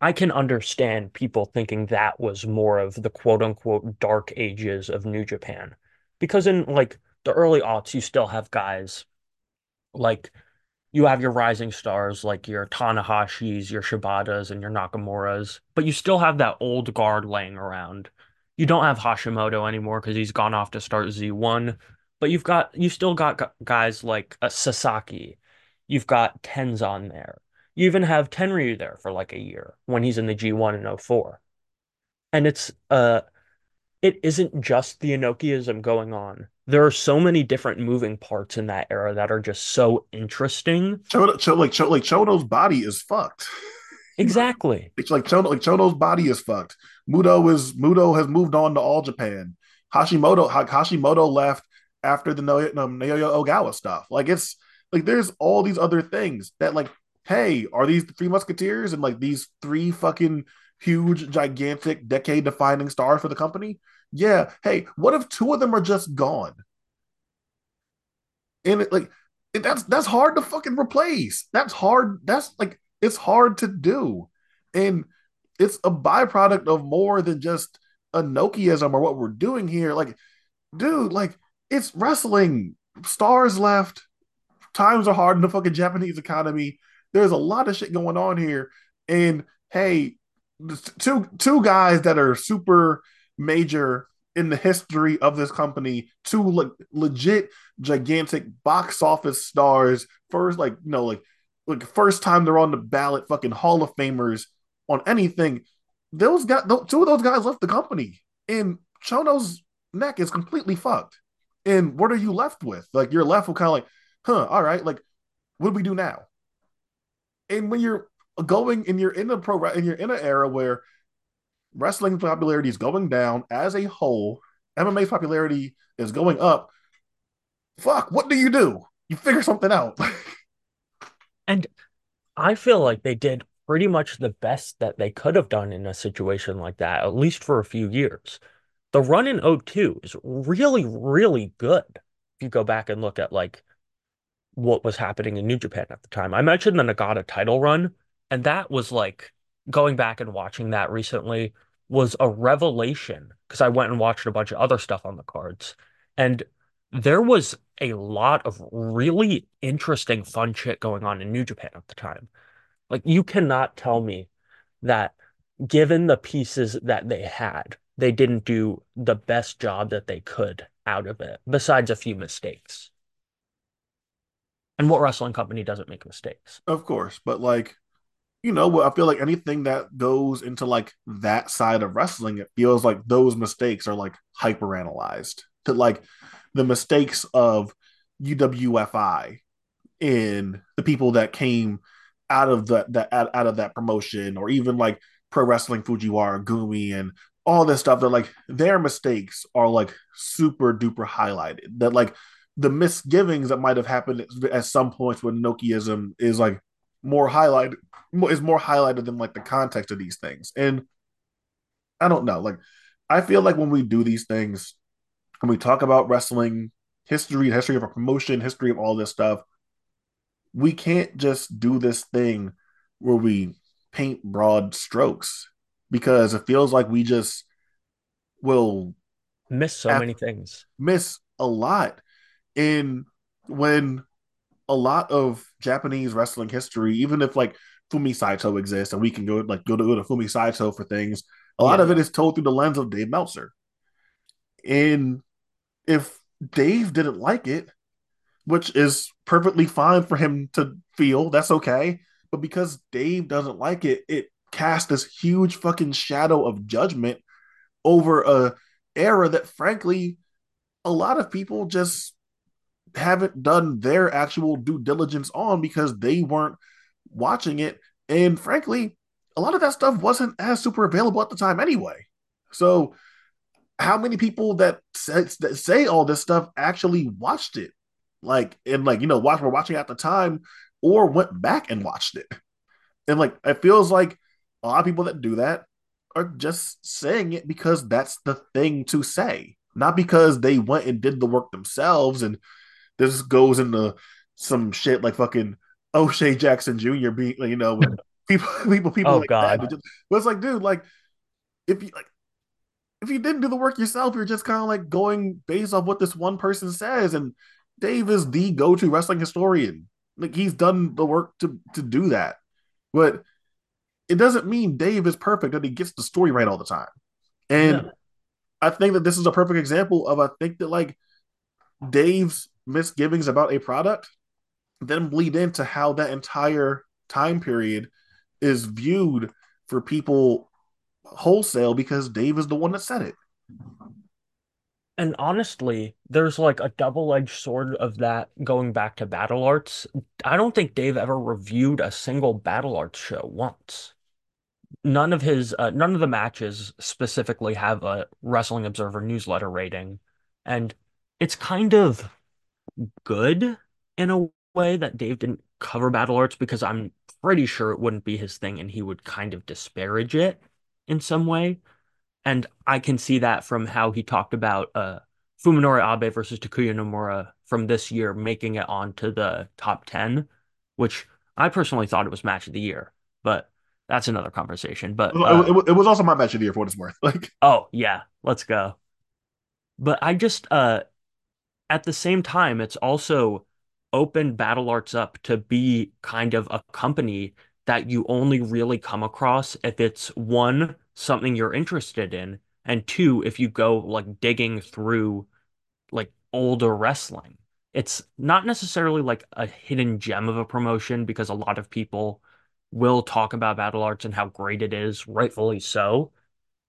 I can understand people thinking that was more of the quote unquote dark ages of New Japan. Because in like the early aughts, you still have guys like you have your rising stars like your Tanahashis, your Shibatas, and your Nakamura's, but you still have that old guard laying around. You don't have Hashimoto anymore because he's gone off to start Z1, but you've got you still got guys like uh, Sasaki. You've got Tenzan there. You even have Tenryu there for like a year when he's in the G1 in 04. And it's uh it isn't just the Inokiism going on there are so many different moving parts in that era that are just so interesting. Chono, Ch- like like Chono's body is fucked. Exactly. <laughs> it's like Chono, like Chono's body is fucked. Muto is Muto has moved on to All Japan. Hashimoto Hashimoto left after the Naoya, um, Naoya Ogawa stuff. Like it's like there's all these other things that like, hey, are these the three musketeers and like these three fucking huge, gigantic, decade defining stars for the company? Yeah. Hey, what if two of them are just gone? And it like it, that's that's hard to fucking replace. That's hard. That's like it's hard to do. And it's a byproduct of more than just Inokiism or what we're doing here. Like, dude, like it's wrestling. Stars left. Times are hard in the fucking Japanese economy. There's a lot of shit going on here. And hey, two two guys that are super major in the history of this company two le- legit gigantic box office stars first like you know like like first time they're on the ballot, fucking Hall of Famers on anything. Those guys, two of those guys left the company, and Chono's neck is completely fucked. And what are you left with? Like you're left with kind of like, huh, all right, like what do we do now? And when you're going and you're in a pro and you're in an era where wrestling popularity is going down as a whole, MMA's popularity is going up. Fuck, what do you do? You figure something out. <laughs> and I feel like they did pretty much the best that they could have done in a situation like that, at least for a few years. The run in 02 is really, really good. If you go back and look at like what was happening in New Japan at the time. I mentioned the Nagata title run, and that was like going back and watching that recently was a revelation because I went and watched a bunch of other stuff on the cards. And there was a lot of really interesting, fun shit going on in New Japan at the time. Like, you cannot tell me that given the pieces that they had, they didn't do the best job that they could out of it, besides a few mistakes. And what wrestling company doesn't make mistakes? Of course, but like, you know, I feel like anything that goes into like that side of wrestling, it feels like those mistakes are like hyper analyzed to like the mistakes of UWFI in the people that came out of the that out, out of that promotion, or even like pro wrestling Fujiwara, Gumi, and all this stuff. That like their mistakes are like super duper highlighted. That like the misgivings that might have happened at, some points with Inokiism is like more highlighted is more highlighted than like the context of these things. And I don't know, like I feel like when we do these things, when we talk about wrestling history, history of a promotion, history of all this stuff, we can't just do this thing where we paint broad strokes because it feels like we just will miss so many things. Miss a lot in when a lot of Japanese wrestling history, even if like Fumi Saito exists and we can go like go to, go to Fumi Saito for things, a lot of it is told through the lens of Dave Meltzer. And if Dave didn't like it, which is perfectly fine for him to feel, that's okay. But because Dave doesn't like it, it casts this huge fucking shadow of judgment over a era that frankly a lot of people just haven't done their actual due diligence on because they weren't watching it. And frankly, a lot of that stuff wasn't as super available at the time anyway. So, how many people that say, that say all this stuff actually watched it? Like, and like, you know, watch were watching at the time or went back and watched it. And like, it feels like a lot of people that do that are just saying it because that's the thing to say, not because they went and did the work themselves and this goes into some shit like fucking O'Shea Jackson Jr. being, you know, people, <laughs> people, people oh, like God. that. but it's like, dude, like, if you like, if you didn't do the work yourself, you're just kind of like going based off what this one person says. And Dave is the go-to wrestling historian. Like he's done the work to to do that, but it doesn't mean Dave is perfect and he gets the story right all the time. And yeah. I think that this is a perfect example of I think that like Dave's misgivings about a product then bleed into how that entire time period is viewed for people wholesale because Dave is the one that said it. And honestly, there's like a double-edged sword of that going back to Battle Arts. I don't think Dave ever reviewed a single Battle Arts show once. None of his uh, none of the matches specifically have a Wrestling Observer newsletter rating. And it's kind of good in a way that Dave didn't cover Battle Arts because I'm pretty sure it wouldn't be his thing and he would kind of disparage it in some way. And I can see that from how he talked about uh, Fuminori Abe versus Takuya Nomura from this year making it onto the top 10, which I personally thought it was match of the year, but that's another conversation. But uh, it, it, was also my match of the year for what it's worth. <laughs> Like, oh yeah, let's go. But I just uh at the same time, it's also opened Battle Arts up to be kind of a company that you only really come across if it's one, something you're interested in, and two, if you go like digging through like older wrestling. it's not necessarily like a hidden gem of a promotion because a lot of people will talk about Battle Arts and how great it is, rightfully so.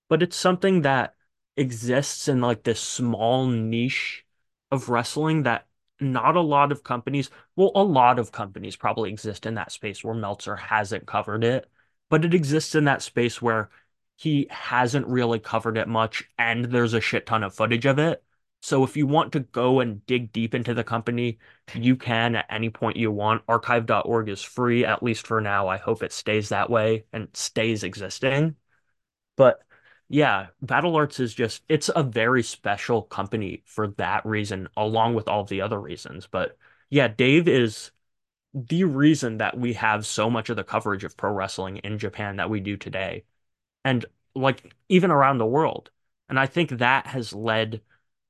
But it's something that exists in like this small niche of wrestling that not a lot of companies, well, a lot of companies probably exist in that space where Meltzer hasn't covered it, but it exists in that space where he hasn't really covered it much and there's a shit ton of footage of it. So if you want to go and dig deep into the company, you can at any point you want. Archive.org is free, at least for now. I hope it stays that way and stays existing. But yeah, Battle Arts is just, it's a very special company for that reason, along with all the other reasons. But yeah, Dave is the reason that we have so much of the coverage of pro wrestling in Japan that we do today. And like even around the world. And I think that has led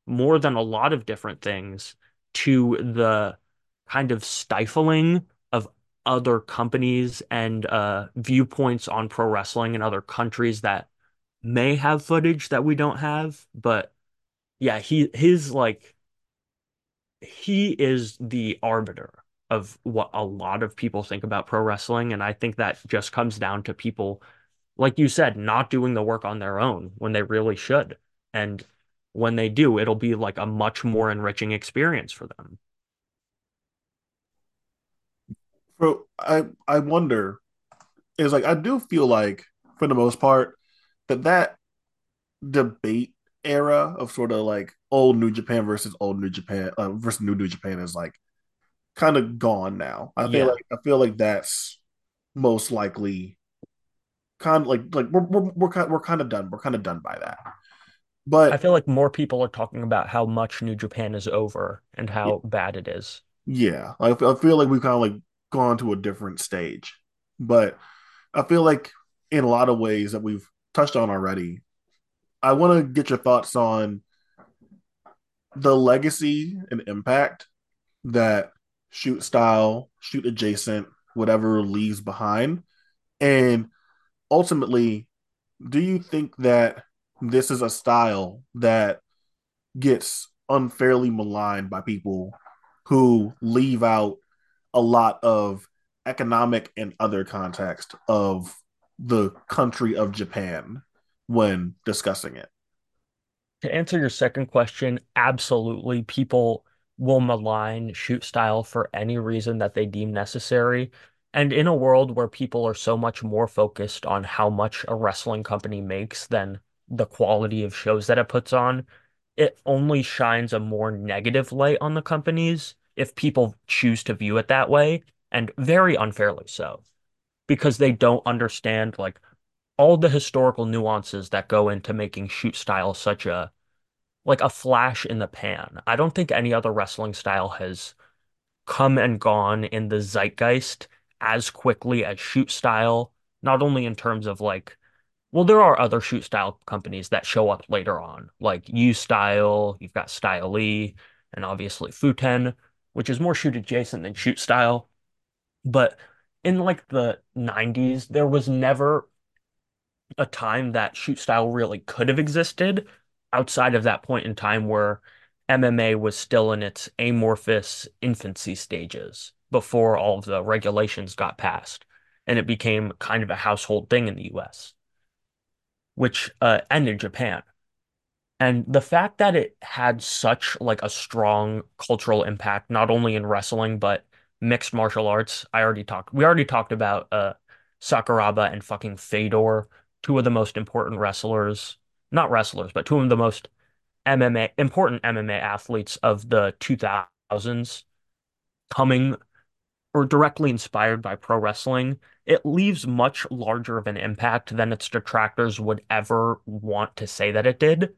more than a lot of different things to the kind of stifling of other companies and uh, viewpoints on pro wrestling in other countries that may have footage that we don't have. But yeah, he his like he is the arbiter of what a lot of people think about pro wrestling, and I think that just comes down to people, like you said, not doing the work on their own when they really should. And when they do, it'll be like a much more enriching experience for them. So I I wonder is like I do feel like for the most part that that debate era of sort of like old New Japan versus old New Japan uh, versus new New Japan is like kind of gone now. I feel like I feel like that's most likely kind of like like we're we're we're kind we're kind of done. We're kind of done by that. But I feel like more people are talking about how much New Japan is over and how bad it is. yeah, I feel, I feel like we've kind of like gone to a different stage. But I feel like in a lot of ways that we've touched on already, I want to get your thoughts on the legacy and impact that shoot style, shoot adjacent, whatever leaves behind. And ultimately, do you think that this is a style that gets unfairly maligned by people who leave out a lot of economic and other context of the country of Japan when discussing it? To answer your second question, absolutely. People will malign shoot style for any reason that they deem necessary. And in a world where people are so much more focused on how much a wrestling company makes than the quality of shows that it puts on, it only shines a more negative light on the companies if people choose to view it that way, and very unfairly so, because they don't understand like all the historical nuances that go into making shoot style such a like a flash in the pan. I don't think any other wrestling style has come and gone in the zeitgeist as quickly as shoot style, not only in terms of like, well, there are other shoot style companies that show up later on, like U Style, you've got Style E, and obviously Futen, which is more shoot adjacent than shoot style. But in like the 90s, there was never a time that shoot style really could have existed outside of that point in time where MMA was still in its amorphous infancy stages before all of the regulations got passed and it became kind of a household thing in the US, which uh, and in Japan. And the fact that it had such like a strong cultural impact, not only in wrestling, but mixed martial arts. I already talked, we already talked about uh Sakuraba and fucking Fedor, two of the most important wrestlers, not wrestlers, but two of the most MMA, important MMA athletes of the 2000s coming or directly inspired by pro wrestling. It leaves much larger of an impact than its detractors would ever want to say that it did.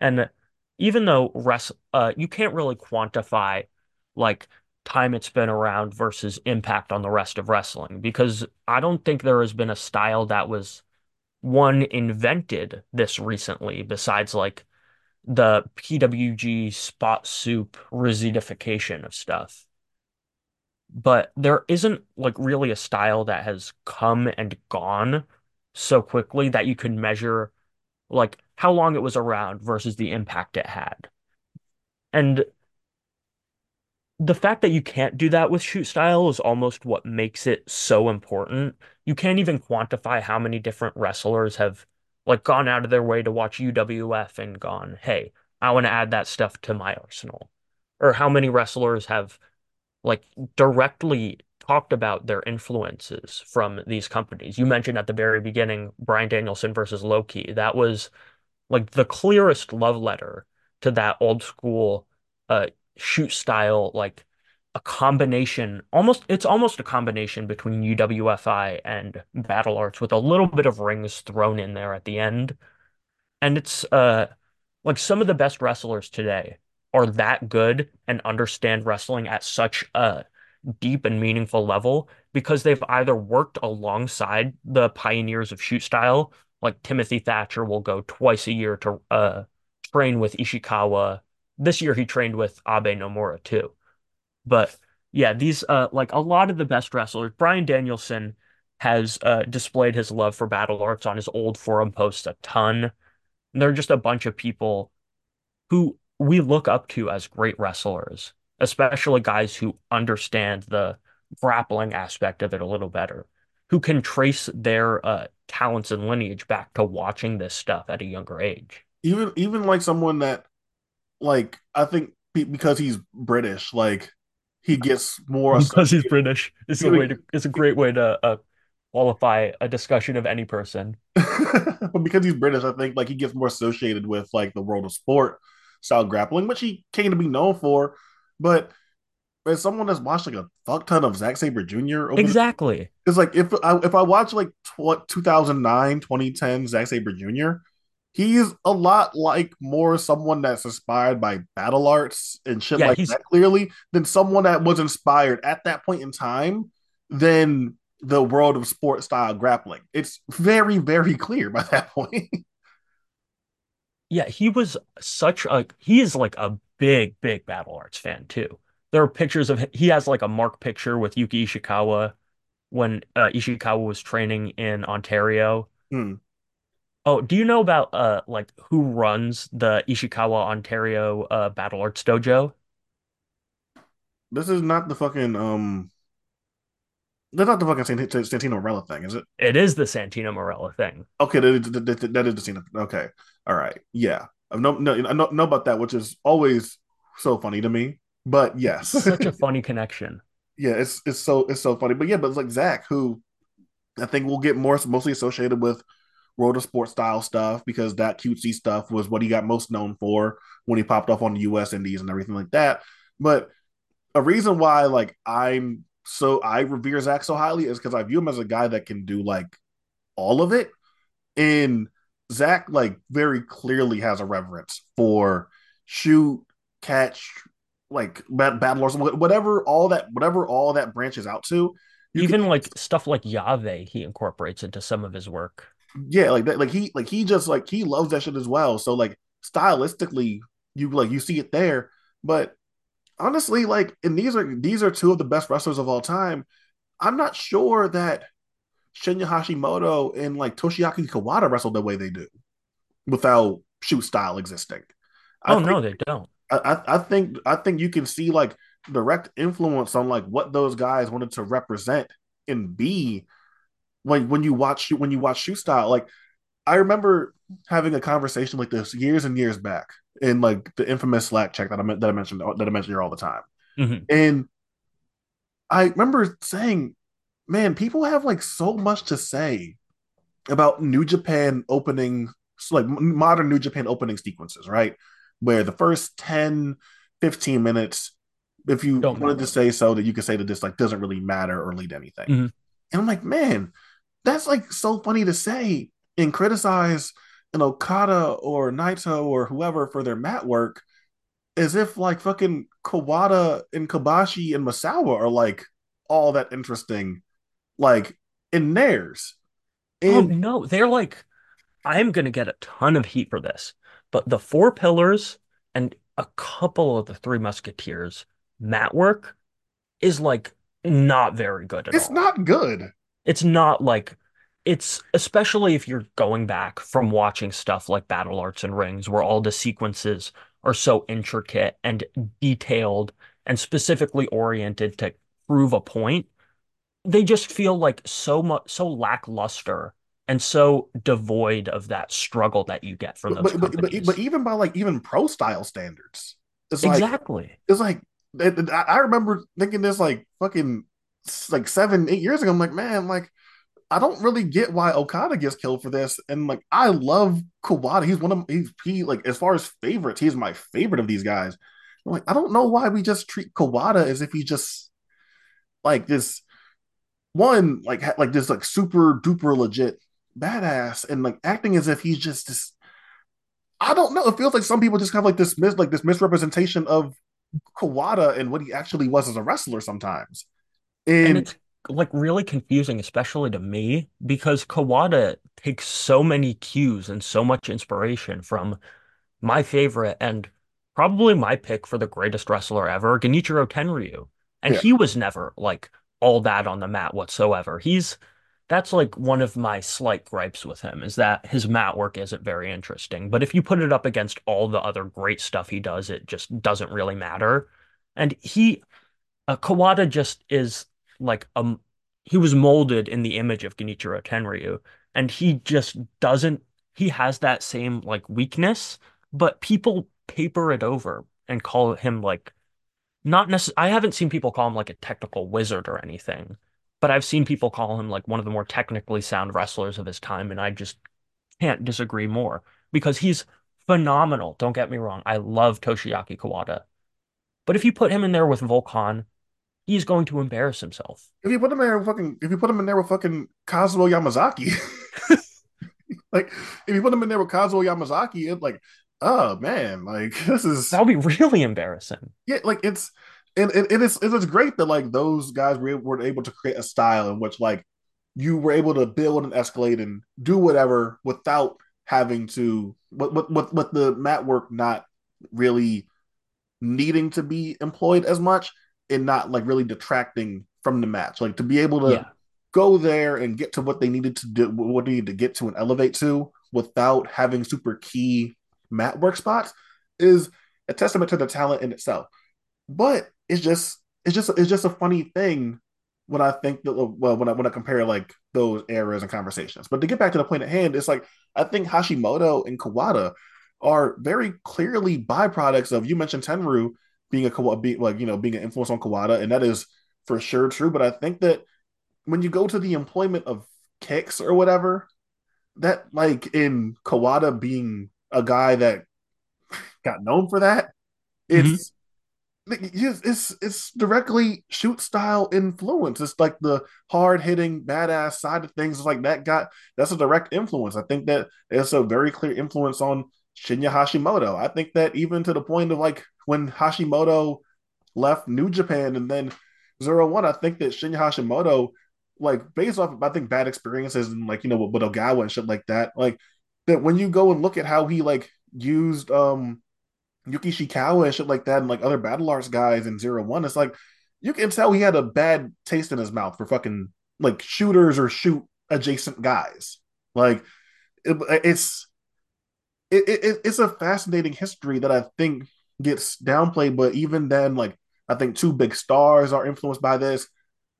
And even though res uh you can't really quantify like time it's been around versus impact on the rest of wrestling because I don't think there has been a style that was one invented this recently besides like the PWG spot soup rigidification of stuff. But there isn't like really a style that has come and gone so quickly that you can measure like how long it was around versus the impact it had. And the fact that you can't do that with shoot style is almost what makes it so important. You can't even quantify how many different wrestlers have like gone out of their way to watch UWF and gone, "Hey, I want to add that stuff to my arsenal." Or how many wrestlers have like directly talked about their influences from these companies. You mentioned at the very beginning Brian Danielson versus Low Ki. That was like the clearest love letter to that old school uh shoot style, like a combination, almost it's almost a combination between UWFI and Battle Arts with a little bit of rings thrown in there at the end. And it's uh like some of the best wrestlers today are that good and understand wrestling at such a deep and meaningful level because they've either worked alongside the pioneers of shoot style, like Timothy Thatcher will go twice a year to uh, train with Ishikawa. This year he trained with Abe Nomura too. But yeah, these uh like a lot of the best wrestlers, Bryan Danielson has uh displayed his love for battle arts on his old forum posts a ton. And they're just a bunch of people who we look up to as great wrestlers, especially guys who understand the grappling aspect of it a little better, who can trace their uh, talents and lineage back to watching this stuff at a younger age. Even even like someone that like I think because he's British, like he gets more because he's British. It's a way to it's a great way to uh, qualify a discussion of any person. <laughs> but because he's British, I think like he gets more associated with like the world of sport style grappling, which he came to be known for. But as someone that's watched like a fuck ton of Zack Sabre Jr. exactly, the, it's like if I if I watch like tw- 2009, 2010 Zack Sabre Jr., he's a lot like more someone that's inspired by battle arts and shit yeah, like that clearly than someone that was inspired at that point in time than the world of sport style grappling. It's very, very clear by <laughs> that point. Yeah, he was such a he is like a big, big Battle Arts fan too. There are pictures of he has like a mark picture with Yuki Ishikawa when uh, Ishikawa was training in Ontario. Hmm. Oh, do you know about uh like who runs the Ishikawa Ontario uh Battle Arts dojo? This is not the fucking um that's not the fucking Santino Marella thing, is it? It is the Santino Marella thing. Okay, that is, that, that is the scene. Okay, all right, yeah, I know, no, I know, know about that, which is always so funny to me. But yes, such a <laughs> funny connection. yeah, it's it's so it's so funny. But yeah, but it's like Zach, who I think will get more mostly associated with world of sports style stuff because that cutesy stuff was what he got most known for when he popped off on the U.S. Indies and everything like that. But a reason why like I'm so I revere Zach so highly is because I view him as a guy that can do like all of it. And Zach like very clearly has a reverence for shoot, catch, like battle or something, whatever all that whatever all that branches out to. Even can, like stuff like Yave, he incorporates into some of his work. Yeah, like that, like he like he just like he loves that shit as well. So like stylistically, you like you see it there, but honestly, like, and these are these are two of the best wrestlers of all time. I'm not sure that Shinya Hashimoto and like Toshiaki Kawada wrestle the way they do without shoot style existing. I oh think, no, they don't. I, I think I think you can see like direct influence on like what those guys wanted to represent and be when when you watch when you watch shoot style. Like I remember having a conversation like this years and years back in like the infamous Slack check that I that I mentioned that I mentioned here all the time. Mm-hmm. And I remember saying, "Man, people have like so much to say about New Japan opening, like modern New Japan opening sequences, right? Where the first 10, 15 minutes, if you Don't wanted matter. to say so, that you could say that this like doesn't really matter or lead anything. Mm-hmm. And I'm like, man, that's like so funny to say and criticize an Okada or Naito or whoever for their mat work as if like fucking Kawada and Kobashi and Misawa are like all that interesting, like in theirs. Oh, and- oh no, they're like I'm gonna get a ton of heat for this, but the four pillars and a couple of the three musketeers mat work is like not very good at it's all. It's not good. It's not like it's especially if you're going back from watching stuff like Battle Arts and Rings, where all the sequences are so intricate and detailed and specifically oriented to prove a point, they just feel like so much so lackluster and so devoid of that struggle that you get from those but but but, but even by like even pro style standards, it's like Exactly. it's like it- it- I remember thinking this like fucking like seven eight years ago. I'm like, man, like I don't really get why Okada gets killed for this. And like I love Kawada. He's one of he's he like as far as favorites, he's my favorite of these guys. I'm like I don't know why we just treat Kawada as if he just like this one like ha- like this like super duper legit badass and like acting as if he's just this I don't know. It feels like some people just have like this mis like this misrepresentation of Kawada and what he actually was as a wrestler sometimes. And And it's like really confusing, especially to me, because Kawada takes so many cues and so much inspiration from my favorite and probably my pick for the greatest wrestler ever, Genichiro Tenryu. And yeah, he was never like all that on the mat whatsoever. He's that's like one of my slight gripes with him is that his mat work isn't very interesting. But if you put it up against all the other great stuff he does, it just doesn't really matter. And he uh, Kawada just is like um he was molded in the image of Genichiro Tenryu, and he just doesn't he has that same like weakness, but people paper it over and call him like not necessarily I haven't seen people call him like a technical wizard or anything, but I've seen people call him like one of the more technically sound wrestlers of his time, and I just can't disagree more because he's phenomenal. Don't get me wrong, I love Toshiaki Kawada. But if you put him in there with Volk Han, he's going to embarrass himself. if you put him there with fucking if you put him in there with fucking Kazuo Yamazaki, <laughs> like if you put him in there with Kazuo Yamazaki, it's like, oh man, like <laughs> this is That would be really embarrassing. yeah, like it's and it, it is it is great that like those guys were, were able to create a style in which like you were able to build and escalate and do whatever without having to with with, with the mat work not really needing to be employed as much and not like really detracting from the match. Like to be able to Yeah. go there and get to what they needed to do, what they needed to get to and elevate to without having super key mat work spots is a testament to the talent in itself. But it's just it's just it's just a funny thing when I think that well when I when I compare like those eras and conversations. But to get back to the point at hand, it's like I think Hashimoto and Kawada are very clearly byproducts of you mentioned Tenryu being a Kawada, be, like you know being an influence on Kawada, and that is for sure true. But I think that when you go to the employment of kicks or whatever, that like in Kawada being a guy that got known for that, hmm it's it's it's, it's directly shoot style influence. It's like the hard hitting badass side of things. It's like that got that's a direct influence. I think that it's a very clear influence on Shinya Hashimoto. I think that even to the point of like when Hashimoto left New Japan and then Zero One, I think that Shinya Hashimoto, like based off of I think bad experiences and like you know with, with Ogawa and shit like that, like that when you go and look at how he like used um Yuki Ishikawa and shit like that, and like other Battle Arts guys in Zero One, it's like you can tell he had a bad taste in his mouth for fucking like shooters or shoot adjacent guys. Like it, it's it, it, it's a fascinating history that I think gets downplayed. But even then, like I think two big stars are influenced by this.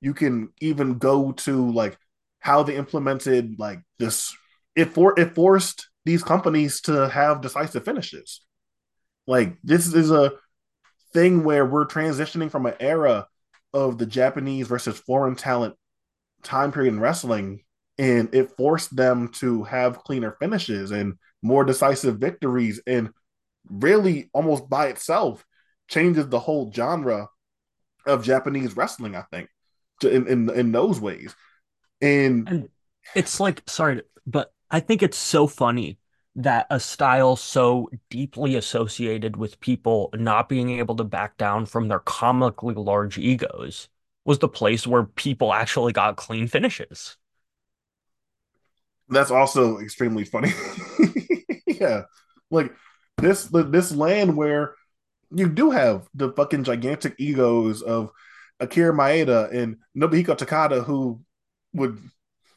You can even go to like how they implemented like this. It for it forced these companies to have decisive finishes. Like this is a thing where we're transitioning from an era of the Japanese versus foreign talent time period in wrestling, and it forced them to have cleaner finishes and more decisive victories, and really almost by itself changes the whole genre of Japanese wrestling. I think in in, in those ways, and And it's like, sorry, but I think it's so funny that a style so deeply associated with people not being able to back down from their comically large egos was the place where people actually got clean finishes. That's also extremely funny. <laughs> yeah, like this this land where you do have the fucking gigantic egos of Akira Maeda and Nobuhiko Takada who would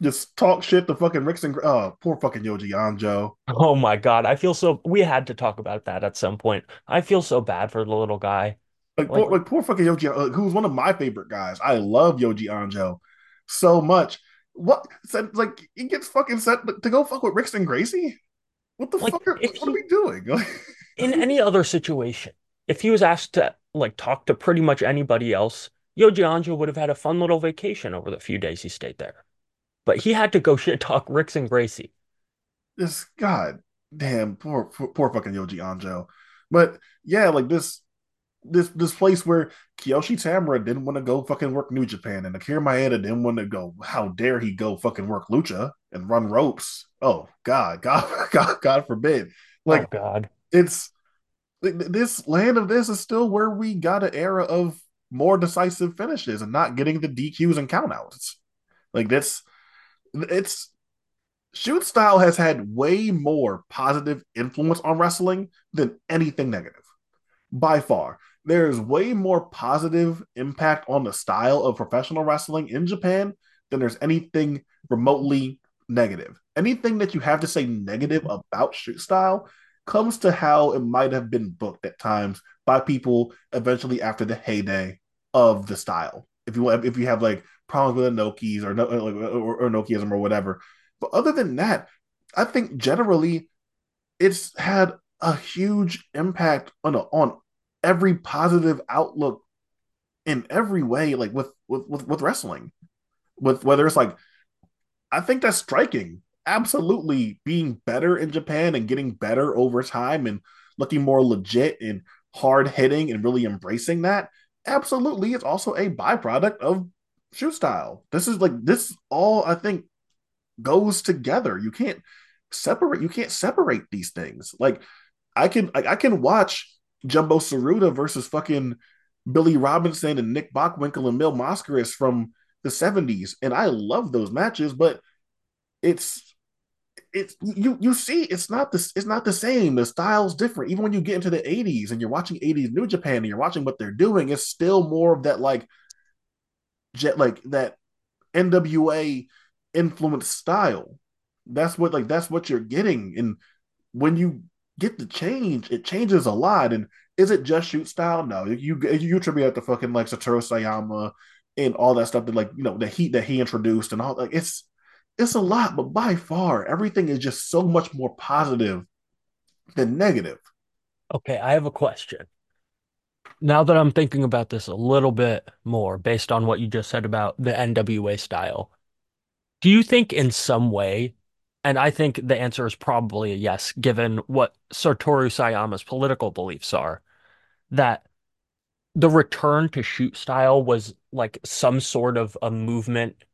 just talk shit to fucking Ricks and oh uh, poor fucking Yoji Anjo. Oh my God. I feel so, we had to talk about that at some point. I feel so bad for the little guy. Like, Like poor, like poor fucking Yoji, like, who's one of my favorite guys. I love Yoji Anjo so much. What said like he gets fucking set to go fuck with Rickson Gracie? What the like fuck? Are, what are we doing? <laughs> in any other situation, if he was asked to like talk to pretty much anybody else, Yoji Anjo would have had a fun little vacation over the few days he stayed there. But he had to go <laughs> shit talk Rickson Gracie. this god damn poor, poor poor fucking Yoji Anjo. But yeah, like this this this place where Kiyoshi Tamura didn't want to go fucking work New Japan and Akira Maeda didn't want to go. How dare he go fucking work Lucha and run ropes? Oh God, God, <laughs> God, God forbid. Oh Like God. it's this land of this is still where we got an era of more decisive finishes and not getting the DQs and countouts. Like this, it's shoot style has had way more positive influence on wrestling than anything negative by far. There's way more positive impact on the style of professional wrestling in Japan than there's anything remotely negative. Anything that you have to say negative about shoot style comes to how it might have been booked at times by people eventually after the heyday of the style. If you if you have like problems with the Inokis or or, or Inokiism or whatever, but other than that, I think generally it's had a huge impact on on every positive outlook in every way, like with with with, with wrestling. With whether it's like I think that's striking. Absolutely being better in Japan and getting better over time and looking more legit and hard hitting and really embracing that. Absolutely, it's also a byproduct of shoot style. This is like this all I think goes together. You can't separate you can't separate these things. Like I can like I can watch Jumbo Tsuruta versus fucking Billy Robinson and Nick Bockwinkel and Mil Máscaras from the 70s and I love those matches, but it's it's you you see it's not this it's not the same. The style's different. Even when you get into the 80s and you're watching 80s new japan and you're watching what they're doing it's still more of that like jet like that nwa influenced style. That's what like that's what you're getting. And when you get the change it changes a lot and is it just shoot style no you you attribute it to fucking like satoru sayama and all that stuff that like you know the heat that he introduced and all like it's it's a lot, but by far, everything is just so much more positive than negative. Okay, I have a question. Now that I'm thinking about this a little bit more based on what you just said about the NWA style, do you think in some way, and I think the answer is probably a yes, given what Satoru Sayama's political beliefs are, that the return to shoot style was like some sort of a movement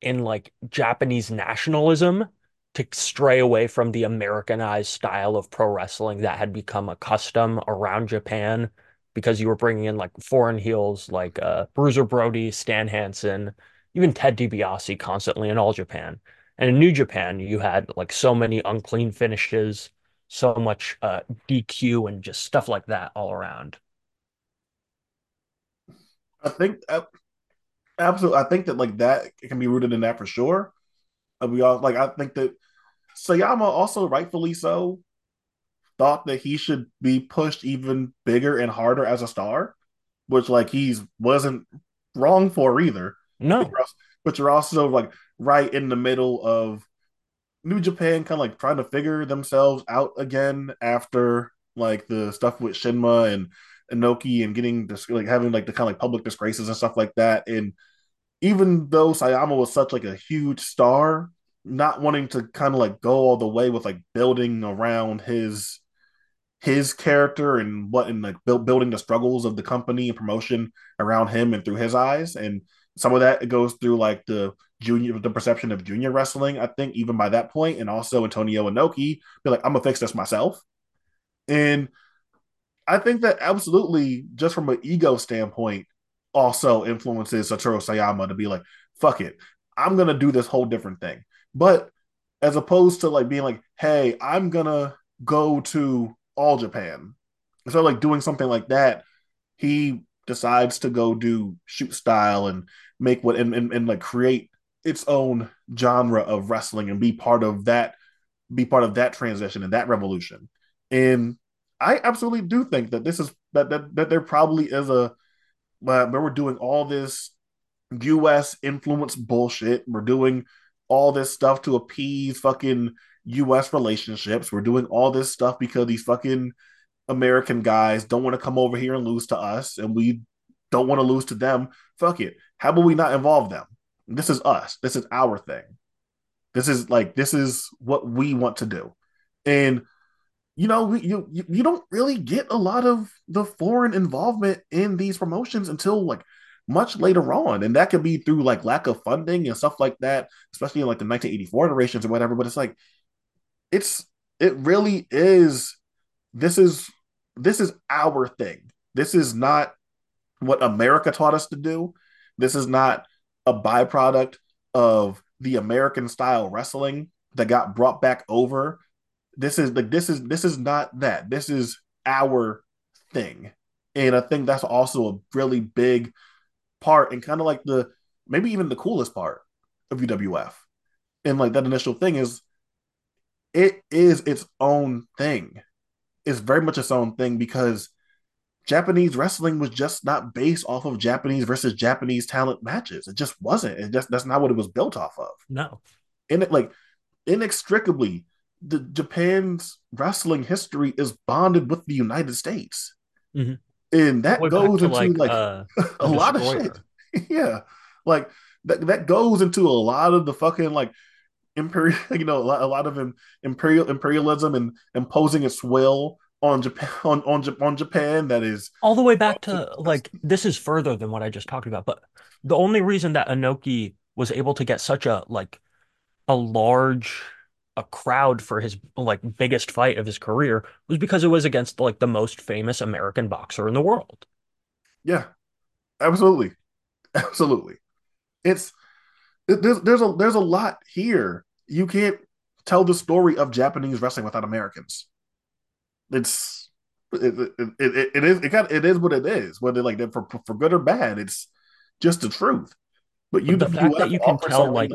in like Japanese nationalism to stray away from the Americanized style of pro wrestling that had become a custom around Japan because you were bringing in like foreign heels like uh, Bruiser Brody, Stan Hansen, even Ted DiBiase constantly in all Japan. And in New Japan, you had like so many unclean finishes, so much uh, DQ and just stuff like that all around. I think absolutely. I think that like that can be rooted in that for sure. Uh, we all like. I think that Sayama also rightfully so thought that he should be pushed even bigger and harder as a star, which like he's wasn't wrong for either. No. But you're also like right in the middle of New Japan, kind of like trying to figure themselves out again after like the stuff with Shinma and Inoki and getting this like having like the kind of like public disgraces and stuff like that. And even though Sayama was such like a huge star, not wanting to kind of like go all the way with like building around his his character and what and like build, building the struggles of the company and promotion around him and through his eyes and some of that goes through like the junior the perception of junior wrestling i think even by that point. And also antonio inoki be like i'm gonna fix this myself. And i think that absolutely just from an ego standpoint also influences satoru sayama to be like fuck it. I'm gonna do this whole different thing. But as opposed to like being like hey i'm gonna go to all Japan. So like doing something like that, he decides to go do shoot style and make what and, and, and like create its own genre of wrestling and be part of that be part of that transition and that revolution. And I absolutely do think that this is that that, that there probably is a uh, but we're doing all this US influence bullshit. We're doing all this stuff to appease fucking US relationships. We're doing all this stuff because these fucking American guys don't want to come over here and lose to us, and we don't want to lose to them. Fuck it. How about we not involve them? This is us. This is our thing. This is like this is what we want to do. And you know, you you don't really get a lot of the foreign involvement in these promotions until like much later on, and that could be through like lack of funding and stuff like that, especially in like the 1984 iterations or whatever. But it's like it's it really is. This is this is our thing. This is not what America taught us to do. This is not a byproduct of the American style wrestling that got brought back over. This is like this is this is not that. This is our thing. And I think that's also a really big part and kind of like the maybe even the coolest part of UWF. And like that initial thing is it is its own thing. It's very much its own thing because Japanese wrestling was just not based off of Japanese versus Japanese talent matches. It just wasn't. It just that's not what it was built off of. No. And it like inextricably, the Japan's wrestling history is bonded with the United States. Mm-hmm. And that Way goes into like, like uh, <laughs> a lot of shit. <laughs> yeah. Like that that goes into a lot of the fucking like imperial, <laughs> you know, a lot, a lot of imperial imperialism and imposing its will on Japan <laughs> on, on on Japan that is all the way back to like this is further than what I just talked about. But the only reason that Inoki was able to get such a like a large a crowd for his like biggest fight of his career was because it was against like the most famous American boxer in the world. Yeah, absolutely, absolutely. It's there's there's a there's a lot here. You can't tell the story of Japanese wrestling without Americans it's it, it, it, it is it got it is what it is whether like for for good or bad it's just the truth but you but the fact that you can tell like,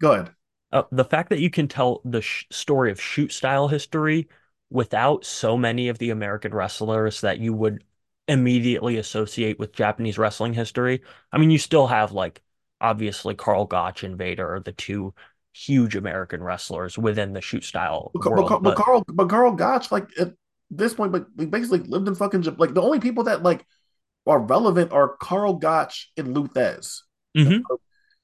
go ahead uh, the fact that you can tell the sh- story of shoot style history without so many of the American wrestlers that you would immediately associate with Japanese wrestling history. I mean, you still have like obviously Karl Gotch and Vader are the two huge American wrestlers within the shoot style but, world. But, but, Karl, but Karl Gotch, like it, this point, but we basically lived in fucking Japan. like the only people that like are relevant are Karl Gotch and Lou Thesz. Mm-hmm.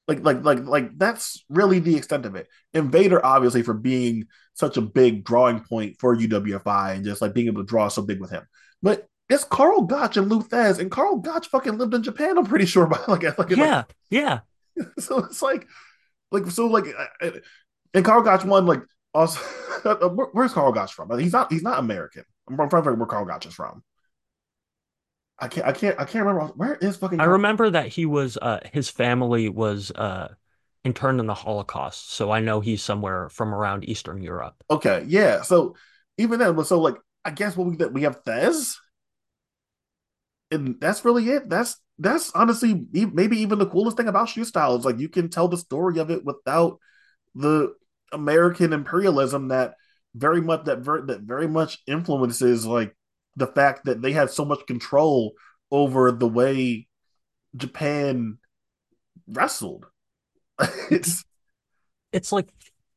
Like, like, like, like that's really the extent of it. Invader, obviously, for being such a big drawing point for UWFI and just like being able to draw so big with him. But it's Karl Gotch and Lou Thesz, and Karl Gotch fucking lived in Japan. I'm pretty sure. <laughs> By like, like yeah, like, yeah. <laughs> So it's like, like, so like, and Karl Gotch won like also. <laughs> where's Karl Gotch from? He's not. He's not American. I'm trying to figure where Karl Gotch is from. I can't. I can't. I can't remember where is fucking. I remember that he was. Uh, his family was uh, interned in the Holocaust, so I know he's somewhere from around Eastern Europe. Okay, yeah. So even then, so like, I guess what we that we have Thesz, and that's really it. That's that's honestly maybe even the coolest thing about shoot style is like you can tell the story of it without the American imperialism that very much that very that very much influences like the fact that they had so much control over the way Japan wrestled. <laughs> it's it's like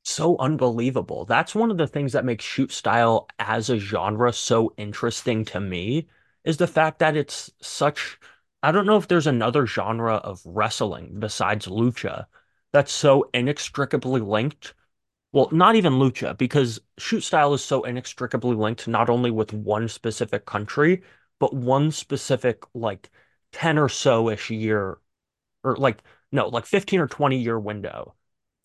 so unbelievable. That's one of the things that makes shoot style as a genre so interesting to me is the fact that it's such I don't know if there's another genre of wrestling besides lucha that's so inextricably linked well, not even lucha, because shoot style is so inextricably linked not only with one specific country, but one specific like 10 or so ish year, or like, no, like 15 or 20 year window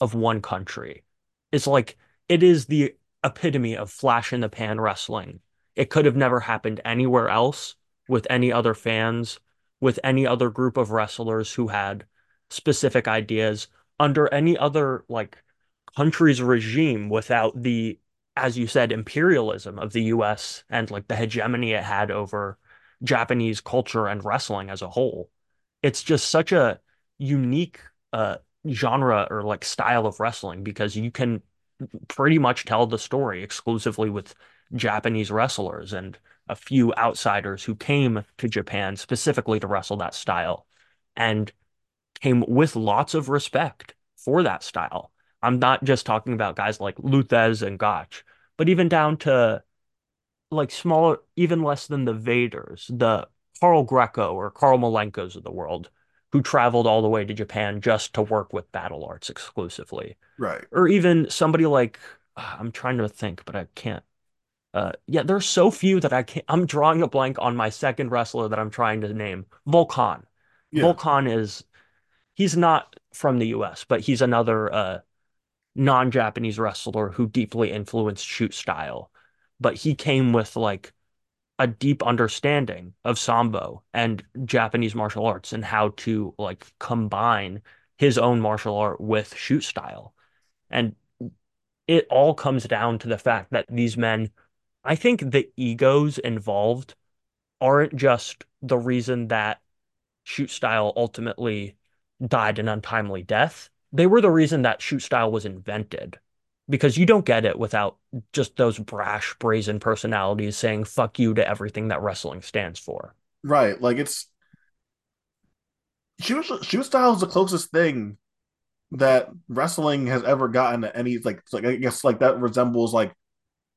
of one country. It's like, it is the epitome of flash in the pan wrestling. It could have never happened anywhere else with any other fans, with any other group of wrestlers who had specific ideas under any other like country's regime without the, as you said, imperialism of the US and like the hegemony it had over Japanese culture and wrestling as a whole. It's just such a unique uh, genre or like style of wrestling because you can pretty much tell the story exclusively with Japanese wrestlers and a few outsiders who came to Japan specifically to wrestle that style and came with lots of respect for that style. I'm not just talking about guys like Lou Thesz and Gotch, but even down to like smaller, even less than the Vaders, the Carl Greco or Carl Malenkos of the world, who traveled all the way to Japan just to work with battle arts exclusively. Right. Or even somebody like, I'm trying to think, but I can't. Uh, yeah, there's so few that I can't. I'm drawing a blank on my second wrestler that I'm trying to name, Volk Han. Yeah. Volk Han is, he's not from the US, but he's another uh, non-Japanese wrestler who deeply influenced shoot style. But he came with like a deep understanding of sambo and Japanese martial arts and how to like combine his own martial art with shoot style. And it all comes down to the fact that these men, I think the egos involved aren't just the reason that shoot style ultimately died an untimely death. They were the reason that shoot style was invented because you don't get it without just those brash, brazen personalities saying fuck you to everything that wrestling stands for. Right. Like it's shoot shoot style is the closest thing that wrestling has ever gotten to any like like I guess like that resembles like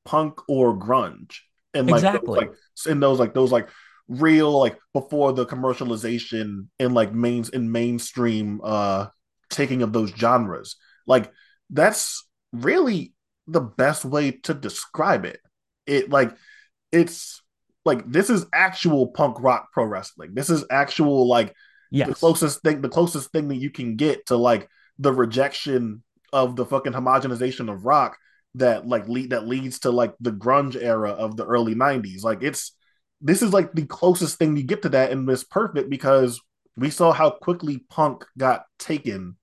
punk or grunge. And like Exactly. like in those like those like real like before the commercialization and like mains in mainstream uh taking of those genres. Like that's really the best way to describe it. It like it's like this is actual punk rock pro wrestling. This is actual like the closest thing the closest thing that you can get to like the rejection of the fucking homogenization of rock that like lead that leads to like the grunge era of the early 90s. Like it's this is like the closest thing you get to that and it's perfect because we saw how quickly punk got taken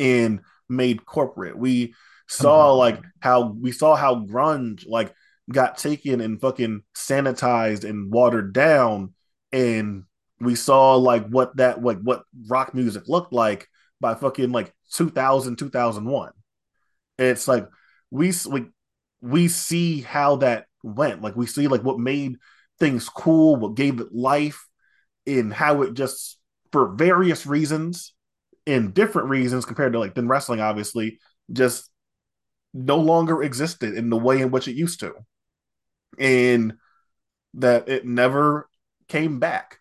and made corporate. We saw mm-hmm. like how we saw how grunge like got taken and fucking sanitized and watered down. And we saw like what that like what rock music looked like by fucking like 2000 2001 and it's like we like we see how that went. Like we see like what made things cool what gave it life and how it just for various reasons and different reasons compared to like then wrestling obviously just no longer existed in the way in which it used to. And that it never came back.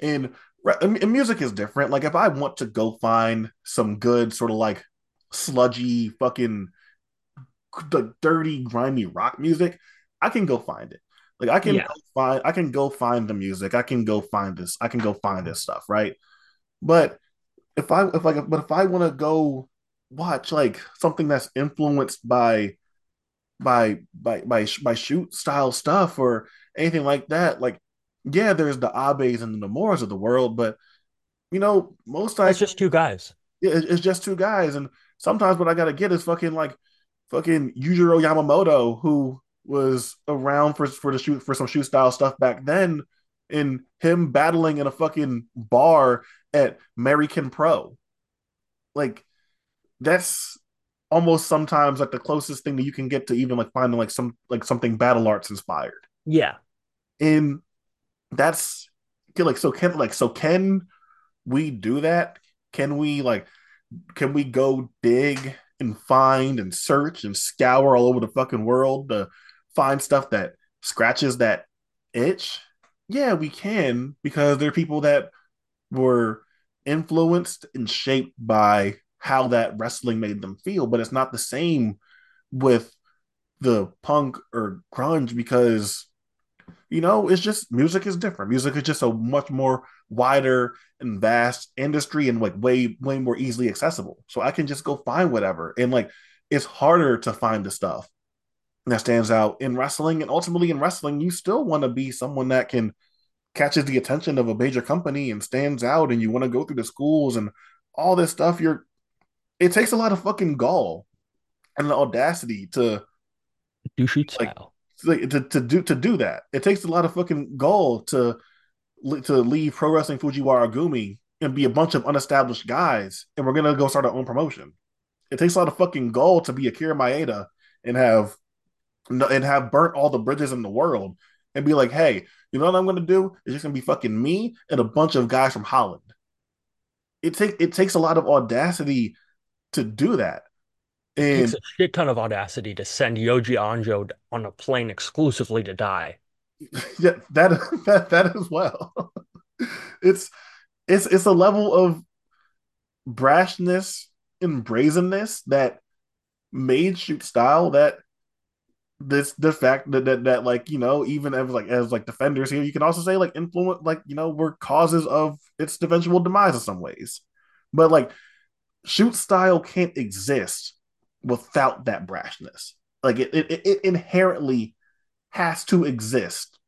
And, and music is different. Like if i want to go find some good sort of like sludgy fucking the dirty grimy rock music i can go find it. Like i can Yeah. go find i can go find the music. I can go find this i can go find this stuff right? But if i if like but if i want to go watch like something that's influenced by by by by by shoot style stuff or anything like that. Like, yeah, there's the Abes and the Nomores of the world, but you know, most times just two guys. it- it's just two guys, and sometimes what I gotta get is fucking like fucking Yujiro Yamamoto, who was around for for the shoot for some shoot style stuff back then, and him battling in a fucking bar at American Pro. Like, that's almost sometimes like the closest thing that you can get to even like finding like some like something battle arts inspired Yeah. and that's like so can like so can we do that can we like can we go dig and find and search and scour all over the fucking world to find stuff that scratches that itch yeah we can because there are people that were influenced and shaped by how that wrestling made them feel but it's not the same with the punk or grunge because you know it's just music is different. Music is just a much more wider and vast industry and like way way more easily accessible. So i can just go find whatever. And like it's harder to find the stuff that stands out in wrestling. And ultimately in wrestling you still want to be someone that can catches the attention of a major company and stands out and you want to go through the schools and all this stuff you're it takes a lot of fucking gall and the audacity to Do shoot like style. to, to, to do to do that. It takes a lot of fucking gall to to leave pro wrestling Fujiwara Gumi and be a bunch of unestablished guys, and we're gonna go start our own promotion. It takes a lot of fucking gall to be Akira Maeda and have and have burnt all the bridges in the world and be like, hey, you know what I'm going to do? It's just going to be fucking me and a bunch of guys from Holland. It takes it takes a lot of audacity to do that. It takes a shit ton of audacity to send Yoji Anjo on a plane exclusively to die. <laughs> Yeah, that <laughs> that that as well. <laughs> it's it's it's a level of brashness and brazenness that made shoot style that this the fact that, that that like you know even as like as like defenders here you can also say like influence like you know were causes of its eventual demise in some ways. But like shoot style can't exist without that brashness. Like it, it, it inherently has to exist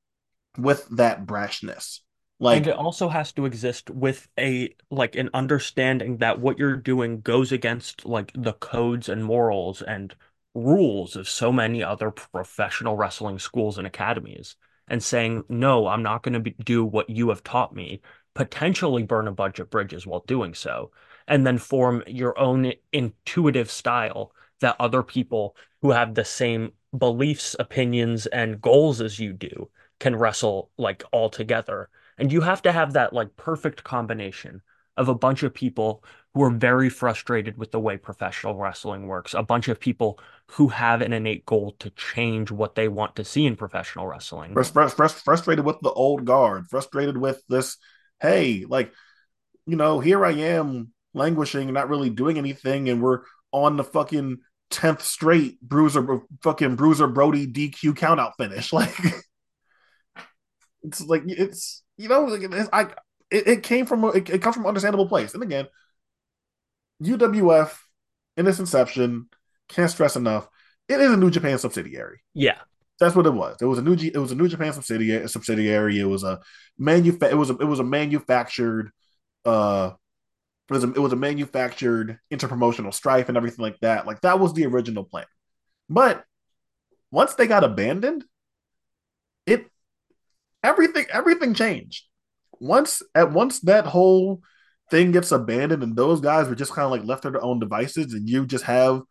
with that brashness. Like and it also has to exist with a like an understanding that what you're doing goes against like the codes and morals and rules of so many other professional wrestling schools and academies and saying, no, I'm not going to do what you have taught me, potentially burn a bunch of bridges while doing so, and then form your own intuitive style that other people who have the same beliefs, opinions, and goals as you do can wrestle like all together. And you have to have that like perfect combination of a bunch of people who are very frustrated with the way professional wrestling works, a bunch of people who have an innate goal to change what they want to see in professional wrestling. frustrated with the old guard, frustrated with this, hey, like, you know, here I am languishing, not really doing anything, and we're on the fucking 10th straight bruiser fucking bruiser Brody DQ countout finish. <laughs> Like it's like it's you know, like it's, I it, it came from it, it comes from understandable place. And again, UWF in its inception, can't stress enough, it is a New Japan subsidiary. Yeah. That's what it was. It was a new G, it was a New Japan subsidiary. Subsidiary. It was a manufa- It was a it was a manufactured. Uh, it was a, it was a manufactured interpromotional strife and everything like that. Like that was the original plan. But once they got abandoned, it everything everything changed. Once at once that whole thing gets abandoned and those guys were just kind of like left to their own devices and you just have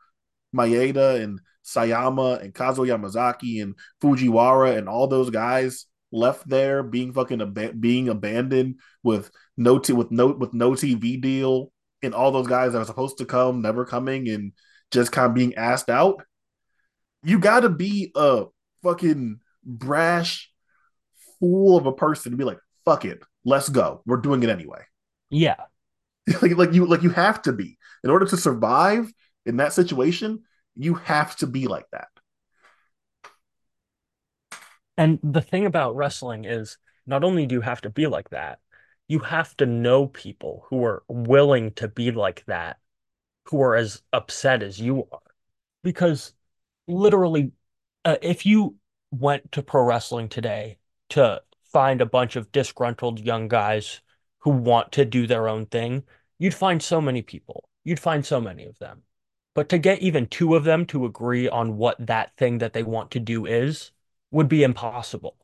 Maeda and Sayama and Kazuo Yamazaki and Fujiwara and all those guys left there being fucking ab- being abandoned with no t- with no with no TV deal and all those guys that are supposed to come never coming and just kind of being asked out. You got to be a fucking brash fool of a person to be like, "Fuck it, let's go. We're doing it anyway." Yeah. <laughs> like, like you like you have to be in order to survive in that situation. You have to be like that. And the thing about wrestling is not only do you have to be like that, you have to know people who are willing to be like that, who are as upset as you are. Because literally, uh, if you went to pro wrestling today to find a bunch of disgruntled young guys who want to do their own thing, you'd find so many people. You'd find so many of them. But to get even two of them to agree on what that thing that they want to do is would be impossible.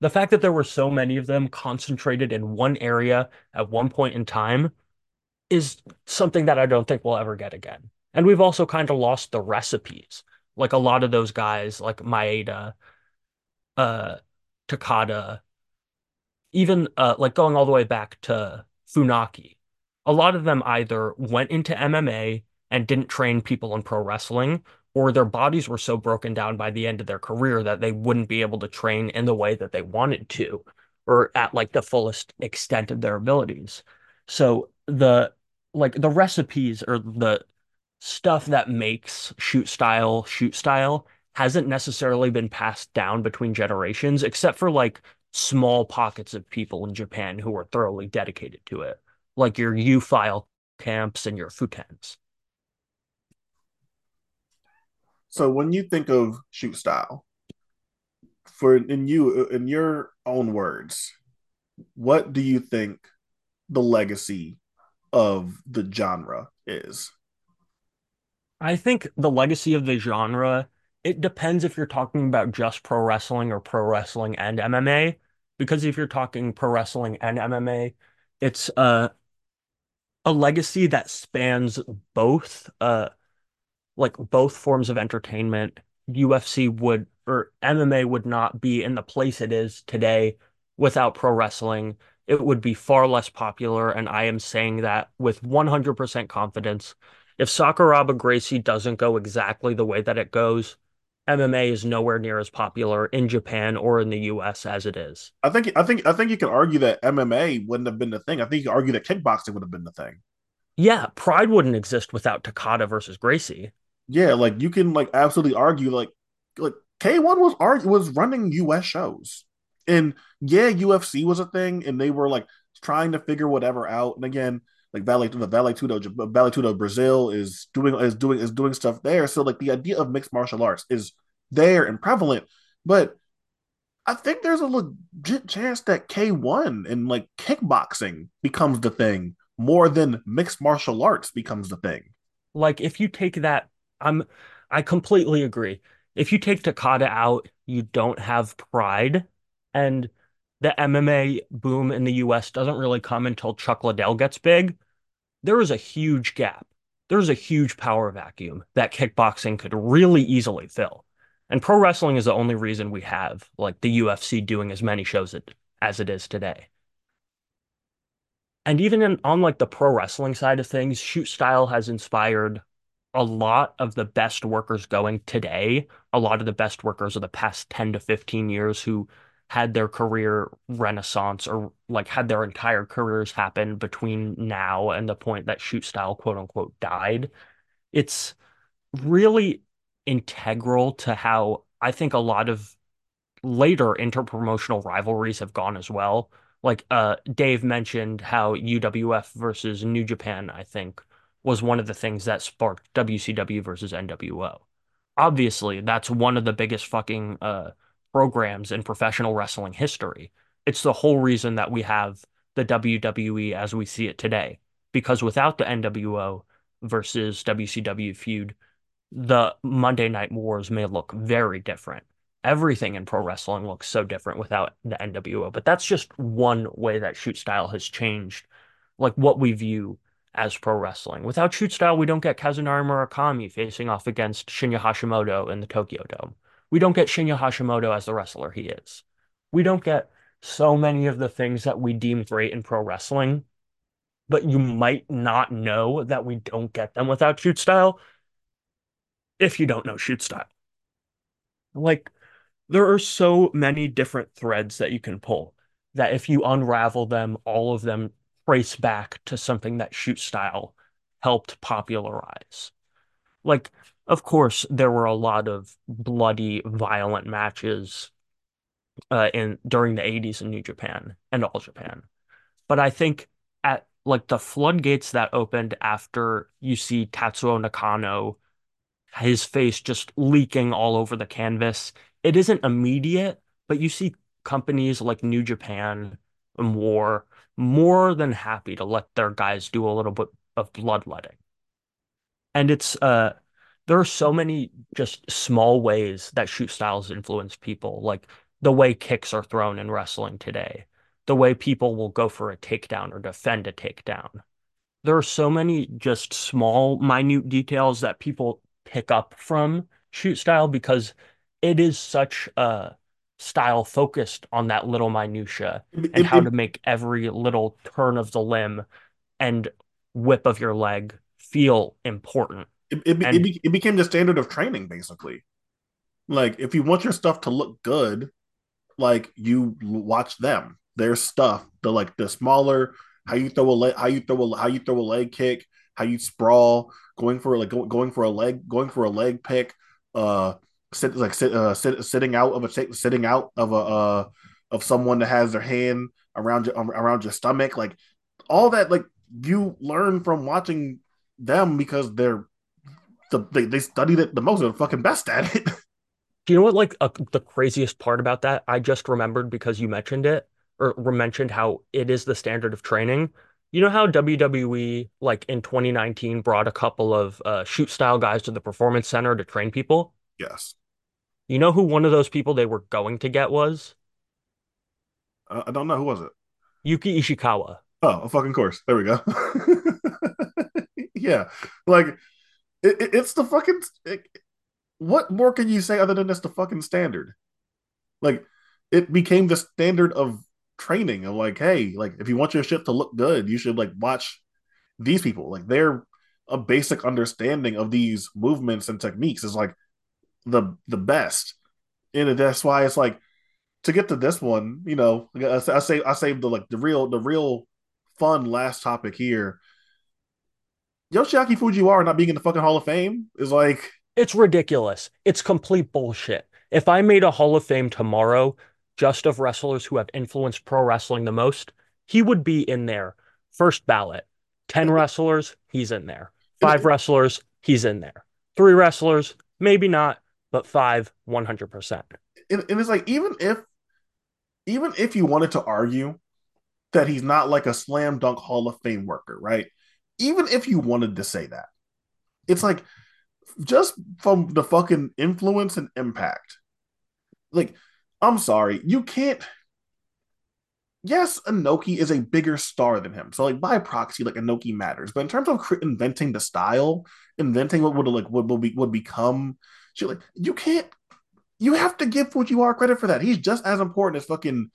The fact that there were so many of them concentrated in one area at one point in time is something that I don't think we'll ever get again. And we've also kind of lost the recipes. Like a lot of those guys, like Maeda, uh, Takada, even uh, like going all the way back to Funaki, a lot of them either went into MMA and didn't train people in pro wrestling, or their bodies were so broken down by the end of their career that they wouldn't be able to train in the way that they wanted to, or at like the fullest extent of their abilities. So the like the recipes or the stuff that makes shoot style shoot style hasn't necessarily been passed down between generations, except for like small pockets of people in Japan who are thoroughly dedicated to it, like your U file camps and your futens. So when you think of shoot style, for in you in your own words, what do you think the legacy of the genre is? I think the legacy of the genre, it depends if you're talking about just pro wrestling or pro wrestling and MMA. Because if you're talking pro wrestling and MMA, it's a a legacy that spans both uh like both forms of entertainment. UFC would or MMA would not be in the place it is today without pro wrestling. It would be far less popular, and I am saying that with 100% confidence. If Sakuraba Gracie doesn't go exactly the way that it goes, MMA is nowhere near as popular in Japan or in the US as it is. I think I think I think you can argue that MMA wouldn't have been the thing. I think you can argue that kickboxing would have been the thing. Yeah, Pride wouldn't exist without Takada versus Gracie. Yeah, like you can like absolutely argue like like K1 was art was running US shows. And yeah, UFC was a thing and they were like trying to figure whatever out. And again, like Vale the Vale Tudo Vale Tudo Brazil is doing is doing is doing stuff there. So like the idea of mixed martial arts is there and prevalent, but I think there's a legit chance that K1 and like kickboxing becomes the thing more than mixed martial arts becomes the thing. Like if you take that, I'm I completely agree. If you take Takada out, you don't have pride, and the MMA boom in the US doesn't really come until Chuck Liddell gets big. There is a huge gap. There's a huge power vacuum that kickboxing could really easily fill. And pro wrestling is the only reason we have like the UFC doing as many shows it, as it is today. And even in, on like the pro wrestling side of things, shoot style has inspired a lot of the best workers going today. A lot of the best workers of the past 10 to 15 years who had their career renaissance or like had their entire careers happen between now and the point that shoot style quote unquote died. It's really integral to how I think a lot of later interpromotional rivalries have gone as well. Like uh, Dave mentioned how UWF versus New Japan, I think, was one of the things that sparked WCW versus NWO. Obviously, that's one of the biggest fucking uh, programs in professional wrestling history. It's the whole reason that we have the WWE as we see it today. Because without the NWO versus WCW feud, the Monday Night Wars may look very different. Everything in pro wrestling looks so different without the NWO, but that's just one way that shoot style has changed, like what we view as pro wrestling. Without shoot style, we don't get Kazunari Murakami facing off against Shinya Hashimoto in the Tokyo Dome. We don't get Shinya Hashimoto as the wrestler he is. We don't get so many of the things that we deem great in pro wrestling, but you might not know that we don't get them without shoot style if you don't know shoot style. Like, there are so many different threads that you can pull that if you unravel them, all of them trace back to something that shoot style helped popularize. Like, of course, there were a lot of bloody, violent matches uh, in during the 80s in New Japan and All Japan. But I think at like the floodgates that opened after you see Tatsuo Nakano his face just leaking all over the canvas. It isn't immediate, but you see companies like New Japan and War more than happy to let their guys do a little bit of bloodletting. And it's uh there are so many just small ways that shoot styles influence people, like the way kicks are thrown in wrestling today, the way people will go for a takedown or defend a takedown. There are so many just small, minute details that people pick up from shoot style because it is such a style focused on that little minutia and how to make every little turn of the limb and whip of your leg feel important. It, it, and, it, it became the standard of training, basically. Like, if you want your stuff to look good, like you watch them. Their stuff, the like the smaller, how you throw a leg, how you throw a how you throw a leg kick, how you sprawl, going for like going for a leg, going for a leg pick, uh, sit like sit, uh, sit sitting out of a sitting out of a uh of someone that has their hand around your um, around your stomach, like all that, like you learn from watching them because they're the they, they studied it the most, they're fucking best at it. <laughs> Do you know what like uh, the craziest part about that? I just remembered because you mentioned it or mentioned how it is the standard of training. You know how WWE, like in 2019, brought a couple of uh, shoot style guys to the Performance Center to train people? Yes. You know who one of those people they were going to get was? Uh, I don't know. Who was it? Yuki Ishikawa. Oh, a fucking course. There we go. <laughs> yeah. Like, it, it, it's the fucking. It, what more can you say other than that's the fucking standard? Like it became the standard of training of like, hey, like if you want your shit to look good, you should like watch these people. Like they're a basic understanding of these movements and techniques is like the the best. And that's why it's like to get to this one, you know, I, I say I saved the like the real the real fun last topic here. Yoshiaki Fujiwara not being in the fucking Hall of Fame is like It's ridiculous. It's complete bullshit. If I made a Hall of Fame tomorrow, just of wrestlers who have influenced pro wrestling the most, he would be in there. First ballot. 10 <laughs> wrestlers, he's in there. <laughs> Five wrestlers, he's in there. Three wrestlers, maybe not, but five, 100%. and, and it's like even if even if you wanted to argue that he's not like a slam dunk Hall of Fame worker, right? Even if you wanted to say that, it's like just from the fucking influence and impact. Like, I'm sorry, you can't. Yes, Inoki is a bigger star than him, so like by proxy, like Inoki matters. But in terms of inventing the style, inventing what would like what would be would become, like you can't. You have to give Fujiwara credit for that. He's just as important as fucking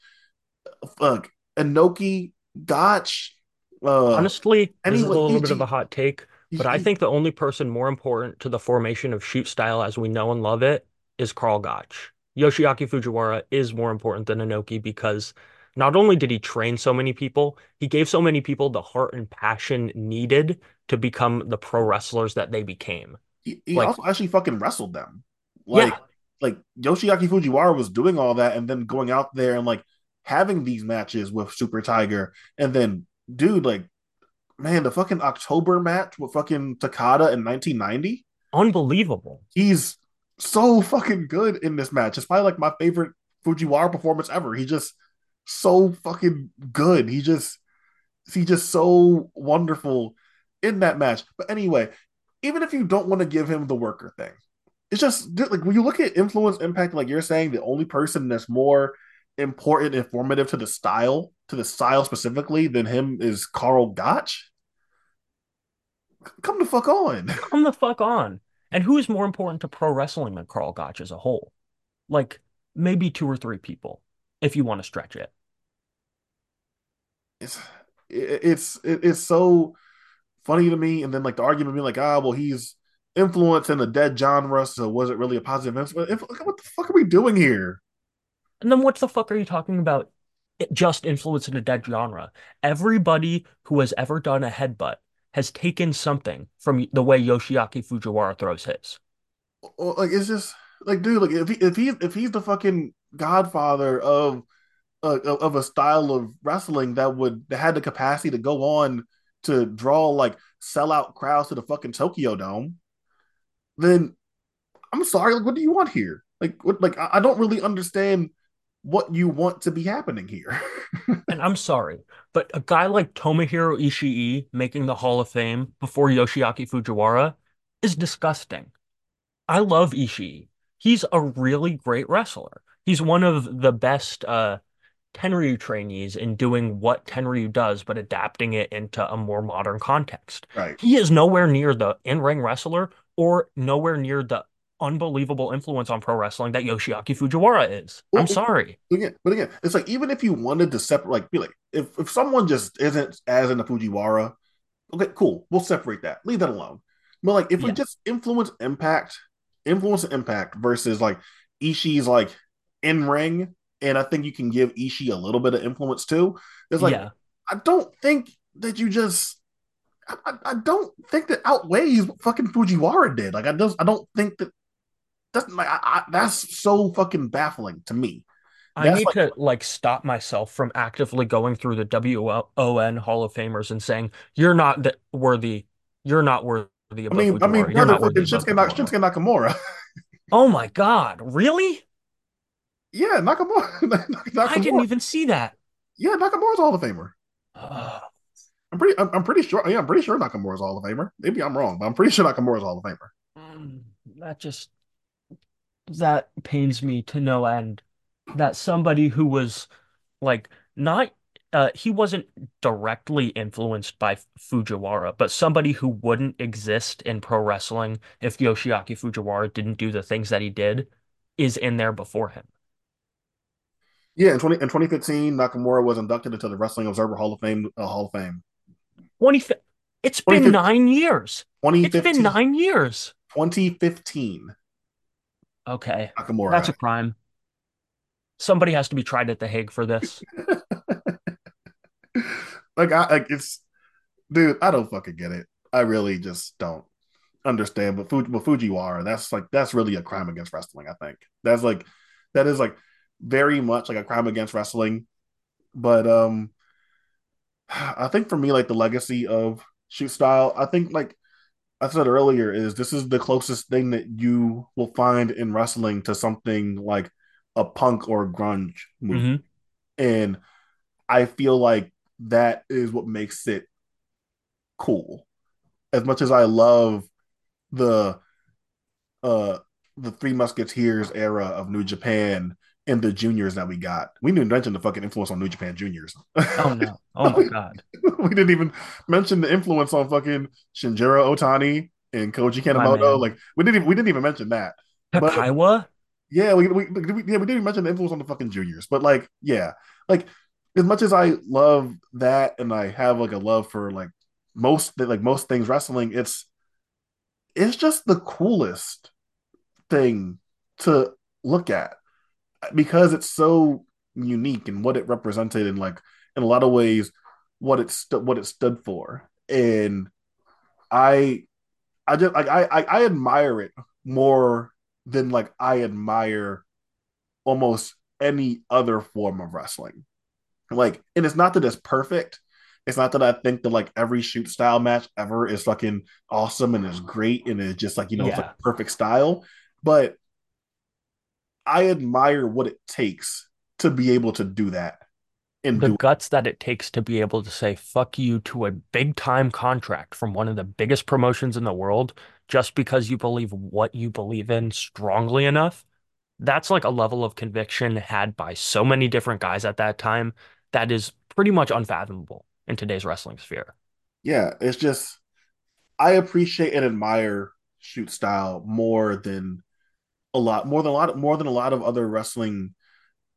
uh, fuck Inoki, Gotch, uh, Honestly, this is a little bit of a hot take, but I think the only person more important to the formation of shoot style as we know and love it is Karl Gotch. Yoshiaki Fujiwara is more important than Inoki because not only did he train so many people, he gave so many people the heart and passion needed to become the pro wrestlers that they became. he, he Like, also actually fucking wrestled them. Like yeah, like Yoshiaki Fujiwara was doing all that and then going out there and like having these matches with Super Tiger and then dude like man the fucking October match with fucking Takada in 1990 unbelievable. he's so fucking good in this match. It's probably like my favorite Fujiwara performance ever. He just so fucking good. He just he's just so wonderful in that match. But anyway even if you don't want to give him the worker thing it's just like when you look at influence impact like you're saying the only person that's more important informative to the style to the style specifically than him is Karl Gotch come the fuck on <laughs> Come the fuck on. And who is more important to pro wrestling than Karl Gotch as a whole? Like, maybe two or three people, if you want to stretch it. it's it's it's so funny to me and then like the argument being like ah well he's influencing a dead genre so was it really a positive influence what the fuck are we doing here And then what the fuck are you talking about? Just influencing a dead genre. Everybody who has ever done a headbutt has taken something from the way Yoshiaki Fujiwara throws his. like it's just like dude like if he if he if he's the fucking godfather of uh, of a style of wrestling that would that had the capacity to go on to draw like sellout crowds to the fucking Tokyo Dome, then I'm sorry, like what do you want here? Like what like I, I don't really understand what you want to be happening here. <laughs> And I'm sorry, but a guy like Tomohiro Ishii making the Hall of Fame before Yoshiaki Fujiwara is disgusting. I love Ishii. He's a really great wrestler. He's one of the best uh, Tenryu trainees in doing what Tenryu does, but adapting it into a more modern context. right. He is nowhere near the in-ring wrestler or nowhere near the unbelievable influence on pro wrestling that Yoshiaki Fujiwara is. I'm Well, sorry. again, but again, it's like even if you wanted to separate, like, be like, if if someone just isn't as into Fujiwara, okay, cool, we'll separate that, leave that alone. But like, if we just influence impact, influence impact versus like Ishii's like in ring, and I think you can give Ishii a little bit of influence too. It's like Yeah. I don't think that you just. I, I I don't think that outweighs what fucking Fujiwara did. Like I just I don't think that that's like I, I, that's so fucking baffling to me. I That's need like to like stop myself from actively going through the WON Hall of Famers and saying, you're not th- worthy. You're not worthy I mean, I mean, You're brother, not worthy Shinsuke, Nak-. Shinsuke Nakamura. <laughs> Oh my God. Really? yeah, <laughs> Nakamura. I didn't even see that. Yeah, Nakamura's Hall of Famer. I'm pretty. I'm, I'm pretty sure. Yeah, I'm pretty sure Nakamura's Hall of Famer. Maybe I'm wrong, but I'm pretty sure Nakamura's Hall of Famer. Mm, that just that pains me to no end that somebody who was like not uh, he wasn't directly influenced by Fujiwara, but somebody who wouldn't exist in pro wrestling if Yoshiaki Fujiwara didn't do the things that he did is in there before him. Yeah, in 20 in 2015, Nakamura was inducted into the Wrestling Observer Hall of Fame. Uh, Hall of Fame. 20, it's been nine years. It's been nine years. 2015. Okay. Nakamura. That's a crime. Somebody has to be tried at the Hague for this. <laughs> like I like it's dude, I don't fucking get it. I really just don't understand. But Fuji, but Fujiwara, that's like that's really a crime against wrestling. I think that's like that is like very much like a crime against wrestling. But um, <sighs> I think for me, like the legacy of shoot style, I think like I said earlier, is this is the closest thing that you will find in wrestling to something like a punk or a grunge movie. Mm-hmm. And I feel like that is what makes it cool. As much as I love the uh the Three Musketeers era of New Japan and the juniors that we got. We didn't mention the fucking influence on New Japan juniors. Oh no. Oh my god. <laughs> we didn't even mention the influence on fucking Shinjiro Otani and Koji Kanemoto. Like we didn't even, we didn't even mention that. Takaiwa? Yeah, we, we, we, yeah, we didn't even mention the influence on the fucking juniors. But like, yeah. Like as much as I love that and I have like a love for like most like most things wrestling, it's it's just the coolest thing to look at because it's so unique and what it represented and like in a lot of ways what it st- what it stood for. And i i just like I, I i admire it more than like i admire almost any other form of wrestling. Like and it's not that it's perfect. It's not that i think that like every shoot style match ever is fucking awesome and is mm-hmm. great and is just like you know yeah. it's like perfect style. But I admire what it takes to be able to do that. And the guts that it takes to be able to say fuck you to a big time contract from one of the biggest promotions in the world just because you believe what you believe in strongly enough. That's like a level of conviction had by so many different guys at that time that is pretty much unfathomable in today's wrestling sphere. Yeah, it's just I appreciate and admire shoot style more than a lot more than a lot more than a lot of other wrestling.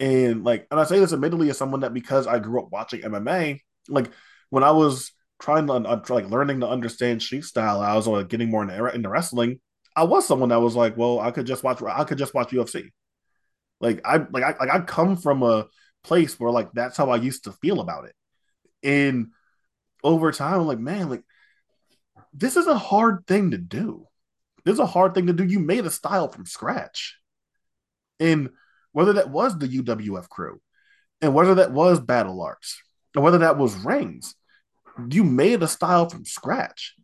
And like and I say this admittedly as someone that because I grew up watching MMA like when I was trying to uh, like learning to understand shoot style I was like getting more into, into wrestling I was someone that was like well I could just watch I could just watch UFC like I like I like I come from a place where like that's how I used to feel about it. And over time I'm like man like this is a hard thing to do this is a hard thing to do. You made a style from scratch. And whether that was the UWF crew, and whether that was Battle Arts, or whether that was Rings, you made a style from scratch.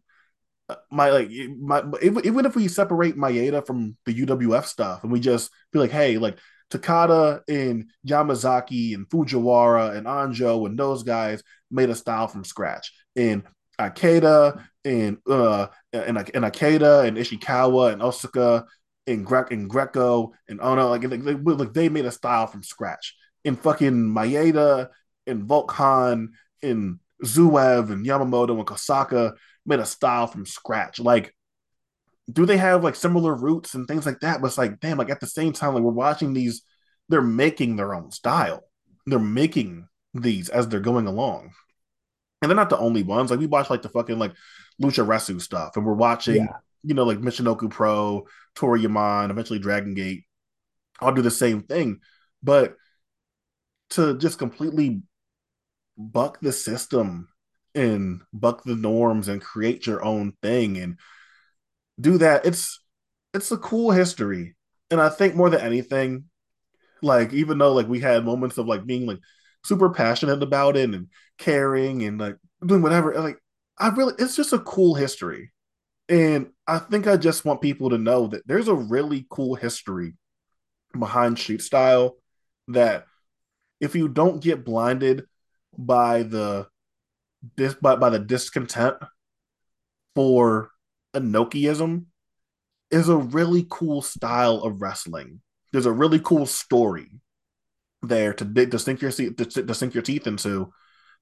Uh, my like my even if we separate Maeda from the UWF stuff and we just be like, hey, like Takada and Yamazaki and Fujiwara and Anjo and those guys made a style from scratch. And Ikeda and uh and and Ikeda and Ishikawa and Osaka and Greg and Greco and Ono like they, like they made a style from scratch. In fucking Maeda and Volk Han and Zuev and Yamamoto and Kosaka made a style from scratch. Like, do they have like similar roots and things like that? But it's like, damn, like at the same time, like we're watching these, they're making their own style. They're making these as they're going along and they're not the only ones. Like we watch like the fucking like Lucha Resu stuff, and we're watching, yeah. you know, like Michinoku Pro, Toryumon, eventually Dragon Gate. I'll do the same thing, but to just completely buck the system and buck the norms and create your own thing and do that, it's it's a cool history. And I think more than anything, like even though like we had moments of like being like super passionate about it and caring and like doing whatever. Like I really, it's just a cool history, and I think I just want people to know that there's a really cool history behind shoot style that if you don't get blinded by the this by, by the discontent for Inokiism is a really cool style of wrestling. There's a really cool story there to dig to sink your to, to sink your teeth into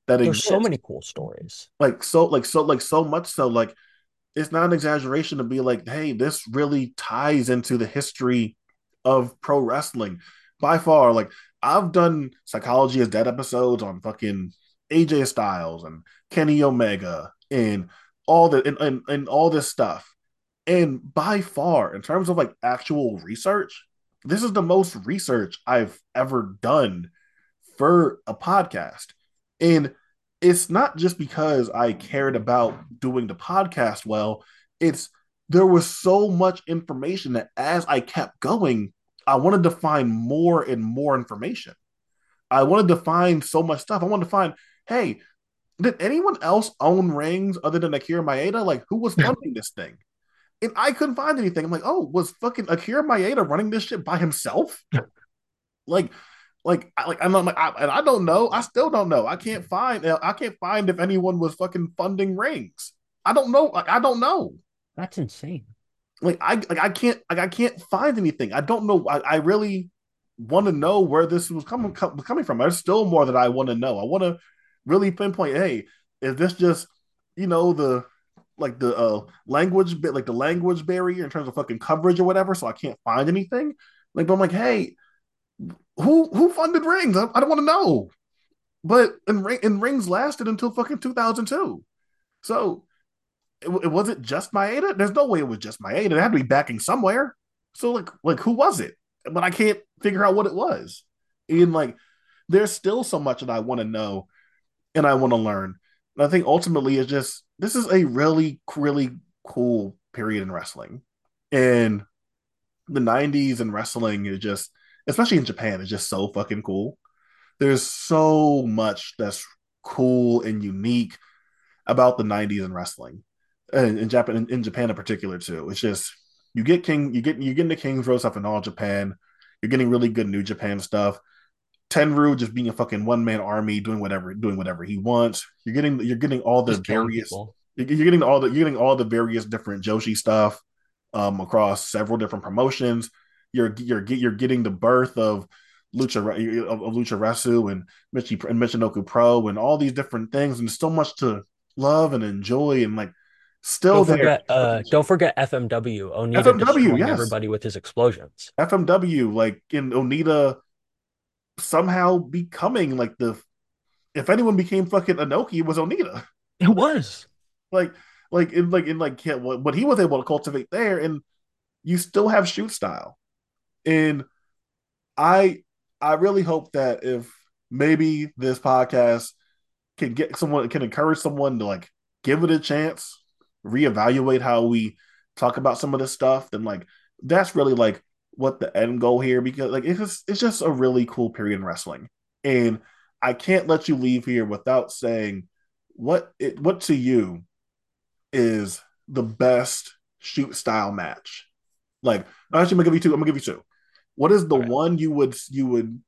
that There's so many cool stories. Like so, like so, like so much so, like it's not an exaggeration to be like, hey, this really ties into the history of pro wrestling by far. Like I've done psychology is dead episodes on fucking AJ Styles and Kenny Omega and all the and, and, and all this stuff. And by far, in terms of like actual research, this is the most research I've ever done for a podcast. And it's not just because I cared about doing the podcast well, it's there was so much information that as I kept going, I wanted to find more and more information. I wanted to find so much stuff. I wanted to find, hey, did anyone else own rings other than Akira Maeda? Like, who was <laughs> funding this thing? And I couldn't find anything. I'm like, oh, was fucking Akira Maeda running this shit by himself? <laughs> like, like, like I'm like, I, and I don't know. I still don't know. I can't find. Uh, I can't find if anyone was fucking funding rings. I don't know. Like, I don't know. That's insane. Like, I like I can't like I can't find anything. I don't know. I, I really want to know where this was coming coming from. There's still more that I want to know. I want to really pinpoint. Hey, is this just you know the like the uh, language bit, like the language barrier in terms of fucking coverage or whatever? So I can't find anything. Like, but I'm like, hey, who who funded Rings? I, I don't want to know. But and, and Rings lasted until fucking 2002. So it, it wasn't just Maeda? There's no way it was just Maeda. It had to be backing somewhere. So like like who was it? But I can't figure out what it was. And like there's still so much that I want to know and I want to learn. And I think ultimately it's just this is a really really cool period in wrestling. And the 90s and wrestling is just especially in Japan is just so fucking cool. There's so much that's cool and unique about the 90s and wrestling and in Japan, in, in, Japan in particular too. It's just you get King, you get you get into King's Road stuff in all Japan. You're getting really good New Japan stuff. Tenryu just being a fucking one man army, doing whatever, doing whatever he wants. You're getting you're getting all the various. You're getting all the you're getting all the various different Joshi stuff um, across several different promotions. You're you're you're getting the birth of Lucha of, of Lucha Resu and Michi and Michinoku Pro and all these different things, and so much to love and enjoy and like still don't forget, uh, don't forget FMW. Onita FMW, yes. everybody with his explosions. FMW, like in Onita, somehow becoming like the. If anyone became fucking Inoki, it was Onita. It was like, like in like in like what he was able to cultivate there, and you still have shoot style, and I I really hope that if maybe this podcast can get someone can encourage someone to like give it a chance reevaluate how we talk about some of this stuff, then like that's really like what the end goal here because like it's just, it's just a really cool period in wrestling. And I can't let you leave here without saying what it what to you is the best shoot style match. Like actually I'm gonna give you two. I'm gonna give you two. What is the one you would you would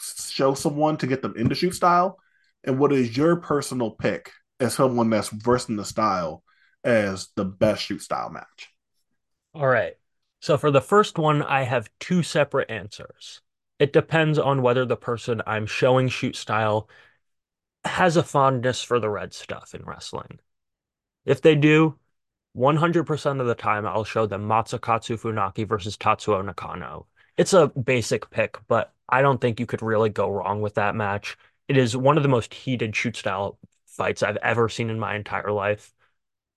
show someone to get them into shoot style? And what is your personal pick as someone that's versed in the style as the best shoot style match. All right. So for the first one, I have two separate answers. It depends on whether the person I'm showing shoot style has a fondness for the red stuff in wrestling. If they do, 100% of the time I'll show them Masakatsu Funaki versus Tatsuo Nakano. It's a basic pick, but I don't think you could really go wrong with that match. It is one of the most heated shoot style fights I've ever seen in my entire life.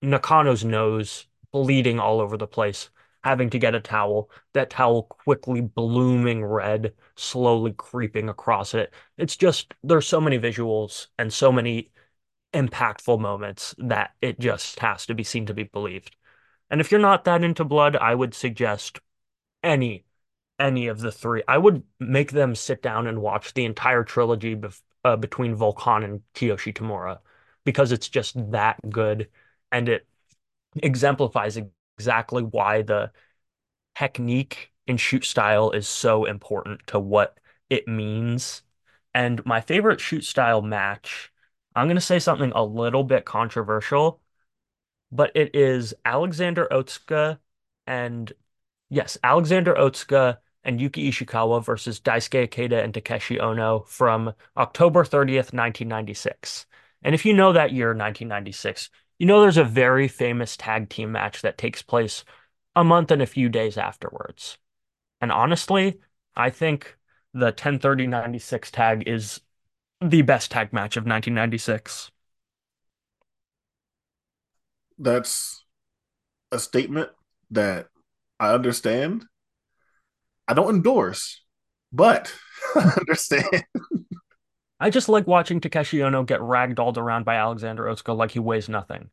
Nakano's nose bleeding all over the place, having to get a towel, that towel quickly blooming red, slowly creeping across it. It's just, there's so many visuals and so many impactful moments that it just has to be seen to be believed. And if you're not that into blood, I would suggest any any of the three. I would make them sit down and watch the entire trilogy bef- uh, between Volk Han and Kiyoshi Tamura because it's just that good and it exemplifies exactly why the technique and shoot style is so important to what it means. And my favorite shoot style match, I'm going to say something a little bit controversial, but it is Alexander Otsuka and yes, Alexander Otsuka and Yuki Ishikawa versus Daisuke Ikeda and Takeshi Ono from October 30th, 1996. And if you know that year, 1996, you know there's a very famous tag team match that takes place a month and a few days afterwards. And honestly, I think the 103096 tag is the best tag match of 1996. That's a statement that I understand. I don't endorse, but <laughs> I understand. I just like watching Takeshi Ono get ragdolled around by Alexander Otsuka like he weighs nothing.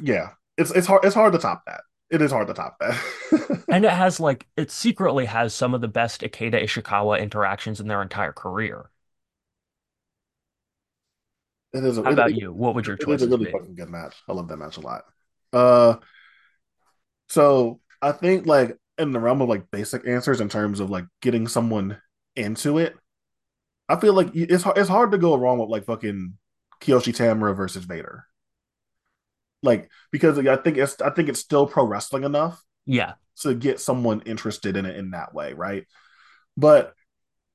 Yeah, it's it's hard it's hard to top that. It is hard to top that. <laughs> and it has like it secretly has some of the best Ikeda Ishikawa interactions in their entire career. It is. A, How it, about it, you? What would your choice It is a really be? fucking good match. I love that match a lot. Uh, so I think like in the realm of like basic answers in terms of like getting someone into it, I feel like it's it's hard to go wrong with like fucking Kiyoshi Tamura versus Vader. Like because I think it's I think it's still pro wrestling enough. Yeah. To get someone interested in it in that way, right? But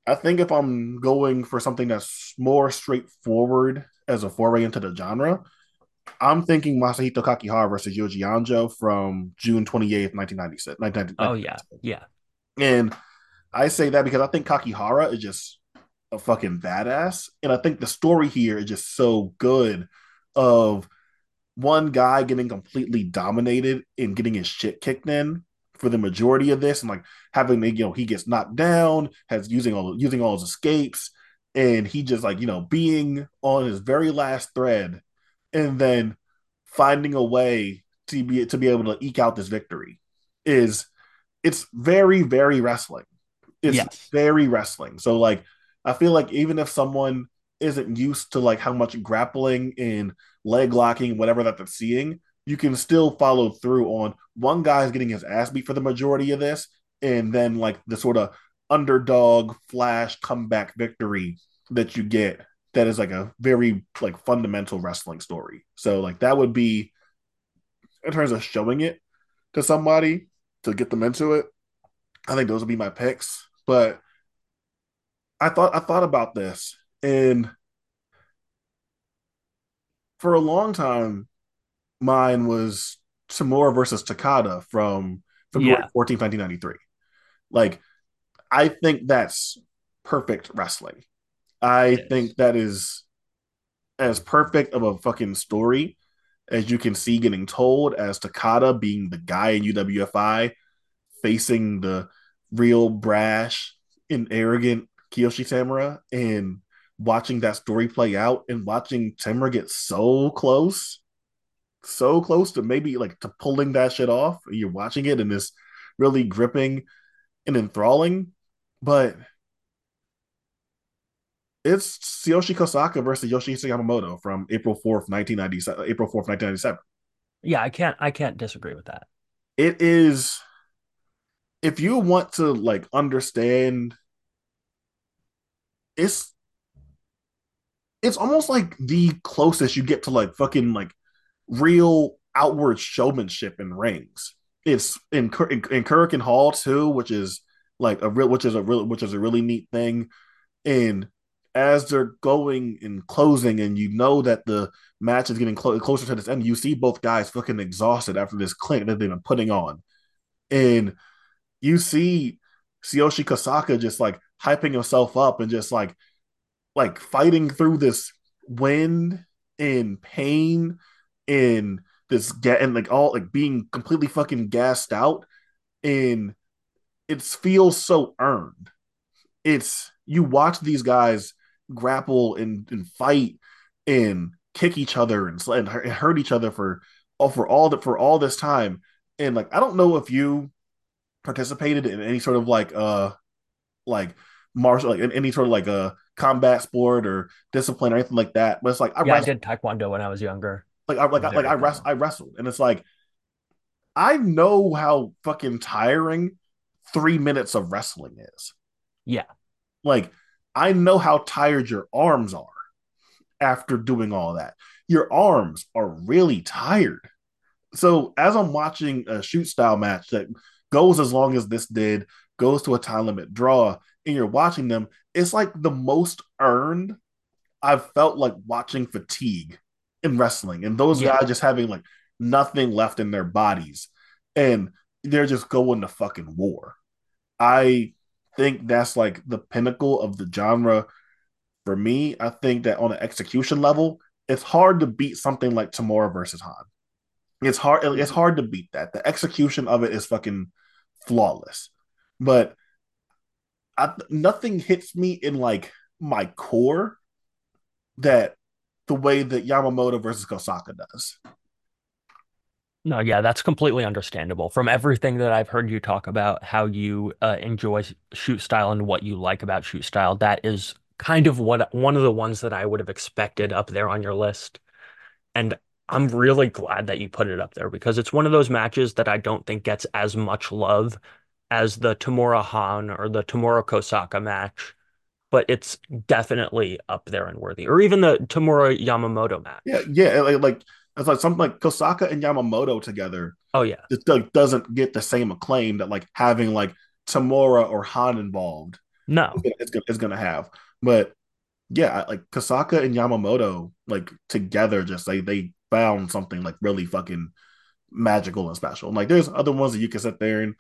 I think if I'm going for something that's more straightforward as a foray into the genre, I'm thinking Masahito Kakihara versus Yoji Anjo from June 28th, 1996. 1996. Oh, yeah. Yeah. And I say that because I think Kakihara is just a fucking badass. And I think the story here is just so good of one guy getting completely dominated and getting his shit kicked in for the majority of this and like having the, you know he gets knocked down has using all using all his escapes and he just like you know being on his very last thread and then finding a way to be to be able to eke out this victory is it's very very wrestling it's yes. very wrestling so like i feel like even if someone isn't used to like how much grappling and leg locking whatever that they're seeing you can still follow through on one guy's getting his ass beat for the majority of this and then like the sort of underdog flash comeback victory that you get that is like a very like fundamental wrestling story. So like that would be in terms of showing it to somebody to get them into it. I think those would be my picks. But I thought I thought about this and for a long time mine was Tamura versus Takada from February yeah. 14th, 1993. Like I think that's perfect wrestling. I think that is as perfect of a fucking story as you can see getting told as Takada being the guy in UWFI facing the real brash and arrogant Kiyoshi Tamura and watching that story play out and watching Tamura get so close, so close to maybe like to pulling that shit off. You're watching it and it's really gripping and enthralling. But it's Tsuyoshi Kosaka versus Yoshihisa Yamamoto from April 4th, 1997. April 4th, 1997. Yeah, I can't I can't disagree with that. It is if you want to like understand it's it's almost like the closest you get to like fucking like real outward showmanship in rings. It's in in, in Korakuen Hall too, which is like a real which is a real which is a really neat thing. And as they're going and closing, and you know that the match is getting clo- closer to this end, you see both guys fucking exhausted after this clink that they've been putting on, and you see Tsuyoshi Kosaka just like hyping himself up and just like like fighting through this wind and pain and this get and like all like being completely fucking gassed out and it feels so earned it's you watch these guys grapple and, and fight and kick each other and, and hurt each other for oh, for all that for all this time. And like I don't know if you participated in any sort of like uh like martial like any sort of like a combat sport or discipline or anything like that. But it's like I, yeah, wrestled. I did taekwondo when I was younger. Like I like I, like I I wrestled and it's like I know how fucking tiring three minutes of wrestling is. Yeah. Like I know how tired your arms are after doing all that. Your arms are really tired. So as I'm watching a shoot style match that goes as long as this did, goes to a time limit draw, and you're watching them. It's like the most earned I've felt like watching fatigue in wrestling, and those Yeah. guys just having like nothing left in their bodies, and they're just going to fucking war. I think that's like the pinnacle of the genre for me. I think that on an execution level, it's hard to beat something like Tamura versus Han. It's hard. It's mm-hmm. hard to beat that. The execution of it is fucking flawless. But I, nothing hits me in like my core that the way that Yamamoto versus Kosaka does. No, yeah, that's completely understandable. From everything that I've heard you talk about how you uh, enjoy shoot style and what you like about shoot style, that is kind of what one of the ones that I would have expected up there on your list. And I'm really glad that you put it up there because it's one of those matches that I don't think gets as much love as the Tamura Han or the Tamura Kosaka match, but it's definitely up there and worthy. Or even the Tamura Yamamoto match. Yeah, yeah, like, like it's like something like Kosaka and Yamamoto together. Oh yeah, it doesn't get the same acclaim that like having like Tamura or Han involved. No, it's gonna, it's gonna have. But yeah, like Kosaka and Yamamoto like together, just like they found something like really fucking magical and special. like there's other ones that you can sit there and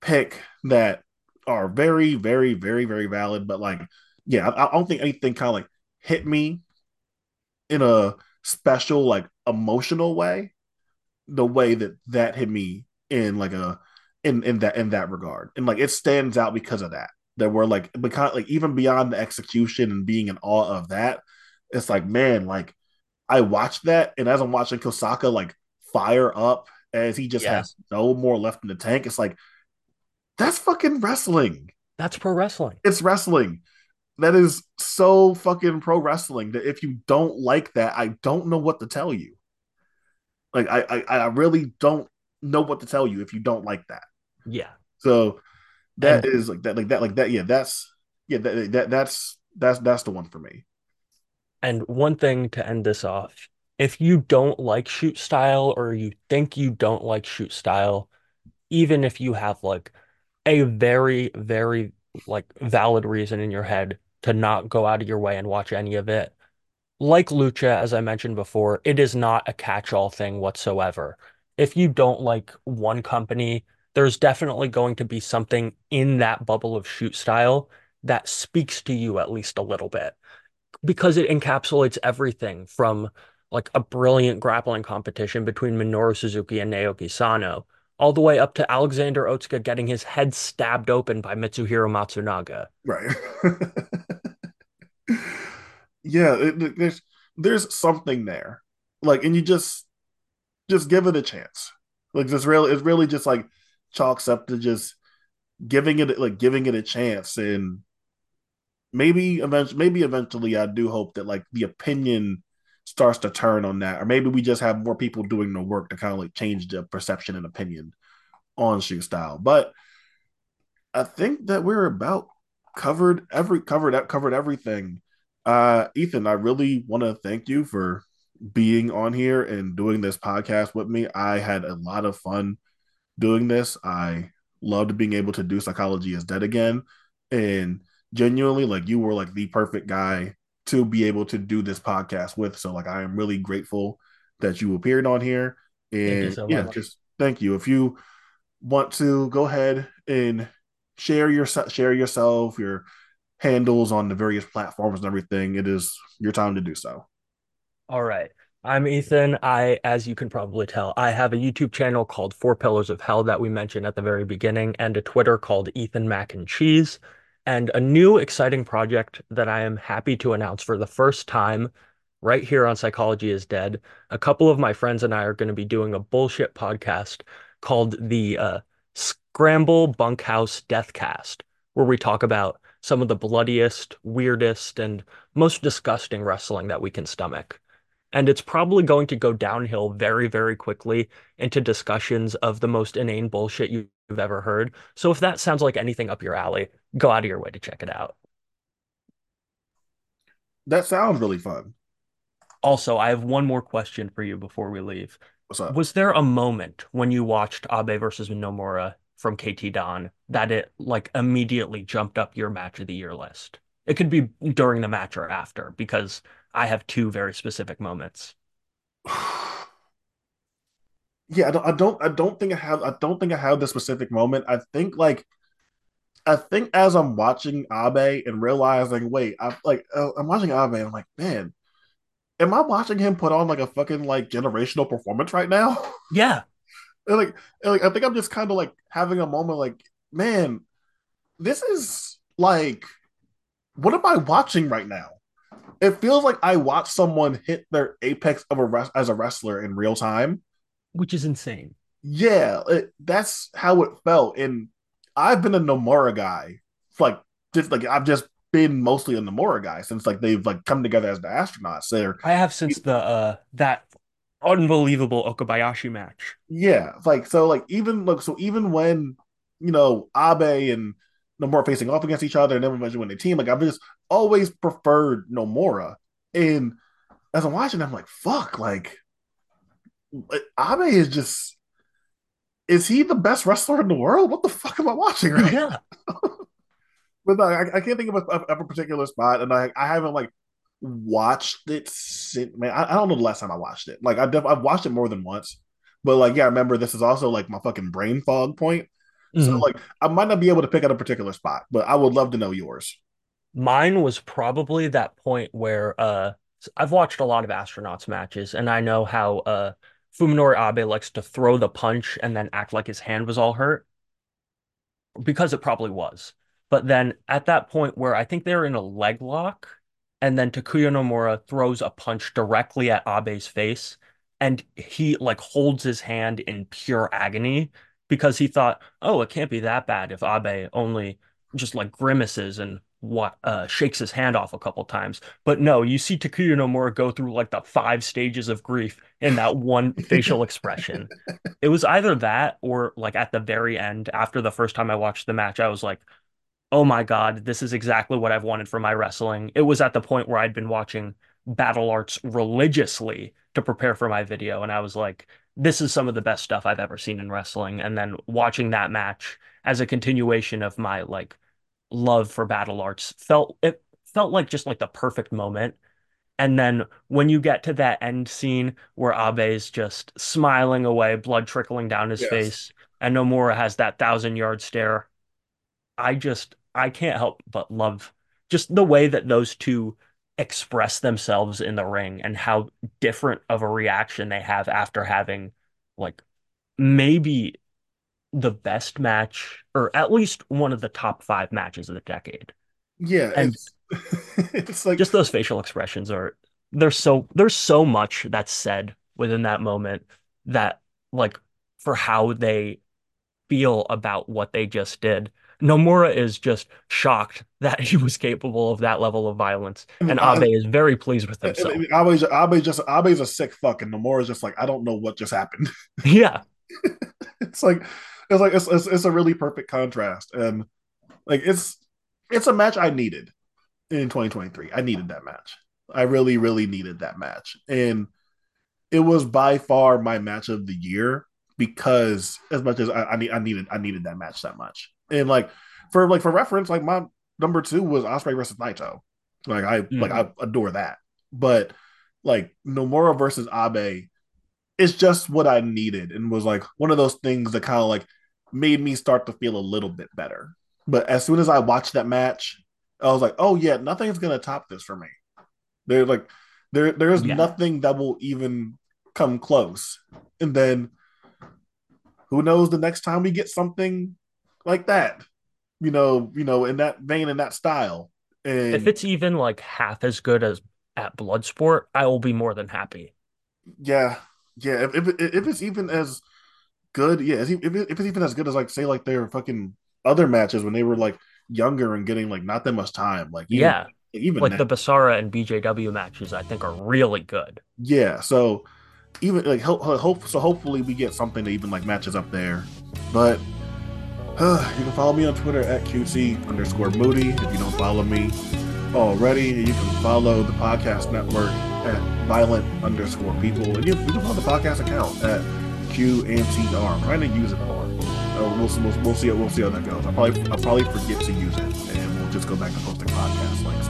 pick that are very, very, very, very valid. But like, yeah, I, I don't think anything kind of like hit me in a special, like emotional way, the way that that hit me in like a in in that in that regard, and like it stands out because of that. That we're like because like even beyond the execution and being in awe of that, it's like man, like I watched that, and as I'm watching Kosaka like fire up as he just has no more left in the tank, it's like that's fucking wrestling. That's pro wrestling. It's wrestling. That is so fucking pro wrestling that if you don't like that, I don't know what to tell you. Like I, I, I really don't know what to tell you if you don't like that. Yeah. So that and, is like that, like that, like that. Yeah, that's yeah, that, that that's that's that's the one for me. And one thing to end this off, if you don't like shoot style or you think you don't like shoot style, even if you have like a very, very like valid reason in your head to not go out of your way and watch any of it. Like Lucha, as I mentioned before, it is not a catch-all thing whatsoever. If you don't like one company, there's definitely going to be something in that bubble of shoot style that speaks to you at least a little bit because it encapsulates everything from like a brilliant grappling competition between Minoru Suzuki and Naoki Sano all the way up to Alexander Otsuka getting his head stabbed open by Mitsuhiro Matsunaga. Right. <laughs> yeah, it, there's there's something there. Like, and you just just give it a chance. Like, it's really it's really just like chalks up to just giving it like giving it a chance and maybe eventually maybe eventually I do hope that like the opinion starts to turn on that, or maybe we just have more people doing the work to kind of like change the perception and opinion on shoot style. But I think that we're about covered every covered covered everything. Uh, Ethan, I really want to thank you for being on here and doing this podcast with me. I had a lot of fun doing this. I loved being able to do psychology is dead again, and genuinely, like you were like the perfect guy to be able to do this podcast with. So like I am really grateful that you appeared on here. And so yeah, much. just thank you. If you want to go ahead and share your share yourself, your handles on the various platforms and everything, it is your time to do so. All right. I'm Ethan. I, as you can probably tell, I have a YouTube channel called Four Pillars of Hell that we mentioned at the very beginning, and a Twitter called Ethan Mac and Cheese and a new exciting project that I am happy to announce for the first time right here on Psychology is Dead. A couple of my friends and I are going to be doing a bullshit podcast called the uh, Scramble Bunkhouse Deathcast, where we talk about some of the bloodiest, weirdest, and most disgusting wrestling that we can stomach. And it's probably going to go downhill very, very quickly into discussions of the most inane bullshit you've ever heard. So if that sounds like anything up your alley, go out of your way to check it out. That sounds really fun. Also, I have one more question for you before we leave. What's up? Was there a moment when you watched Abe versus Nomura from KT Don that it like immediately jumped up your match of the year list. It could be during the match or after because I have two very specific moments. <sighs> yeah, I don't, I don't, I don't think I have, I don't think I have the specific moment. I think like, I think as I'm watching Abe and realizing, wait, I'm like, uh, I'm watching Abe, and I'm like, man, am I watching him put on like a fucking like generational performance right now? <laughs> Yeah. and like, and like, I think I'm just kind of like having a moment, like, man, this is like, what am I watching right now? It feels like I watched someone hit their apex of a rest as a wrestler in real time which is insane. Yeah, it, that's how it felt. And I've been a Nomura guy, like just like I've just been mostly a Nomura guy since like they've like come together as the astronauts. There, I have since the uh that unbelievable Okabayashi match. Yeah, like so, like even like so, even when you know Abe and Nomura facing off against each other, and then when they team, like I've just always preferred Nomura. And as I'm watching, I'm like, fuck, like Abe is just is he the best wrestler in the world? What the fuck am I watching right yeah. <laughs> but I, I, can't think of a, of a, particular spot, and I, I haven't like watched it since. Man, I, I don't know the last time I watched it. Like I def, I've watched it more than once, but like yeah, I remember this is also like my fucking brain fog point. Mm-hmm. So like I might not be able to pick out a particular spot, but I would love to know yours. Mine was probably that point where uh I've watched a lot of astronauts matches, and I know how uh Fuminori Abe likes to throw the punch and then act like his hand was all hurt because it probably was. But then at that point where I think they're in a leg lock, and then Takuya Nomura throws a punch directly at Abe's face, and he like holds his hand in pure agony because he thought, oh, it can't be that bad if Abe only just like grimaces and uh, shakes his hand off a couple times. But no, you see Takuya Nomura go through like the five stages of grief in that one facial expression. <laughs> It was either that or like at the very end, after the first time I watched the match, I was like, oh my God, this is exactly what I've wanted for my wrestling. It was at the point where I'd been watching Battle Arts religiously to prepare for my video. And I was like, this is some of the best stuff I've ever seen in wrestling. And then watching that match as a continuation of my like love for battle arts felt it felt like just like the perfect moment and then when you get to that end scene where Abe's just smiling away, blood trickling down his yes. face, and Nomura has that thousand yard stare, I just I can't help but love just the way that those two express themselves in the ring and how different of a reaction they have after having like maybe the best match, or at least one of the top five matches of the decade. Yeah, and it's, <laughs> it's like just those facial expressions are there's so there's so much that's said within that moment that like for how they feel about what they just did. Nomura is just shocked <laughs> that he was capable of that level of violence, and Abe is very pleased with himself. Abe's, Abe just Abe's a sick fuck, and Nomura's just like, I don't know what just happened. <laughs> Yeah, it's like it's like it's, it's, it's a really perfect contrast, and like it's it's a match I needed in 2023. I needed that match. I really, really needed that match, and it was by far my match of the year because as much as I, I need, I needed, I needed that match that much, and like for like for reference, like my number two was Ospreay versus Naito. Like I mm. like I adore that, but like Nomura versus Abe it's just what I needed and was like one of those things that kind of like made me start to feel a little bit better. But as soon as I watched that match, I was like, oh yeah, nothing's gonna top this for me. There's like there there's yeah. nothing that will even come close. And then who knows the next time we get something like that. You know, you know, in that vein, in that style. And if it's even like half as good as at Bloodsport, I will be more than happy. Yeah. Yeah. If, if, if it's even as good. Yeah, if, if it's even as good as like say like their fucking other matches when they were like younger and getting like not that much time. Like even, yeah, even like now. the Basara and BJW matches, I think are really good. Yeah, so even like hope, hope so hopefully we get something that even like matches up there. But uh, <sighs> you can follow me on Twitter at QT underscore Moody. If you don't follow me already, you can follow the podcast network at violent underscore people. And you, you can follow the podcast account at QNTR. I'm trying to use it more. Uh, we'll, we'll, we'll see we'll see how that goes. I'll probably I'll probably forget to use it, and we'll just go back to posting podcast links.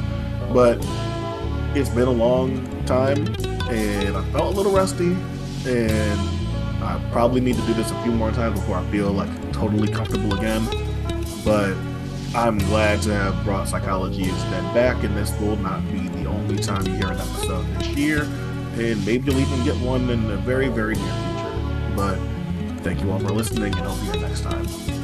But it's been a long time, and I felt a little rusty, and I probably need to do this a few more times before I feel like totally comfortable again. But I'm glad to have brought Psychology is Dead back, and this will not be the only time you hear an episode this year, and maybe you'll even get one in the very, very near future. But thank you all for listening, and I'll see you next time.